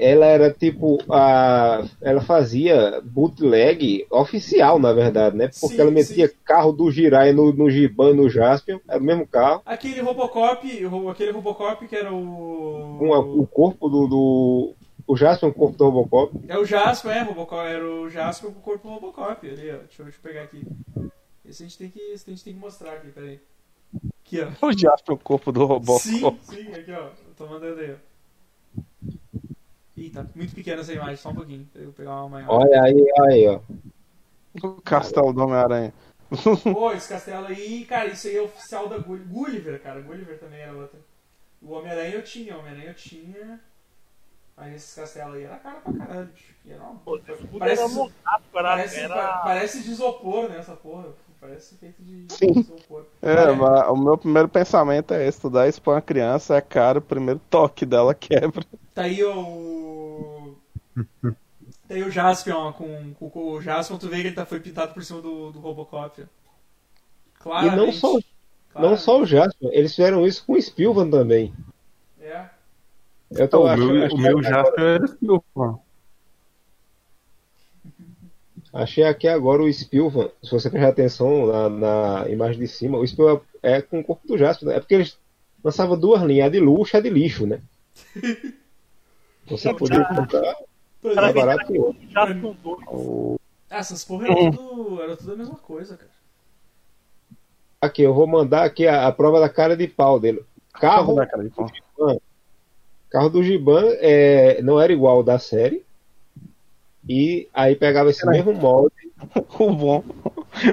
ela era tipo a ela fazia bootleg oficial, na verdade, né? Porque Sim, ela metia sim. carro do Jirai no, no Giban, no Jaspion, era o mesmo carro, Aquele Robocop, aquele Robocop que era o. a- o corpo do, do o Jaspion, o corpo do Robocop. É o Jasper, é, Robocop, era o Jasper com o corpo do Robocop ali, ó. Deixa eu, deixa eu pegar aqui. Esse a gente tem que, esse a gente tem que mostrar aqui, peraí. Aqui, ó. O Jasper, o corpo do robô. Sim, sim, aqui, ó. Eu tô mandando aí, ó. Ih, tá muito pequena essa imagem, só um pouquinho. Eu vou pegar uma maior. Olha aí, aí, ó. O castelo do Homem-Aranha. Pô, esse castelo aí, cara, isso aí é oficial da Gull- Gulliver, cara. Gulliver também era outra. O Homem-Aranha eu tinha, o Homem-Aranha eu tinha. Aí esses castelos aí era cara pra caralho, bicho. E era uma... Pô, Parece- era monado, era, Parece, era... pa- parece de isopor, né, essa porra. Parece feito de Sim. isopor. É, Olha, mas o meu primeiro pensamento é esse: tu dá isso pra uma criança, é caro, o primeiro toque dela quebra. Tá aí o. Tá aí o Jaspion com, com, com o Jaspion, tu vê que ele tá, foi pintado por cima do, do Robocop. ó. Claramente. não só- Não só o Jaspion, eles fizeram isso com o Spilvan também. É. Eu tô o achando, meu, o meu Jasper era Silva. achei aqui agora o Spilvan. Se você prestar atenção na, na imagem de cima, o Spilvan é com o corpo do Jaspion. né? É porque eles lançavam duas linhas, a de luxo e a de lixo, né? Você podia comprar é. barato que o já com dois. Ah, essas porra era tudo, era tudo a mesma coisa, cara. Aqui, eu vou mandar aqui a, a prova da cara de pau dele. Carro, da cara de pau. Carro do Giban é, não era igual ao da série. E aí pegava esse mesmo molde. O bom,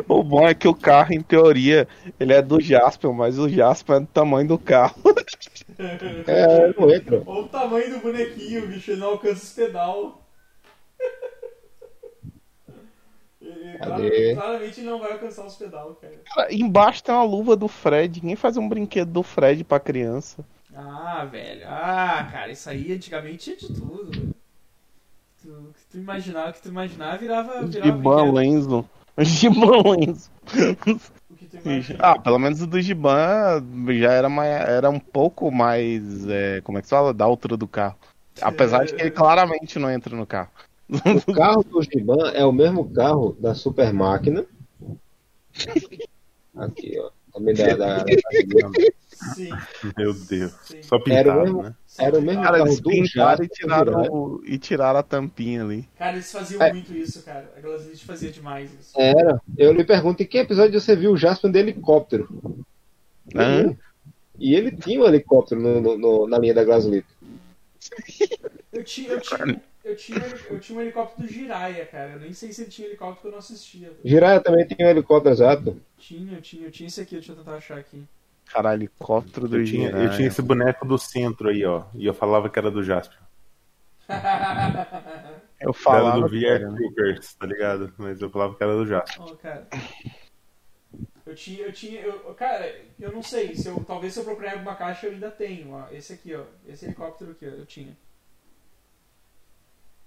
o bom é que o carro, em teoria, ele é do Jasper, mas o Jasper é do tamanho do carro. É, não entra. Olha o tamanho do bonequinho, bicho, ele não alcança os pedal. Ele, claramente ele não vai alcançar os pedal, cara. Cara, embaixo tem uma luva do Fred. Ninguém faz um brinquedo do Fred pra criança. Ah, velho. Ah, cara, isso aí antigamente tinha de tudo, velho. Tu, o que tu imaginava, o que tu imaginava virava, virava Giban. Lenzo. Giban Lenzo. O que tu imaginava. Ah, pelo menos o do Giban já era, mais, era um pouco mais. é, como é que se fala? Da altura do carro. Apesar de que ele claramente não entra no carro. O carro do Giban é o mesmo carro da Super Máquina. Aqui, ó. Também da, da, da- Sim, Meu Deus. sim. Só Era pintado, o mesmo- né? Era o mesmo Cara, carro eles do pintaram e tiraram, o- e tiraram a tampinha ali. Cara, eles faziam É. muito isso, cara. A Glazlit fazia demais isso. Era. Eu lhe pergunto, em que episódio você viu o Jasper de helicóptero? Hã? E ele tinha um helicóptero no- no- no- na linha da Glaslito. Eu tinha, eu tinha, eu tinha, eu tinha um helicóptero do Jiraya, cara. Eu nem sei se ele tinha helicóptero porque eu não assistia. velho. Jiraiya também tinha um helicóptero exato. Tinha, eu tinha, eu tinha esse aqui, deixa eu tentar achar aqui. Caralho, helicóptero do Eu tinha, eu tinha esse boneco do centro aí, ó. E eu falava que era do Jasper. Eu Era falava. do que VR era, né? Troopers, tá ligado? Mas eu falava que era do Jasper. Ó, cara. Eu tinha, eu tinha, eu, cara, eu não sei, se eu, talvez se eu procurar alguma caixa eu ainda tenho, ó, esse aqui, ó, esse helicóptero aqui, ó, eu tinha.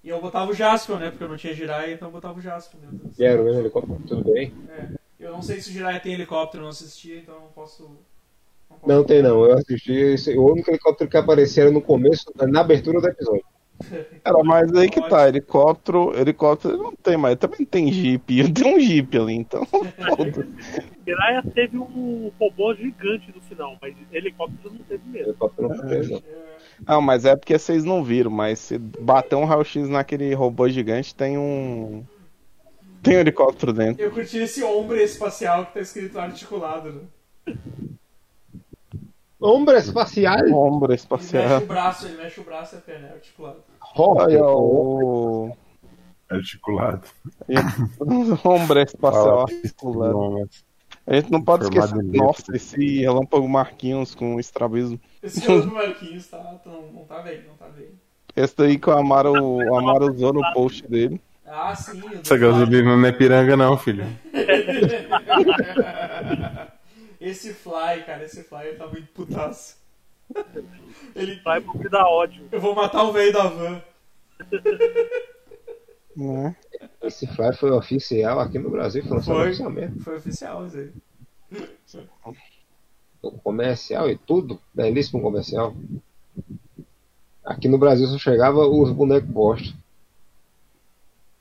E eu botava o Jasper, né, porque eu não tinha Jiraiya, então eu botava o Jasper dentro. E era o mesmo helicóptero, tudo bem. É, eu não sei se o Jiraiya tem helicóptero, eu não assistia, então eu não posso... não tem não, eu assisti. Esse, o único helicóptero que aparecia era no começo, na abertura do episódio. Cara, mas aí que tá, helicóptero, helicóptero não tem mais, também tem jeep, tem um jeep ali, então. Jiraiya teve um robô gigante no final, mas helicóptero não teve mesmo. helicóptero não foi não. Ah, mas é porque vocês não viram, mas se bater um raio-x naquele robô gigante, tem um. Tem um helicóptero dentro. Eu curti esse ombro espacial que tá escrito articulado, né? Hombre espacial. Ombro Ele mexe espacial. o braço, ele mexe o braço e a perna, é articulado. Olha o. Articulado. Ombro espacial articulado. A gente não pode Formado esquecer. Nossa, esse relâmpago Marquinhos com estrabismo. Esse do Marquinhos tá, tá- não, tá bem, não tá bem. Esse daí que o Amaro, o Amaro usou no post dele. Ah, sim. Essa gasolina não é piranga, não, filho. Esse Fly, cara, esse Fly ele tá muito putaço. Ele. Vai porque dá ódio. Eu vou matar o velho da van. Né? Esse Fly foi oficial aqui no Brasil, foi lançado oficialmente. Foi oficial. O comercial e tudo, belíssimo comercial. Aqui no Brasil só chegava os bonecos.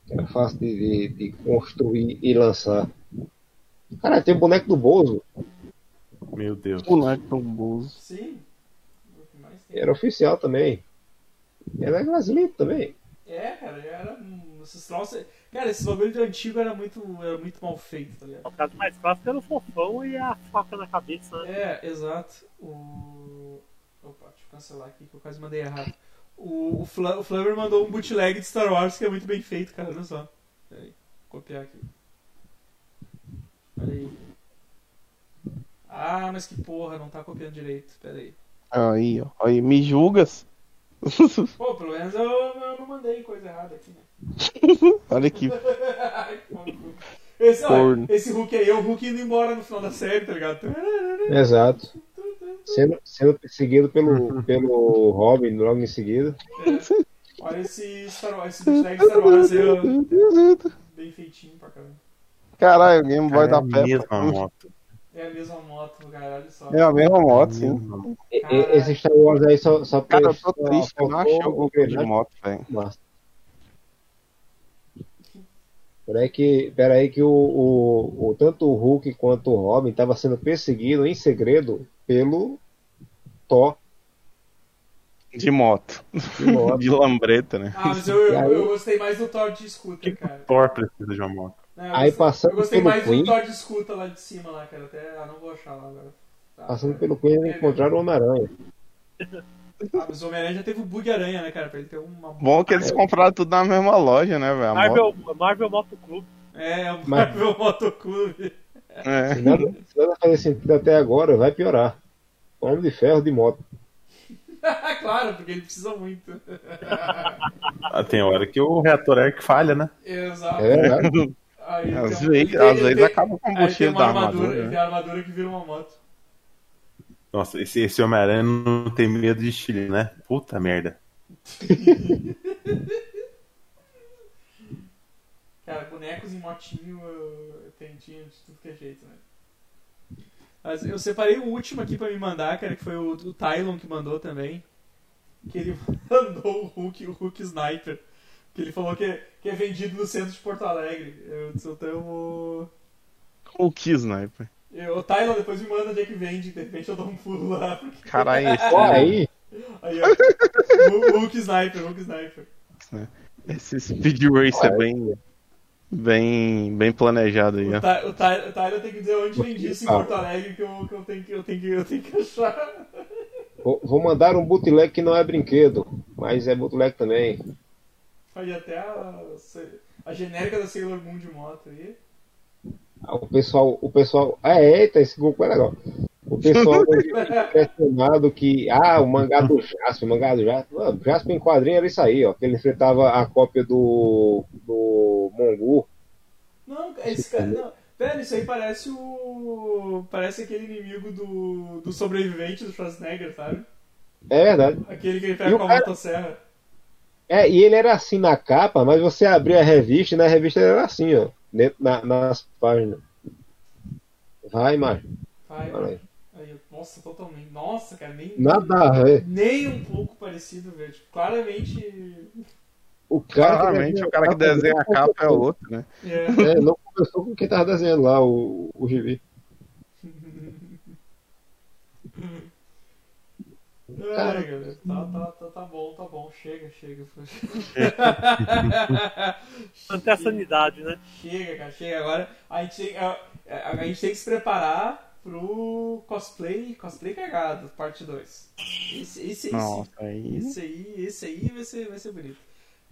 Que era fácil de, de- de construir e lançar. Cara, tem o boneco do Bozo. Meu Deus. Sim. O mais tem? Era oficial também. Era brasileiro também. É, cara, já era. um- Esses troços. Cara, esse bagulho de antigo era muito, era muito mal feito, tá ligado? O caso mais clássico era o fofão e a faca na cabeça, né? É, exato. O. Opa, deixa eu cancelar aqui que eu quase mandei errado. O, o, Fla- o Flavor mandou um bootleg de Star Wars que é muito bem feito, cara. Olha só. Peraí, vou copiar aqui. Peraí. Ah, mas que porra, não tá copiando direito. Peraí. Aí, ó. Aí, me julgas? Pô, pelo menos eu, eu não mandei coisa errada aqui, né? Olha aqui. esse, esse Hulk aí é o Hulk indo embora no final da série, tá ligado? Exato. Sendo, sendo perseguido pelo, pelo Robin logo em seguida. Olha esse Star Wars, esse Star Wars aí, ó. Bem feitinho pra caramba. Caralho, o Game Boy É da a Peppa. mesma moto. É a mesma moto, cara, olha só. É a mesma moto, sim. Mesma. E- e- Esse Star Wars aí só, só Cara, eu tô triste, eu não achei o Google de engrenagem moto, velho. Peraí que, peraí que o, o, o, tanto o Hulk quanto o Robin estavam sendo perseguidos em segredo pelo Thor. De moto. De moto. De lambreta, né? Ah, mas eu, eu, aí- eu gostei mais do Thor de escuta, cara. Thor precisa de uma moto. Eu Aí gostei- passando Eu gostei pelo mais Queen. do Thor de escuta lá de cima lá, cara. Até. Ah, não vou achar lá agora. Tá, Passando cara. pelo Queen, eles encontraram o Homem-Aranha. Ah, mas o Homem-Aranha já teve o Bug Aranha, né, cara? Pra ele ter uma. Bom que eles compraram tudo na mesma loja, né, velho? Marvel, Marvel Moto Clube. É, o Mas- Marvel Motoclube. É. Se nada, se nada fazer sentido até agora, vai piorar. Homem de ferro de moto. claro, porque ele precisa muito. Ah, tem hora que o reator é que falha, né? Exato. É verdade. Aí Às tem vezes, ele às tem- vezes acaba o tem- tem combustível da armadura, armadura. Né? tem a armadura que vira uma moto. Nossa, esse, esse Homem-Aranha não tem medo de Chile, né? Puta merda. Cara, bonecos em motinho eu tenho, tinha de tudo que é jeito, né? Mas eu separei o último aqui pra me mandar, cara, que foi o, o Tylon que mandou também. Que ele mandou o Hulk, o Hulk Sniper. Que ele falou que é, que é vendido no centro de Porto Alegre. Eu disse, eu vou. O que sniper? Eu, o Tylon depois me manda onde é que vende, de repente eu dou um pulo lá. Porque... Caralho, esse, Olha aí. Aí, ó. Hu- Hulk Sniper, Hulk Sniper. esse Speed Race é bem, bem, bem planejado aí, O, ó. Ty- o, Ty- o Tyler tem que dizer onde vende isso em Ah. Porto Alegre que eu, que eu, tenho, que, eu, tenho, que, eu tenho que achar. Vou, vou mandar um bootleg que não é brinquedo, mas é bootleg também. Aí até a, a genérica da Sailor Moon de moto aí. Ah, O pessoal, o pessoal. Ah, eita, esse Goku é legal. O pessoal impressionado que. Ah, o mangá do Jasper, o mangá do Jasper. Ah, Jasper em quadrinho era isso aí, ó. Que ele enfrentava a cópia do. do Mongu. Não, esse cara. Não. Velho, isso aí parece o. Parece aquele inimigo do. do sobrevivente do Schwarzenegger, sabe? É verdade. Aquele que ele E pega o com a cara- motosserra. É, e ele era assim na capa, mas você abria a revista e na revista ele era assim, ó. Dentro, na- nas páginas. Vai, macho. Vai, aí, nossa, totalmente. Nossa, cara, nem. Nada ver. Nem um pouco parecido, velho. Tipo, claramente. O cara Claramente, o cara que desenha a capa é o outro, né? É. É, não conversou com quem tava desenhando lá, o, o gibi. Ai, galera, tá, tá, tá, tá bom, tá bom, chega, chega. Manter a sanidade, né? Chega, cara, chega. Agora a gente, tem, a, a- a gente tem que se preparar pro cosplay, cosplay cagado, parte 2. Esse, esse, esse, Nossa, aí. esse aí, esse aí vai ser, vai ser bonito.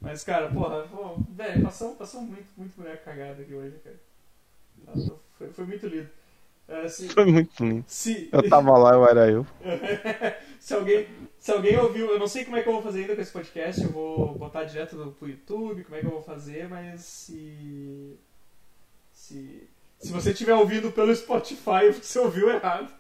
Mas, cara, porra, pô, velho, passou, passou muito, muito boneco cagado aqui hoje, cara. Foi, foi muito lindo. É, se, Foi muito lindo. se, Eu tava lá, eu era eu. se, alguém, se alguém ouviu, eu não sei como é que eu vou fazer ainda com esse podcast, eu vou botar direto no, pro YouTube, como é que eu vou fazer, mas se. Se, se você estiver ouvindo pelo Spotify, você ouviu errado.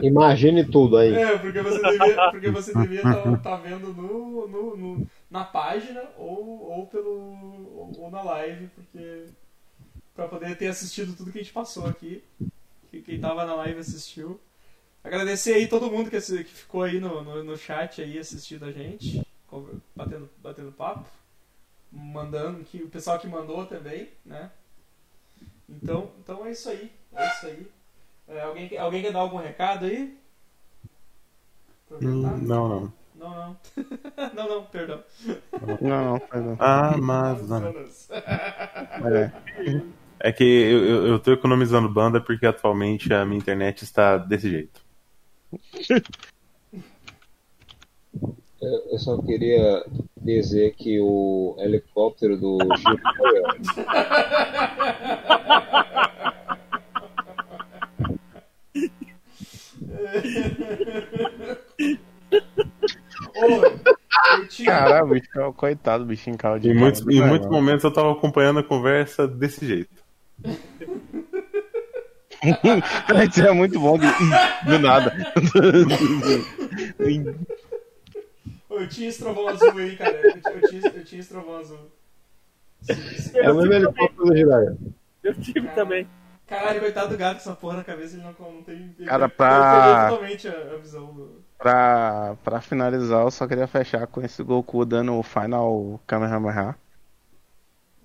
Imagine tudo aí. É, porque você devia porque você devia estar vendo no, no, no- na página ou, ou pelo ou, ou na live, porque para poder ter assistido tudo que a gente passou aqui. Que quem tava na live assistiu. Agradecer aí todo mundo que, que ficou aí no, no, no chat aí assistindo a gente, batendo, batendo papo, mandando que o pessoal que mandou também, né? Então, então é isso aí, é isso aí. É, alguém, quer- alguém quer dar algum recado aí? Hum? Não, não. Não, não. não, não, perdão. Não, não, foi não. Amazonas. É. É que eu, eu, eu tô economizando banda porque atualmente a minha internet está desse jeito. Eu só queria dizer que o helicóptero do Gil Caralho, bicho, coitado, bichinho caldo de Em muitos, em muitos momentos eu tava acompanhando a conversa desse jeito. Isso é muito bom, do nada. eu tinha esse trovão azul aí, cara. Eu, tinha- eu tinha, esse trovão azul. É o mesmo helicóptero do Jiraiya. Eu tive também. Caralho, coitado do gato com essa porra na cabeça, ele não, não tem. Cara, pra- totalmente a, a visão do. Pra, pra finalizar, eu só queria fechar com esse Goku dando o final Kamehameha.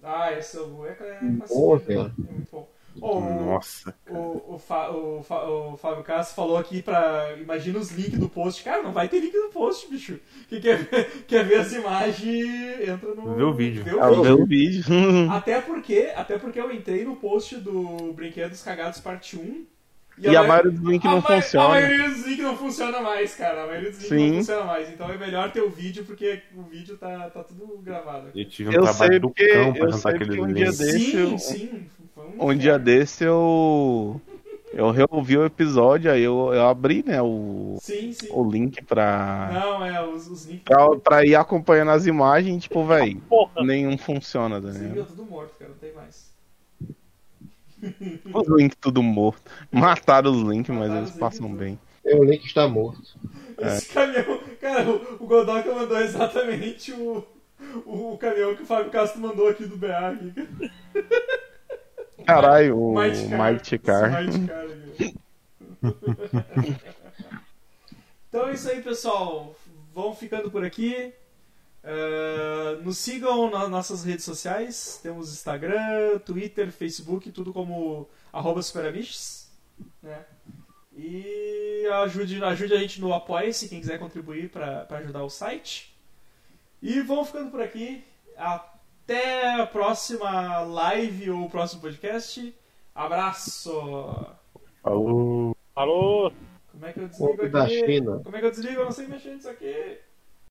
Ah, esse é o é, é, Boa, é, é cara. muito bom. Ô, o- Nossa. O, o, Fa- o, Fa- o Fábio Castro falou aqui pra. Imagina os links do post. Cara, não vai ter link no post, bicho. Quem quer ver, quer ver as imagens, entra no. Vê o vídeo. Vê o Ah, vídeo. ver o vídeo. Até porque, até porque eu entrei no post do Brinquedos Cagados Parte 1. E a maioria dos links não funciona. A maioria dos links não funciona mais, cara. A maioria dos links Sim. não funciona mais. Então é melhor ter o vídeo, porque o vídeo tá, tá tudo gravado. Eu tive um Eu trabalho sei do porque- cão pra eu juntar aqueles um dia desse sim, eu- sim. Um Um dia desse eu. Eu reouvi o episódio, aí eu, eu abri, né, o, Sim, sim. o link pra, Não, é, os, os links. pra, pra ir acompanhando as imagens, tipo, velho, nenhum funciona, tá Sim, viu, tudo morto, cara, não tem mais. Os links tudo morto. Mataram os links, mas Mataram eles os links, passam tudo. bem. O link está morto. Esse caminhão. Cara, o, o Godoka mandou exatamente o, o, o caminhão que o Fábio Castro mandou aqui do BA. Aqui. Caralho, o Mighty Car. Mighty Car. Mighty então é isso aí, pessoal. Vamos ficando por aqui. Uh, nos sigam nas nossas redes sociais. Temos Instagram, Twitter, Facebook, tudo como arroba superamiches. Né? E ajude, ajude a gente no Apoia-se, quem quiser contribuir para ajudar o site. E vamos ficando por aqui. Até a próxima live ou próximo podcast. Abraço! Falou. Falou. Como é que eu desligo da aqui? China. Como é que eu desligo? Eu não sei mexer nisso aqui.